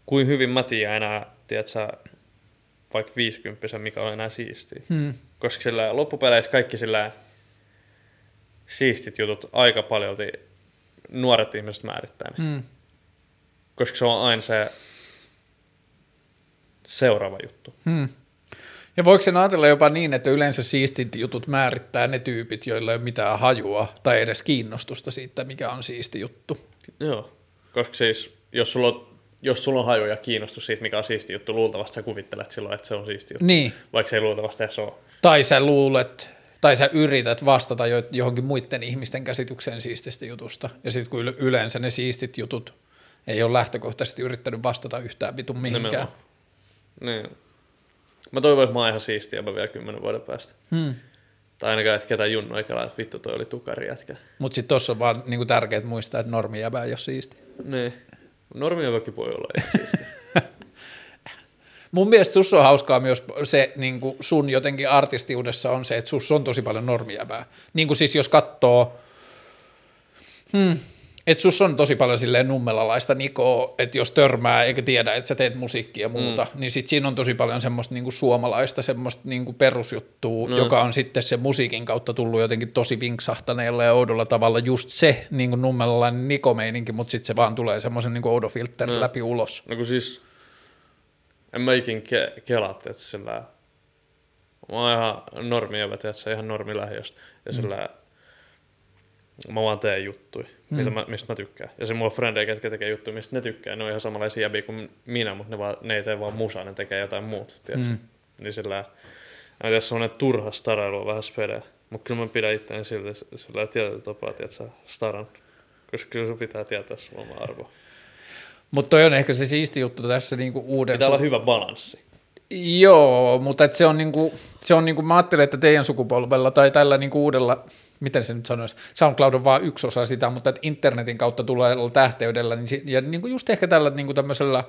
Kuin hyvin mä tiedän enää, tiedätkö, vaikka 50 mikä on enää siistiä. Hmm. Koska sillä loppupeleissä kaikki sillä siistit jutut aika paljon nuoret ihmiset määrittää ne. Hmm. Koska se on aina se seuraava juttu. Hmm. Ja voiko sen ajatella jopa niin, että yleensä siistit jutut määrittää ne tyypit, joilla ei ole mitään hajua tai edes kiinnostusta siitä, mikä on siisti juttu. Joo. Koska siis, jos sulla on, jos sulla on haju ja kiinnostus siitä, mikä on siisti juttu, luultavasti sä kuvittelet silloin, että se on siisti juttu. Niin, Vaikka se ei luultavasti edes ole. tai sä luulet, tai sä yrität vastata jo- johonkin muiden ihmisten käsitykseen siististä jutusta. Ja sitten kun yle- yleensä ne siistit jutut ei ole lähtökohtaisesti yrittänyt vastata yhtään vitun mihinkään. Niin. Mä toivon, että mä oon ihan siistiä mä vielä kymmenen vuoden päästä. Hmm. Tai ainakaan, että ketään junnu eikä että vittu toi oli tukari jätkä. Mutta sitten tuossa on vaan niinku tärkeää muistaa, että normi jäbää ei ole siisti. Niin. Normia voi olla. Mun mielestä sus on hauskaa myös se niin kuin sun jotenkin artistiudessa on se, että sus on tosi paljon normijävää. Niin kuin siis jos katsoo, hmm, että sus on tosi paljon silleen nummelalaista Nikoa, että jos törmää eikä tiedä, että sä teet musiikkia ja muuta, mm. niin sit siinä on tosi paljon semmoista niin kuin suomalaista semmoista niin kuin perusjuttua, No. joka on sitten se musiikin kautta tullut jotenkin tosi vinksahtaneella ja oudolla tavalla just se niin kuin nummelalainen Niko-meininki, mutta sitten se vaan tulee semmoisen niin kuin oudon filterin No. läpi ulos. No kun siis, en mä ikin ke- kelaa, että sillä mä oon ihan normi ja se ihan normi lähiöstä. Ja sillä mä vaan teen juttuja, mm. mitä mä, mistä mä tykkään. Ja se mulla on frendejä, ketkä tekee juttuja, mistä ne tykkää. Ne on ihan samanlaisia jäbiä kuin minä, mutta ne, vaan, ne ei tee vaan musaa, ne tekee jotain muuta, tiedätkö? Mm. Niin sillä, mä tiedä, semmoinen turha starailu on vähän spedeä. Mutta kyllä mä pidän itseäni silti sillä tietyllä tapaa, tiedätkö, staran. Koska kyllä sun pitää tietää sun oma arvo. Mutta toi on ehkä se siisti juttu tässä niinku uuden... Pitää olla hyvä balanssi. Joo, mutta et se on, niinku, se on niinku, mä ajattelen, että teidän sukupolvella tai tällä niinku uudella, miten se nyt sanoisi, SoundCloud on vaan yksi osa sitä, mutta että internetin kautta tulee tähteydellä, niin, ja niinku just ehkä tällä niinku tämmöisellä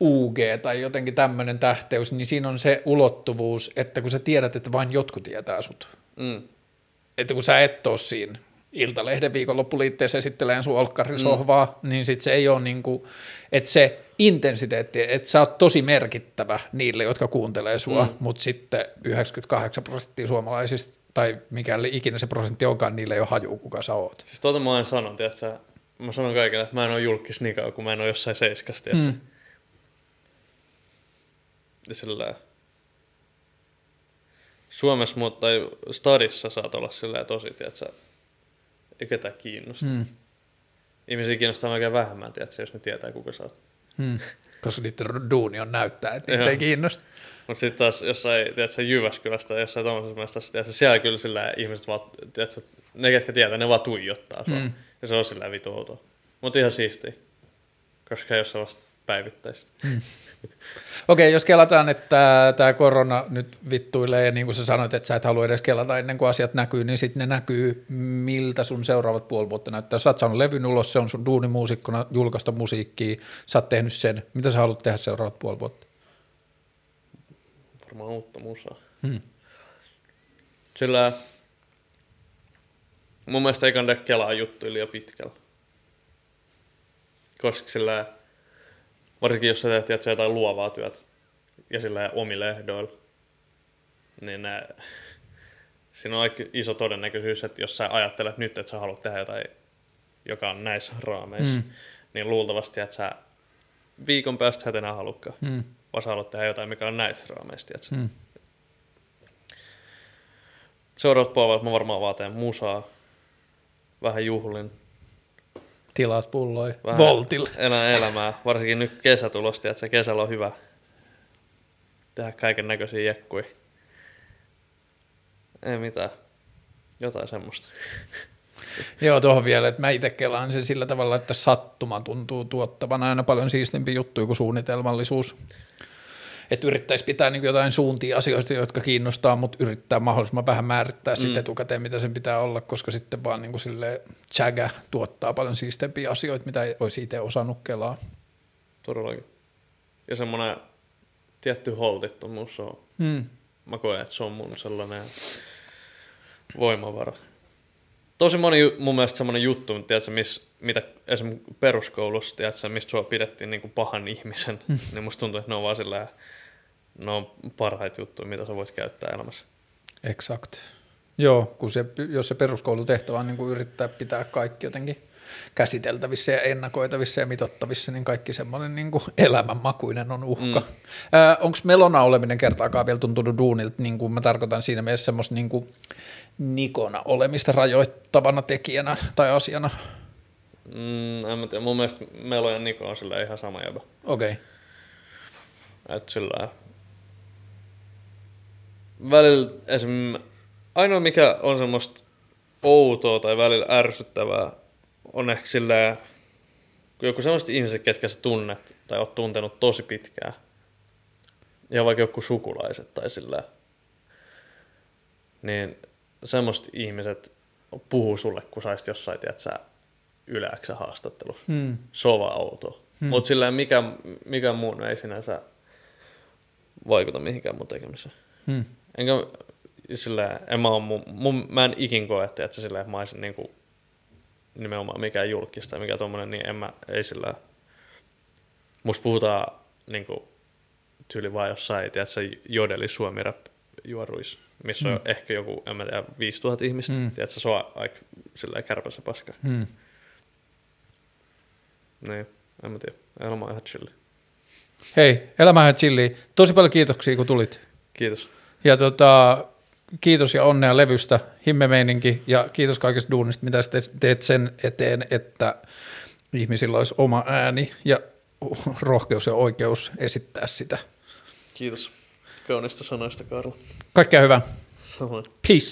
UG tai jotenkin tämmöinen tähteys, niin siinä on se ulottuvuus, että kun sä tiedät, että vain jotkut tietää sut, Mm. että kun sä et ole siinä Iltalehden viikonloppuliitteessä esitteleen sun olkkarisohvaa, mm. niin sit se ei ole niinku, että se intensiteetti, että sä oot tosi merkittävä niille, jotka kuuntelee sua, mm. mutta sitten 98 prosenttia suomalaisista, tai mikäli ikinä se prosentti onkaan, niille ei ole haju, kuka sä oot. Siis tuota mä aina sanon, tiedätkö, mä sanon kaikille, että mä en ole julkis niin kauan, kun mä en ole jossain seiskas, tiedätkö. Mm. Ja sillä Suomessa mut, tai stadissa saat olla sillä tosi, tiedätkö, ei ketään kiinnosta. Mm. Mm. Ihmisiä kiinnostaa oikein vähemmän, tiedätkö, jos ne tietää, kuka sä oot. Mm. Koska niiden duuni on näyttää, että niitä Joo. ei kiinnosta. Mutta sitten taas jossain, tiedätkö, Jyväskylästä jossain tommosessa mestassa, tiedätkö, siellä kyllä sillä ihmiset vaan, tiedätkö, ne ketkä tietää, ne vaan tuijottaa sua. Mm. Mm. Ja se on sillä vitu outoa. Mutta ihan siistiä. Koska ei ole sellaista päivittäistä. Okei, jos kelataan, että tämä korona nyt vittuilee, ja niin kuin sä sanoit, että sä et halua edes kelata ennen kuin asiat näkyy, niin sitten ne näkyy, miltä sun seuraavat puoli vuotta näyttää. Sä oot saanut levyn ulos, se on sun duunimuusikkona julkaista musiikkia, sä oot tehnyt sen. Mitä sä haluat tehdä seuraavat puoli vuotta? Varmaan uutta musaa. Hmm. Sillä mun mielestä ei kannata kelaa juttuja liian pitkällä. Koska sillä, varsinkin jos sä teet tiedätkö, jotain luovaa työtä ja sillä omille ehdoilla, niin nää, siinä on aika iso todennäköisyys, että jos sä ajattelet nyt, että sä haluat tehdä jotain, joka on näissä raameissa, Mm. mm. niin luultavasti, että sä viikon päästä sä et enää halukkaan, Hmm. vaan sä haluat tehdä jotain, mikä on näissä raameissa, tiedätkö? Hmm. Seuraavat puolet mä varmaan vaan teen musaa, vähän juhlin, Tilaat pulloi vähän Voltille. elän elämää. Varsinkin nyt kesä tulosti, että se kesällä on hyvä tehdä kaiken näköisiä jekkuja. Ei mitään. Jotain semmoista. Joo, tuohon vielä, että mä itse kelaan sen sillä tavalla, että sattuma tuntuu tuottavan aina paljon siistimpi juttuja kuin suunnitelmallisuus. Että yrittäisi pitää niin jotain suuntia asioista, jotka kiinnostaa, mutta yrittää mahdollisimman vähän määrittää mm. sitten etukäteen, mitä sen pitää olla, koska sitten vaan niin sille chaga tuottaa paljon siistempiä asioita, mitä ei olisi itse osannut kelaa. Todellakin. Ja semmoinen tietty holtittomuus on. Hmm. Mä koen, että se on mun sellainen voimavara. tosi moni mun mielestä semmoinen juttu, tiedätkö, miss, mitä esimerkiksi peruskoulussa, tiedätkö, mistä sua pidettiin niin kuin pahan ihmisen, Hmm. niin musta tuntuu, että ne on vaan silleen, ne on parhaita juttuja, mitä sä voit käyttää elämässä. Exakt. Joo, kun se, jos se peruskoulutehtävä on niin kuin yrittää pitää kaikki jotenkin käsiteltävissä ja ennakoitavissa ja mitottavissa, niin kaikki semmoinen niin kuin elämänmakuinen on uhka. Mm. Onko melona oleminen kertaakaan vielä tuntunut duunilta, niin kuin mä tarkoitan siinä mielessä semmoista niin kuin nikona olemista rajoittavana tekijänä tai asiana? Mm, en mä tiedä, mun mielestä Melo ja Niko on silleen ihan sama jäbä. Okei. Okay. Että sillä välillä esim. ainoa mikä on semmoista outoa tai välillä ärsyttävää on ehkä silleen, kun joku semmoiset ihmiset, ketkä sä tunnet tai oot tuntenut tosi pitkään. Ja vaikka joku sukulaiset tai sillä niin semmoiset ihmiset puhuu sulle, kun saisit jossain, tiedät sä, yleäksä haastattelu. Hmm. Vaan outoa. Hmm. Mutta silleen mikä, mikä muun ei sinänsä vaikuta mihinkään mun tekemiseen. Hmm. Enkä silleen, en mä, mun, mun, mä en ikin koe, että että silleen, mä olisin niinku, nimenomaan mikään julkista mikä tommonen, niin en mä, ei sillä musta puhutaan niinku, tyyli vaan jossain, tiedätkö, jodeli suomi rap juoruis, missä mm. on ehkä joku, en mä tiedä, 5000 ihmistä, Mm. mm. tiedätkö, se on aika silleen kärpässä paska. Hmm. Niin, en mä tiedä, elämä on ihan chilli. Hei, elämähän chilli. Tosi paljon kiitoksia, kun tulit. Kiitos. Ja tota, kiitos ja onnea levystä, himmemeininki ja kiitos kaikesta duunista, mitä teet sen eteen, että ihmisillä olisi oma ääni ja rohkeus ja oikeus esittää sitä. Kiitos kaunista sanoista, Karla. Kaikkea hyvää. Samoin. Peace.